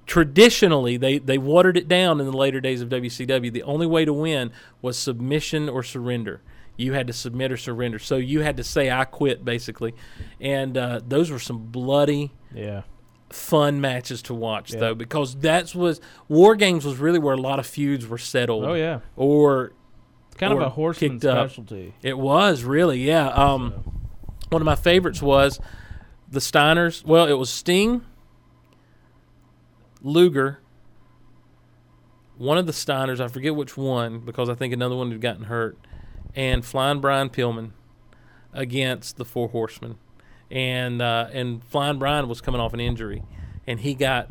traditionally, they they watered it down in the later days of WCW. The only way to win was submission or surrender. You had to submit or surrender. So you had to say "I quit," basically, and uh, those were some bloody Yeah. fun matches to watch Yeah. though because that's was war games was really where a lot of feuds were settled Oh yeah. or It's kind of a horseman specialty. it was really, yeah. Um, one of my favorites was the Steiners. Well, it was Sting, Luger, one of the Steiners. I forget which one because I think another one had gotten hurt, and Flying Brian Pillman against the Four Horsemen, and uh, and Flying Brian was coming off an injury, and he got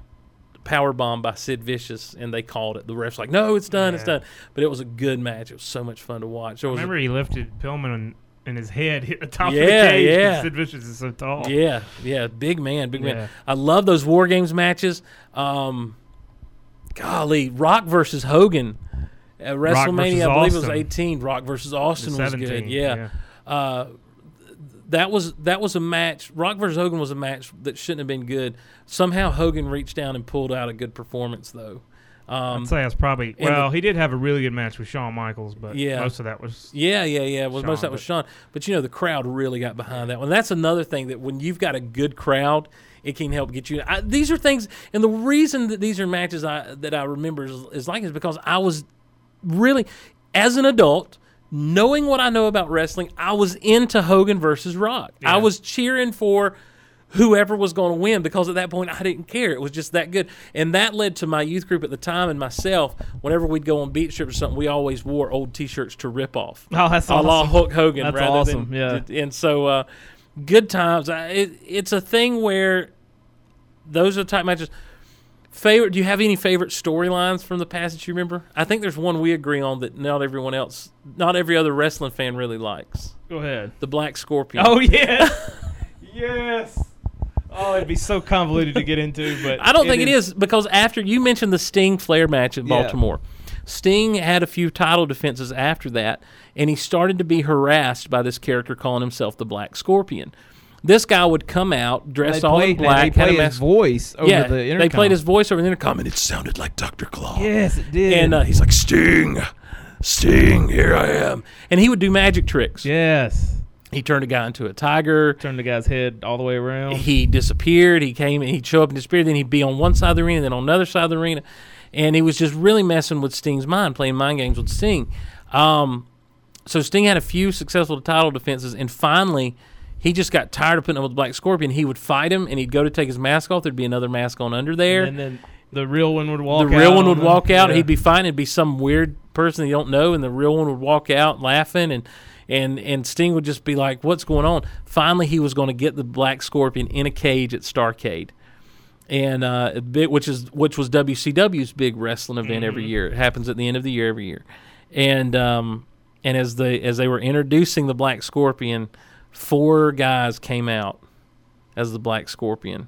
power bombed by Sid Vicious, and they called it. The refs like, no, it's done, it's done. But it was a good match. It was so much fun to watch. There was a- Remember, he lifted Pillman and, and his head hit the top of the Yeah, yeah. Sid Vicious is so tall. Yeah, yeah, big man, big man. I love those War Games matches. Um, golly, Rock versus Hogan at WrestleMania, I believe it was 18. Rock versus Austin was good. Yeah. yeah. Uh, that was that was a match. Rock versus Hogan was a match that shouldn't have been good. Somehow Hogan reached down and pulled out a good performance though. Um, I'd say that's probably. Well, the- he did have a really good match with Shawn Michaels, but Yeah. most of that was. Yeah, yeah, yeah. Well, most of that was but- Shawn. But you know, the crowd really got behind that one. That's another thing that when you've got a good crowd, it can help get you. I, these are things, and the reason that these are matches I, that I remember is, is like is because I was really, as an adult, knowing what I know about wrestling, I was into Hogan versus Rock. I was cheering for whoever was going to win because at that point I didn't care. It was just that good. And that led to my youth group at the time and myself. Whenever we'd go on beach trips or something, we always wore old T-shirts to rip off. Oh, that's a la awesome. Hulk Hogan. That's rather awesome, Than, yeah. And so, uh, good times. I, it, it's a thing where those are the type matches. Favorite? Do you have any favorite storylines from the past that you remember? I think there's one we agree on that not everyone else, not every other wrestling fan really likes. Go ahead. The Black Scorpion. Oh yeah. <laughs> yes. Oh, it'd be so convoluted to get into, but I don't think it is because after you mentioned the Sting Flair match at Yeah. Baltimore, Sting had a few title defenses after that, and he started to be harassed by this character calling himself the Black Scorpion. This guy would come out dressed They all played, in black, they had a played his voice over yeah, the they played his voice over the intercom, and it sounded like Doctor Claw. Yes, it did. And uh, he's like, Sting, Sting, here I am. And he would do magic tricks. Yes. He turned a guy into a tiger. Turned the guy's head all the way around. He disappeared. He came and he'd show up and disappear. Then he'd be on one side of the arena, then on another side of the arena. And he was just really messing with Sting's mind, playing mind games with Sting. Um, so Sting had a few successful title defenses, and finally, he just got tired of putting up with Black Scorpion. He would fight him, and he'd go to take his mask off. There'd be another mask on under there. And then the real one would walk out. the real one would on walk the- out. yeah. He'd be fine. It'd be some weird person you don't know, and the real one would walk out laughing, and and and Sting would just be like, "What's going on?" Finally, he was going to get the Black Scorpion in a cage at Starcade, and uh, which is which was WCW's big wrestling event every year. It happens at the end of the year every year, and um, and as they as they were introducing the Black Scorpion, four guys came out as the Black Scorpion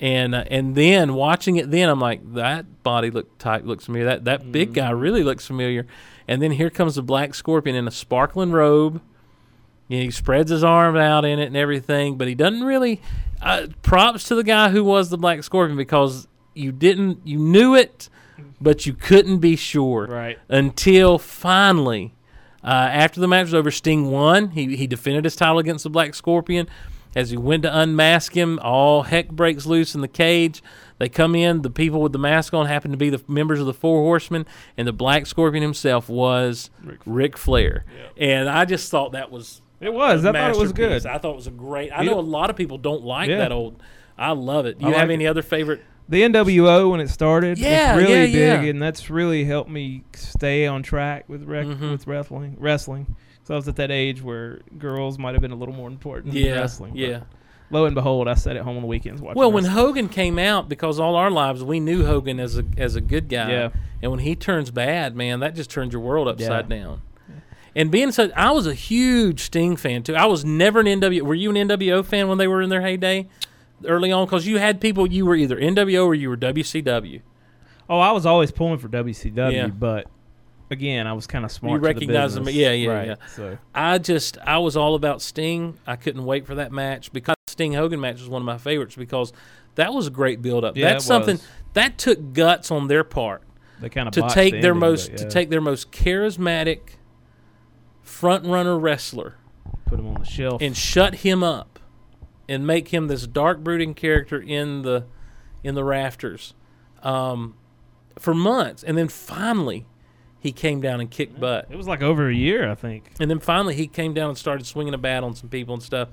and uh, and then watching it, then I'm like, that body looked type looks familiar. That that big guy really looks familiar. And then here comes the black scorpion in a sparkling robe. You know, he spreads his arm out in it and everything, but he doesn't really. Uh, props to the guy who was the black scorpion because you didn't, you knew it, but you couldn't be sure Right. until finally, uh, after the match was over, Sting won. He he defended his title against the Black Scorpion. As he went to unmask him, all heck breaks loose in the cage. They come in. The people with the mask on happen to be the members of the Four Horsemen, and the Black Scorpion himself was Ric Flair. And I just thought that was It was. I thought it was good. I thought it was a great. I know a lot of people don't like Yeah. that old. I love it. Do you have any other favorite? The NWO when it started Yeah, was really yeah, big, yeah. and that's really helped me stay on track with rec- Mhm. with wrestling. Wrestling. So I was at that age where girls might have been a little more important than wrestling. yeah. Lo and behold, I sat at home on the weekends watching. Well, when. Hogan came out, because all our lives we knew Hogan as a as a good guy, Yeah. and when he turns bad, man, that just turns your world upside Yeah. down. And being such, I was a huge Sting fan too. I was never an NW. Were you an NWO fan when they were in their heyday, early on? Because you had people you were either NWO or you were WCW. oh, I was always pulling for WCW, Yeah. but again, I was kind of smart. You to the recognize them, yeah, yeah, right. yeah. So I just I was all about Sting. I couldn't wait for that match because Sting Hogan match was one of my favorites because that was a great build up. Yeah, That's something was. that took guts on their part. they kind of to take their most to take their most charismatic front runner wrestler put him on the shelf. and shut him up and make him this dark brooding character in the in the rafters um, for months. And then finally he came down and kicked butt. It was like over a year, I think. and then finally he came down and started swinging a bat on some people and stuff.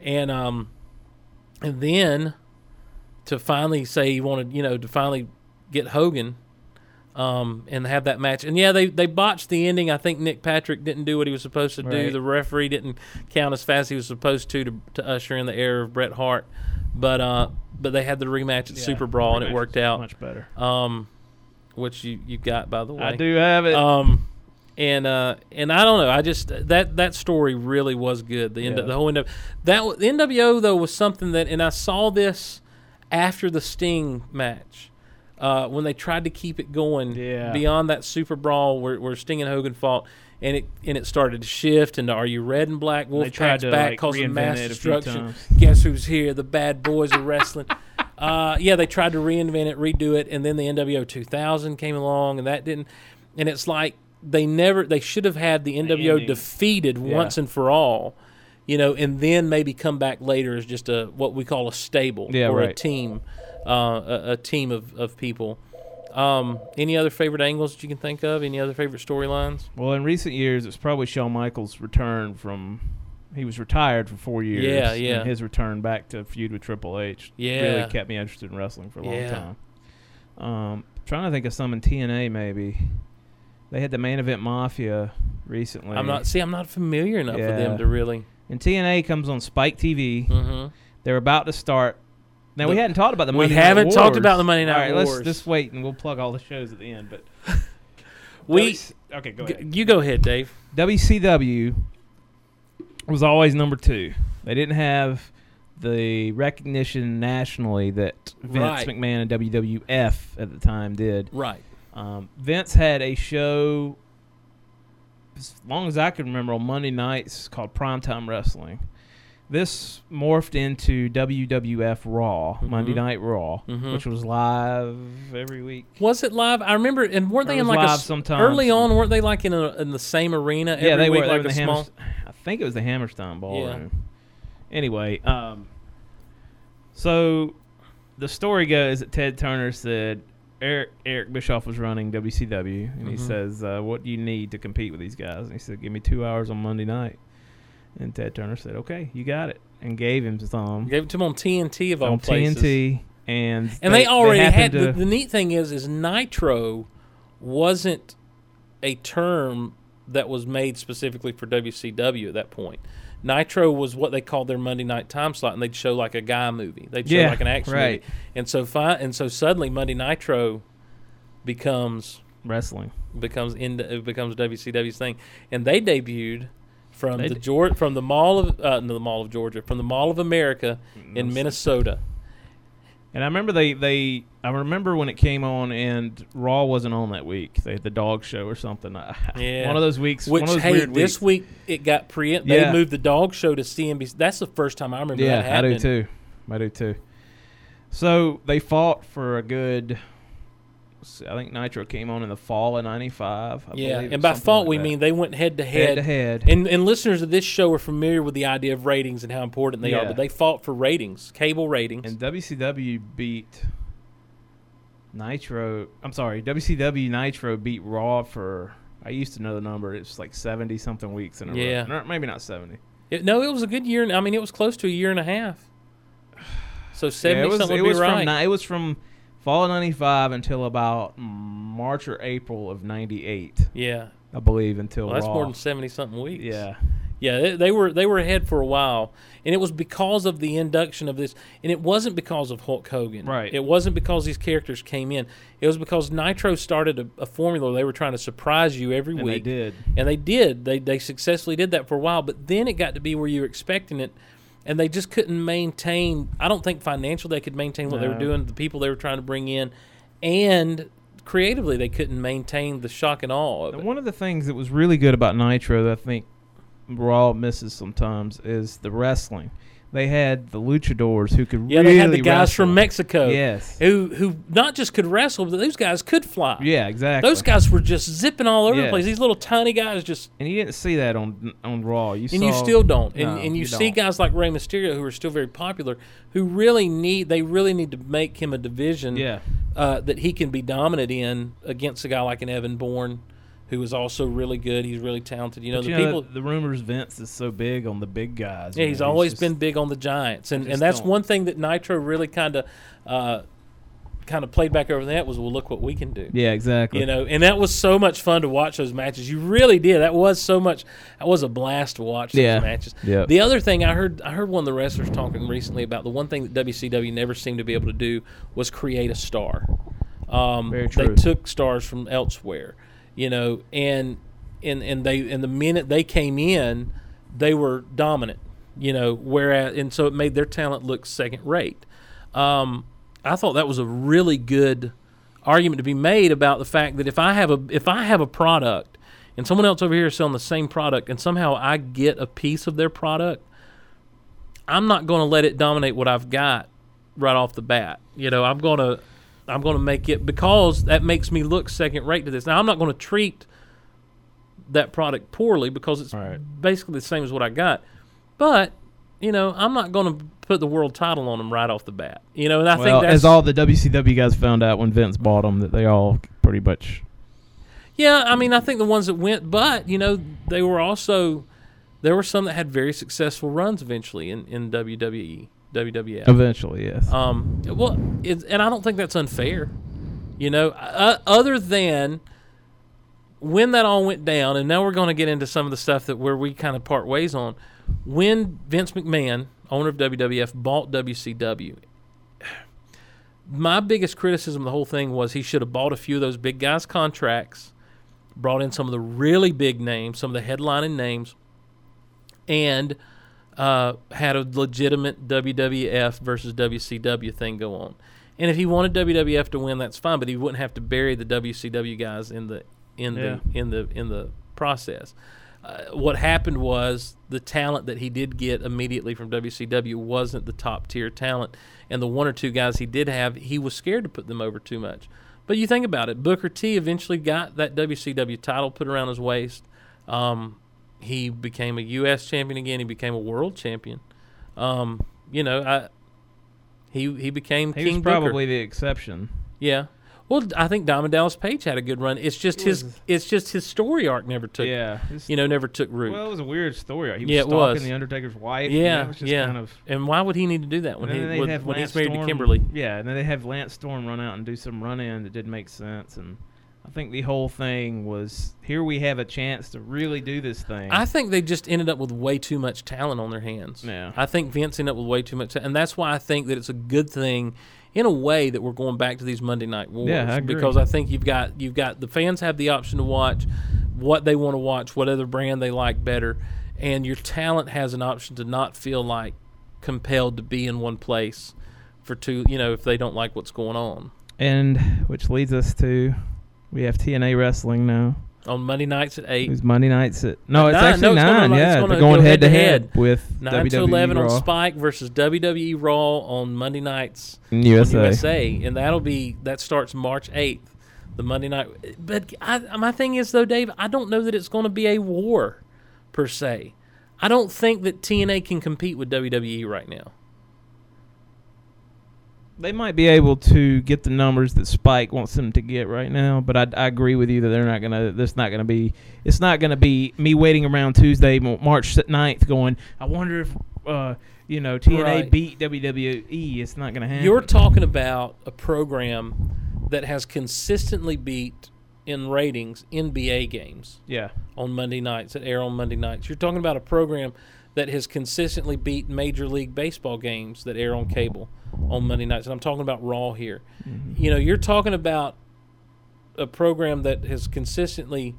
And um and then to finally say he wanted you know to finally get Hogan um and have that match and yeah they they botched the ending I think Nick Patrick didn't do what he was supposed to do Right. the referee didn't count as fast as he was supposed to to, to usher in the era of Bret Hart but uh but they had the rematch at Yeah, Super Brawl and it rematch worked out much better. um which you you got by the way I do have it. um, and uh, and I don't know. I just that that story really was good. The end, Yeah. the whole NWO that w- the NWO though was something that, and I saw this after the Sting match. Uh, when they tried to keep it going Yeah. beyond that super brawl where, where Sting and Hogan fought, and it and it started to shift into Are you red and black? They tried to, back, like, causing mass it a few destruction. Guess who's here? The bad boys are wrestling. <laughs> uh, yeah, they tried to reinvent it, redo it, and then the NWO 2000 came along, and that didn't. And it's like they never, they should have had the NWO ending. defeated Yeah. once and for all, you know, and then maybe come back later as just a what we call a stable Yeah, or a team, uh, a, a team of, of people. Um, any other favorite angles that you can think of? Any other favorite storylines? Well, in recent years, it's probably Shawn Michaels' return from. He was retired for four years. Yeah, and yeah. his return back to feud with Triple H Yeah. really kept me interested in wrestling for a long Yeah. time. Um, trying to think of some in TNA maybe. They had the main event Mafia recently. I'm not. See, I'm not familiar enough with them to really. And TNA comes on Spike TV. hmm They're about to start. Now we hadn't talked about the we Monday Night haven't talked about the Monday Night All right, Wars. let's just wait and we'll plug all the shows at the end. But <laughs> We. okay, go G- ahead. you go ahead, Dave. WCW was always number two. They didn't have the recognition nationally that Vince Right. McMahon and WWF at the time did. Right. Um, Vince had a show, as long as I can remember, on Monday nights called Primetime Wrestling. This morphed into WWF Raw, Monday Night Raw, Mhm. which was live every week. Was it live? I remember, and weren't they in like a sometimes. early on? Weren't they like in a, in the same arena? Every yeah, they week, were. they like were a the small. Hammerst- I think it was the Hammerstein Ballroom. Yeah. Anyway, um, so the story goes that Ted Turner said Eric Eric Bischoff was running WCW, and he Mhm. says, uh, "What do you need to compete with these guys?" And he said, "Give me two hours on Monday night." And Ted Turner said, "Okay, you got it," and gave him some Gave it to them on TNT of all on places. TNT, and And they, already had happened the, the neat thing is is Nitro wasn't a term that was made specifically for WCW at that point. Nitro was what they called their Monday night time slot, and they'd show like a guy movie. They'd show Yeah, like an action right. movie, and so fi- and so suddenly Monday Nitro becomes wrestling. becomes in it becomes WCW's thing, and they debuted from They the d- Georgia from the Mall of uh, no, the Mall of Georgia from the Mall of America in Minnesota. And I remember they, they I remember when it came on and Raw wasn't on that week. They had the dog show or something. <laughs> Yeah. One of those weeks. Which one of those hey, weird this weeks. week it got pre. They Yeah. moved the dog show to CNBC. That's the first time I remember Yeah, that I do too. I do too. So they fought for a good. I think Nitro came on in the fall of '95. I Yeah, believe, and by fault like we that. mean they went head to head head. to head. And, and listeners of this show are familiar with the idea of ratings and how important they are, but they fought for ratings, cable ratings. And WCW beat Nitro. I'm sorry, WCW Nitro beat Raw for. I used to know the number. It's like 70 something weeks in a Yeah. row. Maybe not 70. It- no, it was a good year. I mean, it was close to a year and a half. So seventy <sighs> yeah, it was, something would be right. from it was from fall of 95 until about March or April of 98, yeah, I believe, until well, that's Raw. more than seventy something weeks. Yeah. Yeah, they, they were they were ahead for a while, and it was because of the induction of this, and it wasn't because of Hulk Hogan. Right. It wasn't because these characters came in. It was because Nitro started a, a formula. They were trying to surprise you every And week. they did. and they did. They they successfully did that for a while, but then it got to be where you were expecting it, and they just couldn't maintain. I don't think financially they could maintain what they were doing. The people they were trying to bring in, and creatively they couldn't maintain the shock and awe of And one of the things that was really good about Nitro that I think Raw misses sometimes is the wrestling. They had the luchadors who could Yeah, really they had the guys wrestle. from Mexico. Yes. who who not just could wrestle, but those guys could fly. Yeah, exactly. Those guys were just zipping all over the place. These little tiny guys just and you didn't see that on on Raw. You and you still don't. And, No, and you, see don't. guys like Rey Mysterio who are still very popular, who really need they really need to make him a division Yeah. uh, that he can be dominant in against a guy like an Evan Bourne, who is also really good. He's really talented. You know, the you people. the, the rumors Vince is so big on the big guys. Yeah, man. he's always just- been big on the Giants, and and that's don't- one thing that Nitro really kind of. Uh, Kind of played back over that was well, look what we can do. Yeah, exactly. You know, and that was so much fun to watch those matches. You really did. That was so much. That was a blast to watch those Yeah. matches. Yep. The other thing I heard, I heard one of the wrestlers talking recently about the one thing that WCW never seemed to be able to do was create a star. Um, Very They took stars from elsewhere, you know, and and and they and the minute they came in, they were dominant, you know. Whereas and so it made their talent look second rate. Um, I thought that was a really good argument to be made about the fact that if I have a if I have a product and someone else over here is selling the same product and somehow I get a piece of their product, I'm not going to let it dominate what I've got right off the bat. You know, I'm going to I'm going to make it because that makes me look second rate to this. Now I'm not going to treat that product poorly because it's Right. basically the same as what I got. But you know, I'm not going to put the world title on them right off the bat. You know, and I well, think that's as all the WCW guys found out when Vince bought them, that they all pretty much. Yeah, I mean, I think the ones that went, but you know, they were also there were some that had very successful runs eventually in in WWE, WWF. Eventually, yes. Um, well, it, and I don't think that's unfair. You know, uh, other than when that all went down, and now we're going to get into some of the stuff that where we kind of part ways on. When Vince McMahon, owner of WWF, bought WCW, my biggest criticism of the whole thing was he should have bought a few of those big guys' contracts, brought in some of the really big names, some of the headlining names, and uh, had a legitimate WWF versus WCW thing go on. And if he wanted WWF to win, that's fine, but he wouldn't have to bury the WCW guys in the in Yeah. the in the in the process. uh, what happened was the talent that he did get immediately from WCW wasn't the top tier talent, and the one or two guys he did have, he was scared to put them over too much. But you think about it, Booker T eventually got that WCW title put around his waist. Um, he became a U.S. champion again. He became a world champion. Um, you know, I he he became He King was Booker. probably the exception. Yeah. Well, I think Diamond Dallas Page had a good run. It's just his was- it's just his story arc never took yeah. You know never took root. well, it was a weird story. He was Yeah, it stalking was. the Undertaker's wife. yeah, and that was just yeah. Kind of, and why would he need to do that when he then they'd when, have when Lance he's married Storm, to Kimberly? Yeah, and then they have Lance Storm run out and do some run in that didn't make sense. And I think the whole thing was here we have a chance to really do this thing. I think they just ended up with way too much talent on their hands. Yeah. I think Vince ended up with way too much, and that's why I think that it's a good thing, in a way, that we're going back to these Monday Night Wars. Yeah, I agree. Because I think you've got you've got the fans have the option to watch what they want to watch, what other brand they like better, and your talent has an option to not feel like compelled to be in one place for two. You know, if they don't like what's going on and which leads us to we have TNA wrestling now. on Monday nights at eight. It's Monday nights at no, it's Nine. actually No, it's gonna- nine. it's yeah, gonna they're going go head to head-to-head. head with Nine WWE to eleven Raw on Spike versus WWE Raw on Monday nights on USA. USA, and that'll be that starts March eighth, the Monday night. But I, my thing is though, Dave, I don't know that it's going to be a war per se. I don't think that TNA can compete with WWE right now. They might be able to get the numbers that Spike wants them to get right now, but I, I agree with you that they're not gonna. That's not gonna be. It's not gonna be me waiting around Tuesday, March 9th, going. I wonder if uh, you know TNA Right. beat WWE. It's not gonna happen. You're talking about a program that has consistently beat in ratings NBA games. yeah. on Monday nights that air on Monday nights. You're talking about a program that has consistently beat Major League Baseball games that air on cable on Monday nights. And I'm talking about Raw here. Mm-hmm. You know, you're talking about a program that has consistently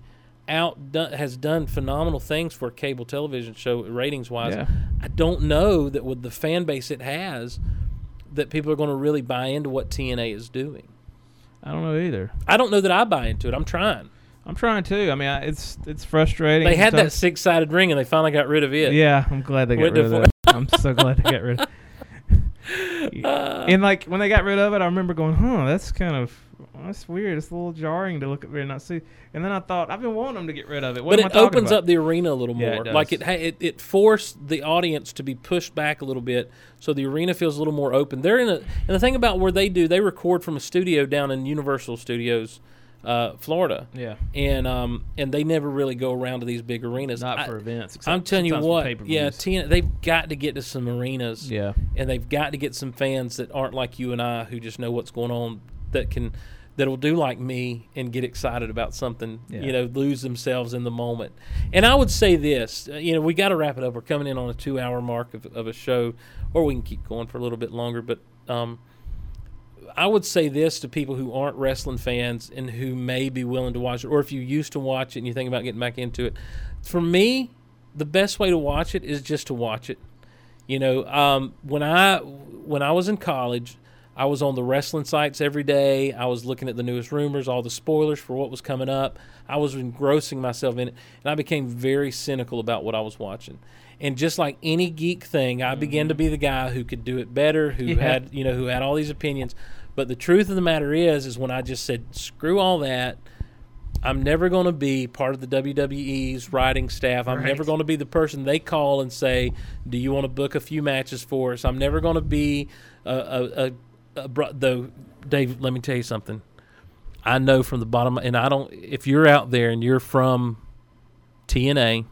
outdone has done phenomenal things for a cable television show ratings wise. Yeah. I don't know that with the fan base it has that people are going to really buy into what TNA is doing. I don't know either. I don't know that I buy into it. I'm trying. I'm trying to. I mean, I, it's it's frustrating. They had that sometimes. six sided ring and they finally got rid of it. Yeah, I'm glad they got Went rid of that. I'm so glad they got rid of <laughs> it. And like when they got rid of it, I remember going, "Huh, that's kind of that's weird. It's a little jarring to look at and not see." And then I thought, "I've been wanting them to get rid of it." What but am it talking opens about? up the arena a little Yeah, more. it like it, ha- it, it forced the audience to be pushed back a little bit, so the arena feels a little more open. They're in a, and the thing about where they do, they record from a studio down in Universal Studios, uh, Florida, Yeah, and um, and they never really go around to these big arenas. not I- for events. I'm telling you what, yeah, TN, they've got to get to some arenas, yeah, and they've got to get some fans that aren't like you and I who just know what's going on that can that'll do like me and get excited about something Yeah. you know lose themselves in the moment and i would say this uh, you know we got to wrap it up we're coming in on a two hour mark of, of a show or we can keep going for a little bit longer but um, I would say this to people who aren't wrestling fans and who may be willing to watch it, or if you used to watch it and you think about getting back into it. For me, the best way to watch it is just to watch it. You know, um, when I when I was in college, I was on the wrestling sites every day. I was looking at the newest rumors, all the spoilers for what was coming up. I was engrossing myself in it, and I became very cynical about what I was watching. And just like any geek thing, I began to be the guy who could do it better, who Yeah. had you know who had all these opinions. But the truth of the matter is, is when I just said screw all that. I'm never going to be part of the WWE's writing staff. I'm Right. never going to be the person they call and say, "Do you want to book a few matches for us?" I'm never going to be a, a, a, a bro- though. Dave, let me tell you something. I know from the bottom, and I don't. If you're out there and you're from TNA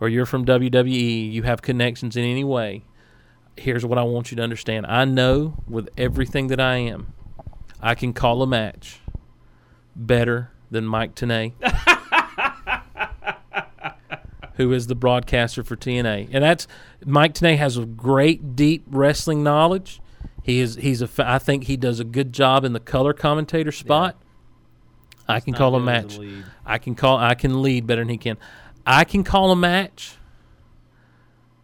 or you're from WWE, you have connections in any way. Here's what I want you to understand. I know with everything that I am, I can call a match better than Mike Tenay, <laughs> who is the broadcaster for TNA. And that's Mike Tenay has a great deep wrestling knowledge. He is he's a I think he does a good job in the color commentator spot. I can call a match. I can call I can lead better than he can. I can call a match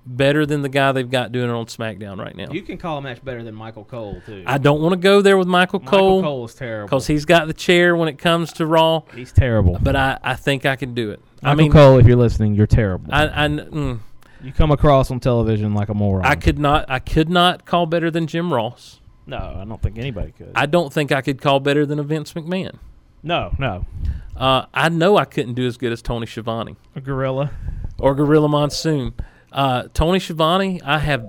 better than the guy they've got doing it on SmackDown right now. You can call a match better than Michael Cole too. I don't want to go there with Michael Cole. Michael Cole Cole is terrible. because he's got the chair when it comes to Raw. He's terrible. But I, I think I can do it. I Michael mean, Cole, if you're listening, you're terrible. I, I, mm, you come across on television like a moron. I could not, I could not call better than Jim Ross. no, I don't think anybody could. I don't think I could call better than a Vince McMahon. no, no. Uh, I know I couldn't do as good as Tony Schiavone A gorilla. or Gorilla Monsoon. Uh, Tony Schiavone, I have,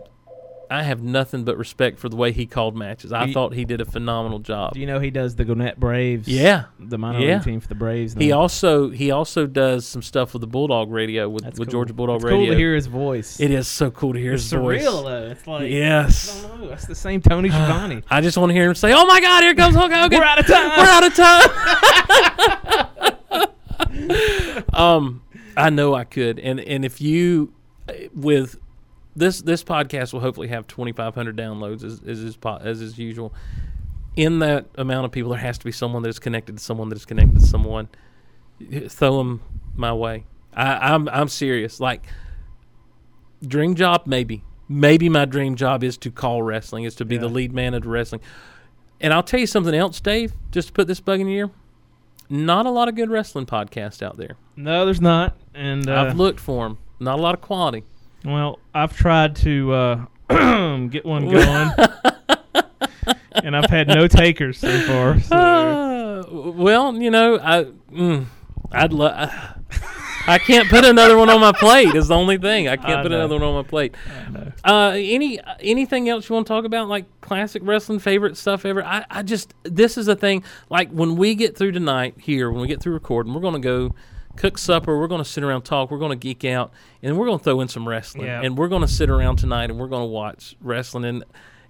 I have nothing but respect for the way he called matches. I you- thought he did a phenomenal job. Do you know he does the Gwinnett Braves? Yeah. the minor Yeah. league team for the Braves. He also he also does some stuff with the Bulldog Radio with, That's with cool. Georgia Bulldog it's Radio. Cool to hear his voice. It is so cool to hear it's his voice. surreal though. It's like Yes. I don't know. That's the same Tony <sighs> Schiavone. I just want to hear him say, "Oh my God, here comes Hulk Hogan! We're out of time. <laughs> We're out of time." <laughs> <laughs> um, I know I could, and and if you with this this podcast will hopefully have twenty five hundred downloads as as is as is usual. In that amount of people, there has to be someone that is connected to someone that is connected to someone. Throw them my way. I, I'm I'm serious. Like dream job, maybe. Maybe my dream job is to call wrestling, is to be the lead man of wrestling. And I'll tell you something else, Dave, just to put this bug in your ear. Not a lot of good wrestling podcasts out there. No, there's not. And uh, I've looked for them. Not a lot of quality. well, I've tried to uh, <clears throat> get one going, <laughs> and I've had no takers so far. So. Uh, <sighs> well, you know, I mm, I'd love. I can't put another one on my plate. Is the only thing I can't I put another one on my plate. Uh, any anything else you want to talk about, like classic wrestling favorite stuff ever? I, I just this is a thing. Like when we get through tonight here, when we get through recording, we're gonna go cook supper. We're gonna sit around talk. We're gonna geek out, and we're gonna throw in some wrestling. Yeah. And we're gonna sit around tonight, and we're gonna watch wrestling. And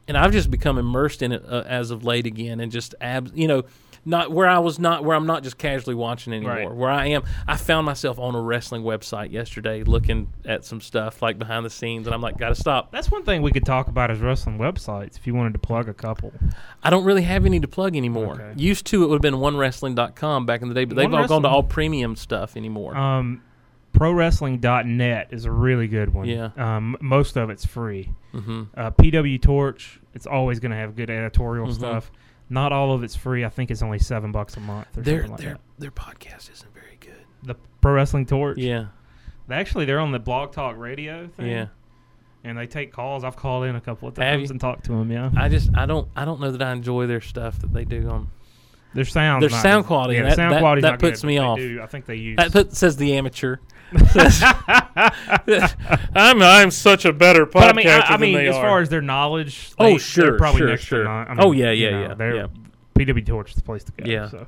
and I've just become immersed in it uh, as of late again, and just ab, you know. Not where I was not where I'm not just casually watching anymore. Right. Where I am, I found myself on a wrestling website yesterday looking at some stuff like behind the scenes, and I'm like, gotta stop. That's one thing we could talk about is wrestling websites. If you wanted to plug a couple, I don't really have any to plug anymore. Okay. Used to, it would have been onewrestling.com back in the day, but they've One all gone to all premium stuff anymore. um, ProWrestling.net is a really good one. Yeah. Um, most of it's free. hmm Uh, PW Torch, it's always going to have good editorial Mhm. stuff. Not all of it's free. I think it's only seven bucks a month or Their something like their that. their podcast isn't very good. The Pro Wrestling Torch. Yeah, They actually, they're on the Blog Talk Radio thing. yeah. And they take calls. I've called in a couple of times and talked to them. Yeah. I just I don't I don't know that I enjoy their stuff that they do on. Their sound. Their sound quality, Yeah, that- sound that- quality's that not puts good, me off. do- I think they use. That put, says the amateur. <laughs> I'm I'm such a better podcaster but I mean, I, I mean, as are. far as their knowledge, Oh, they- they're sure, probably sure, next sure. I Oh, mean, yeah, you yeah, know, yeah, They're yeah. PW Torch is the place to go. Yeah. So.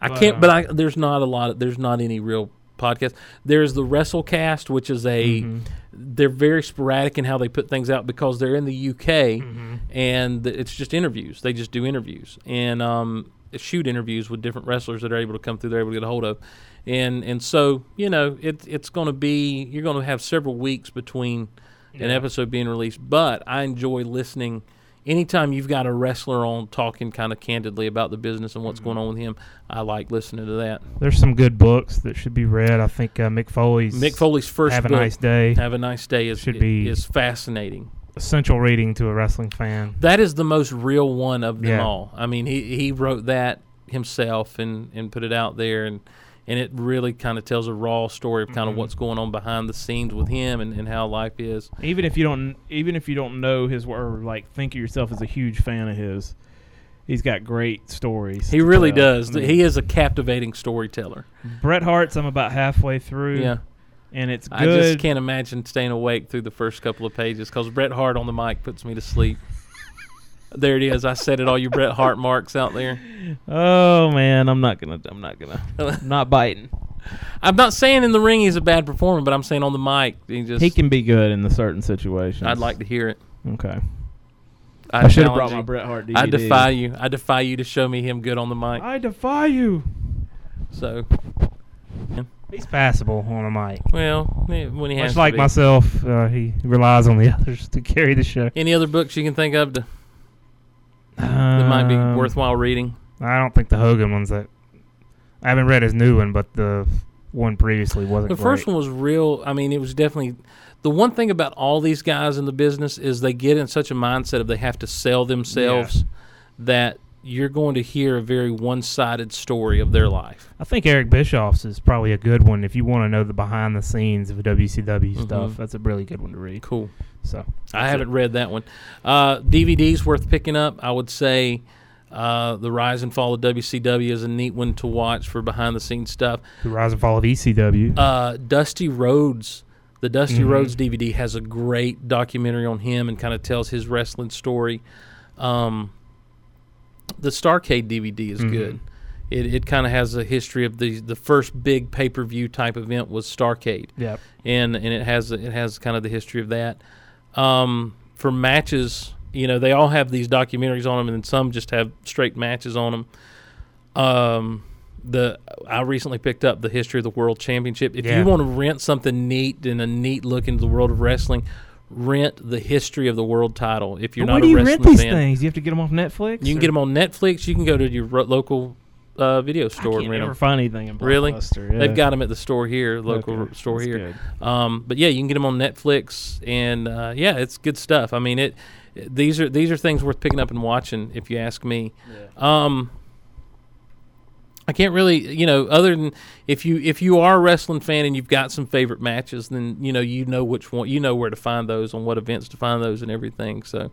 I But, can't, uh, but I, there's not a lot. Of, there's not any real podcast. There's the WrestleCast, which is a. Mhm. They're very sporadic in how they put things out because they're in the UK Mm-hmm. and it's just interviews. They just do interviews and um, shoot interviews with different wrestlers that are able to come through. They're able to get a hold of, and and so you know it, it's going to be you're going to have several weeks between an episode being released. But I enjoy listening. Anytime you've got a wrestler on talking kind of candidly about the business and what's Mm-hmm. going on with him, I like listening to that. There's some good books that should be read. I think uh, Mick Foley's Mick Foley's first Have a book, Nice Day. Have a Nice Day, is Should be- is fascinating. essential reading to a wrestling fan. That is the most real one of them Yeah. all. I mean, he he wrote that himself and and put it out there, and and it really kind of tells a raw story of kind of Mhm. what's going on behind the scenes with him and, and how life is. Even if you don't, even if you don't know his work, or like think of yourself as a huge fan of his, he's got great stories. He really tell. does. I mean, he is a captivating storyteller. Bret Hart's. I'm about halfway through. Yeah. and it's good. I just can't imagine staying awake through the first couple of pages because Bret Hart on the mic puts me to sleep. There it is. I said it. All you Bret Hart marks out there. Oh man, I'm not gonna. I'm not gonna. I'm not biting. I'm not saying in the ring he's a bad performer, but I'm saying on the mic he just. He can be good in the certain situations. I'd like to hear it. Okay. I, I should have challenge brought my. Bret Hart DVD. I defy you. I defy you to show me him good on the mic. I defy you. So, He's passable on a mic. well, when he has Much to like be. myself, uh, he relies on the <laughs> others to carry the show. Any other books you can think of to, that might be Um, worthwhile reading? I don't think the Hogan one's that. I haven't read his new one, but the one previously wasn't. The first great. one was real. I mean, it was definitely the one thing about all these guys in the business is they get in such a mindset of they have to sell themselves that you're going to hear a very one-sided story of their life. I think Eric Bischoff's is probably a good one if you want to know the behind the scenes of WCW Mhm. stuff. That's a really good one to read. Cool. So I haven't read that one. Uh, DVDs worth picking up. I would say uh, the Rise and Fall of WCW is a neat one to watch for behind-the-scenes stuff. the rise and fall of ECW. Uh, Dusty Rhodes, the Dusty Mhm. Rhodes DVD has a great documentary on him and kind of tells his wrestling story. Um, the Starcade DVD is Mhm. good. It, it kind of has a history of the the first big pay per view type event was Starcade, yep. and and it has it has kind of the history of that. Um, for matches, you know, they all have these documentaries on them, and then some just have straight matches on them. Um, the I recently picked up the history of the World Championship. If Yeah. you want to rent something neat and a neat look into the world of wrestling, rent the history of the world title. If you're But not where a do you wrestling rent these fan, things? You have to get them off Netflix. you can get them on Netflix. You can go to your local uh, video I store can't and rent never them. find anything in Really? Blockbuster. Yeah. They've got them at the store here, local Okay, store here. Um, but yeah, you can get them on Netflix, and uh, yeah, it's good stuff. I mean, it. These are these are things worth picking up and watching, if you ask me. Um, I can't really, you know, other than if you if you are a wrestling fan and you've got some favorite matches, then you know you know which one, you know where to find those, on what events to find those, and everything. So,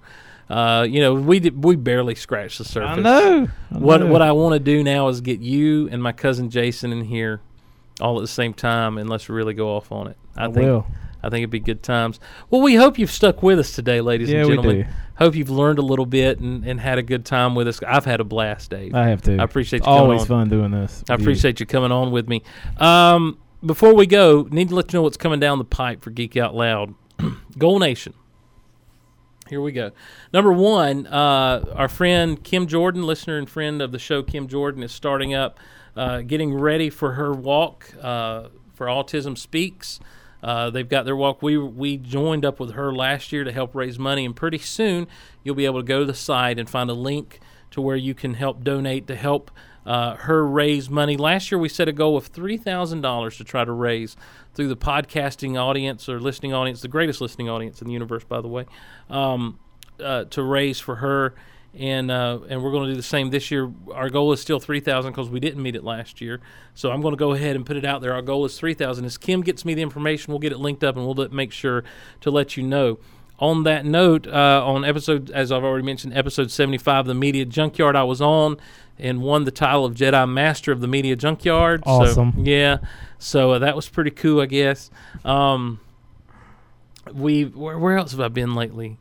uh, you know, we did, we barely scratched the surface. I know. I What know. what I want to do now is get you and my cousin Jason in here all at the same time, and let's really go off on it. I, I think will. I think it'd be good times. Well, we hope you've stuck with us today, ladies Yeah, and we gentlemen. do. Hope you've learned a little bit and, and had a good time with us. I've had a blast, Dave. I have to. I appreciate you coming always fun doing this. I with you. appreciate you coming on with me. Um, before we go, need to let you know what's coming down the pipe for Geek Out Loud. <clears throat> Goal Nation. Here we go. Number one, uh, our friend Kim Jordan, listener and friend of the show, Kim Jordan, is starting up, uh, getting ready for her walk uh, for Autism Speaks. Uh, they've got their walk. We we joined up with her last year to help raise money, and pretty soon you'll be able to go to the site and find a link to where you can help donate to help uh, her raise money. Last year we set a goal of three thousand dollars to try to raise through the podcasting audience or listening audience, the greatest listening audience in the universe, by the way, um, uh, to raise for her. And uh, and we're going to do the same this year. Our goal is still three thousand because we didn't meet it last year. So I'm going to go ahead and put it out there. Our goal is three thousand. As Kim gets me the information, we'll get it linked up and we'll make sure to let you know. On that note, uh, on episode, as I've already mentioned, episode 75 of the Media Junkyard, I was on and won the title of Jedi Master of the Media Junkyard. So, Awesome. yeah. So uh, that was pretty cool, I guess. Um, we where, where else have I been lately?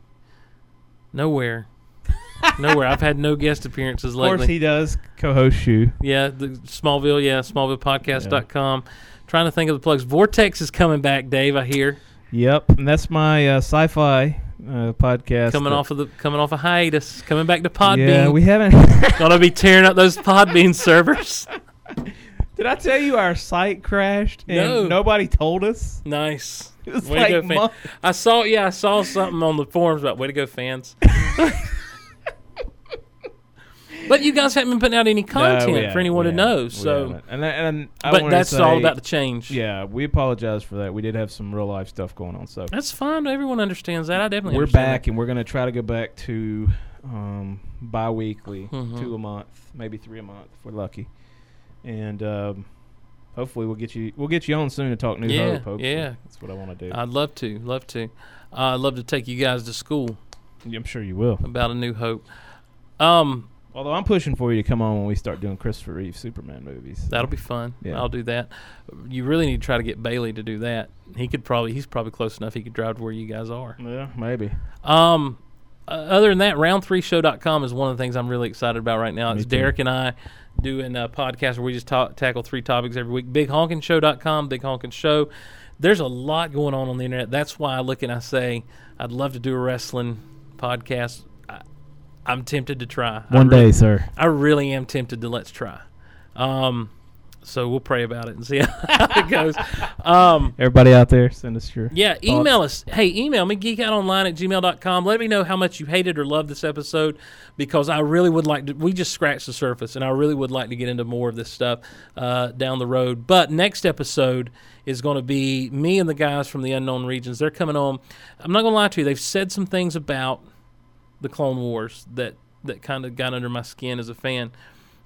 Nowhere. <laughs> Nowhere. I've had no guest appearances Of course, lately. he does co-host you. Yeah, the Smallville, yeah, SmallvillePodcast.com. Trying to think of the plugs. Vortex is coming back, Dave. I hear Yep, and that's my uh, sci-fi uh, podcast. coming off of the coming off a hiatus, coming back to Podbean. Yeah, we haven't. <laughs> Gonna be tearing up those Podbean servers. <laughs> Did I tell you our site crashed and No. nobody told us? Nice. It was Way like to go, fan. months. I saw, yeah, I saw something on the forums about way to go, fans. <laughs> but you guys haven't been putting out any content for anyone to know. So, and, and I but to that's all about to change. Yeah, we apologize for that. We did have some real life stuff going on, so That's fine. Everyone understands that. I definitely we're back, and we're gonna try to go back to um, bi-weekly, Mhm. two a month, maybe three a month if we're lucky, and um, hopefully we'll get you we'll get you on soon to talk New Yeah, Hope. Hopefully. yeah. that's what I want to do. I'd love to. Love to. Uh, I'd love to take you guys to school I'm sure you will. about a new hope. Um, Although I'm pushing for you to come on when we start doing Christopher Reeve Superman movies. That'll be fun. Yeah. I'll do that. You really need to try to get Bailey to do that. He could probably he's probably close enough he could drive to where you guys are. yeah, maybe. Um uh, other than that, round3show.com is one of the things I'm really excited about right now. Me It's too. Derek and I doing a podcast where we just ta- tackle three topics every week. BigHonkinshow.com, Big Honkin' Show. There's a lot going on on the internet. That's why I look and I say I'd love to do a wrestling podcast. I'm tempted to try. One really- day, sir. I really am tempted to let's try. Um, so we'll pray about it and see <laughs> how it goes. Um, Everybody out there, send us your yeah, thoughts. email us. Hey, email me, geekoutonline at gmail.com. Let me know how much you hated or loved this episode because I really would like to. We just scratched the surface, and I really would like to get into more of this stuff uh, down the road. But next episode is going to be me and the guys from the Unknown Regions. They're coming on. I'm not going to lie to you, they've said some things about the Clone Wars that that kind of got under my skin as a fan.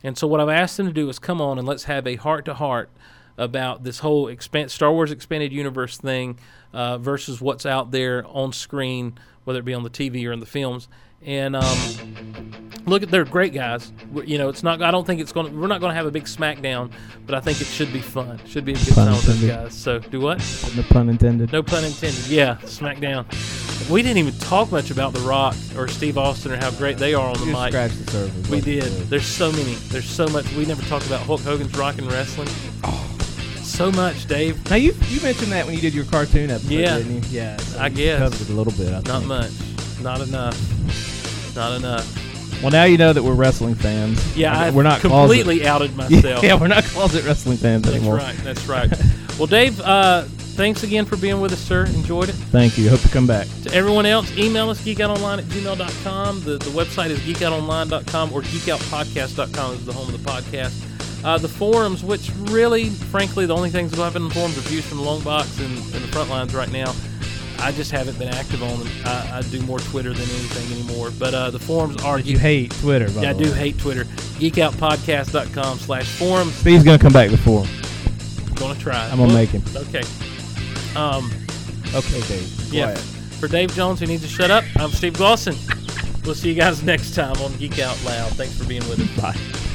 And so what I've asked them to do is come on and let's have a heart to heart about this whole expand, Star Wars expanded universe thing uh, versus what's out there on screen, whether it be on the TV or in the films. And um, look at they're great guys. We- You know, it's not. I don't think it's going. to We're not going to have a big smackdown, but I think it should be fun. Should be a good Pun time with those guys. So do what? No pun intended. No pun intended. Yeah, SmackDown. We didn't even talk much about The Rock or Steve Austin or how great they are on the mic. scratched the surface. We did. There's so many. There's so much. We never talked about Hulk Hogan's Rock and Wrestling. So much, Dave. Now you you mentioned that when you did your cartoon episode, Yeah. didn't you? Yeah. I You guess covered it a little bit. I not think. much. Not enough. Not enough. Well, now you know that we're wrestling fans. Yeah, I we're not completely outed <laughs> myself. Yeah, we're not closet wrestling fans That's anymore. That's right. That's right. <laughs> well, Dave, uh, thanks again for being with us, sir. Enjoyed it. Thank you. Hope to come back. To everyone else, email us geekoutonline at gmail.com. The, the website is geekoutonline.com or geekoutpodcast.com is the home of the podcast. Uh, the forums, which really, frankly, the only things that in the forums are views from the Longbox and, and the front lines right now. I just haven't been active on them. I, I do more Twitter than anything anymore. But uh, the forums are. You hate Twitter, by Yeah, I do hate Twitter. Geekoutpodcast.com slash forums. Steve's gonna come back before. Gonna try. I'm gonna make him. Okay. Um, Okay, Dave. yeah. Quiet. For Dave Jones, who needs to shut up, I'm Steve Glosson. We'll see you guys next time on Geek Out Loud. Thanks for being with us. Bye.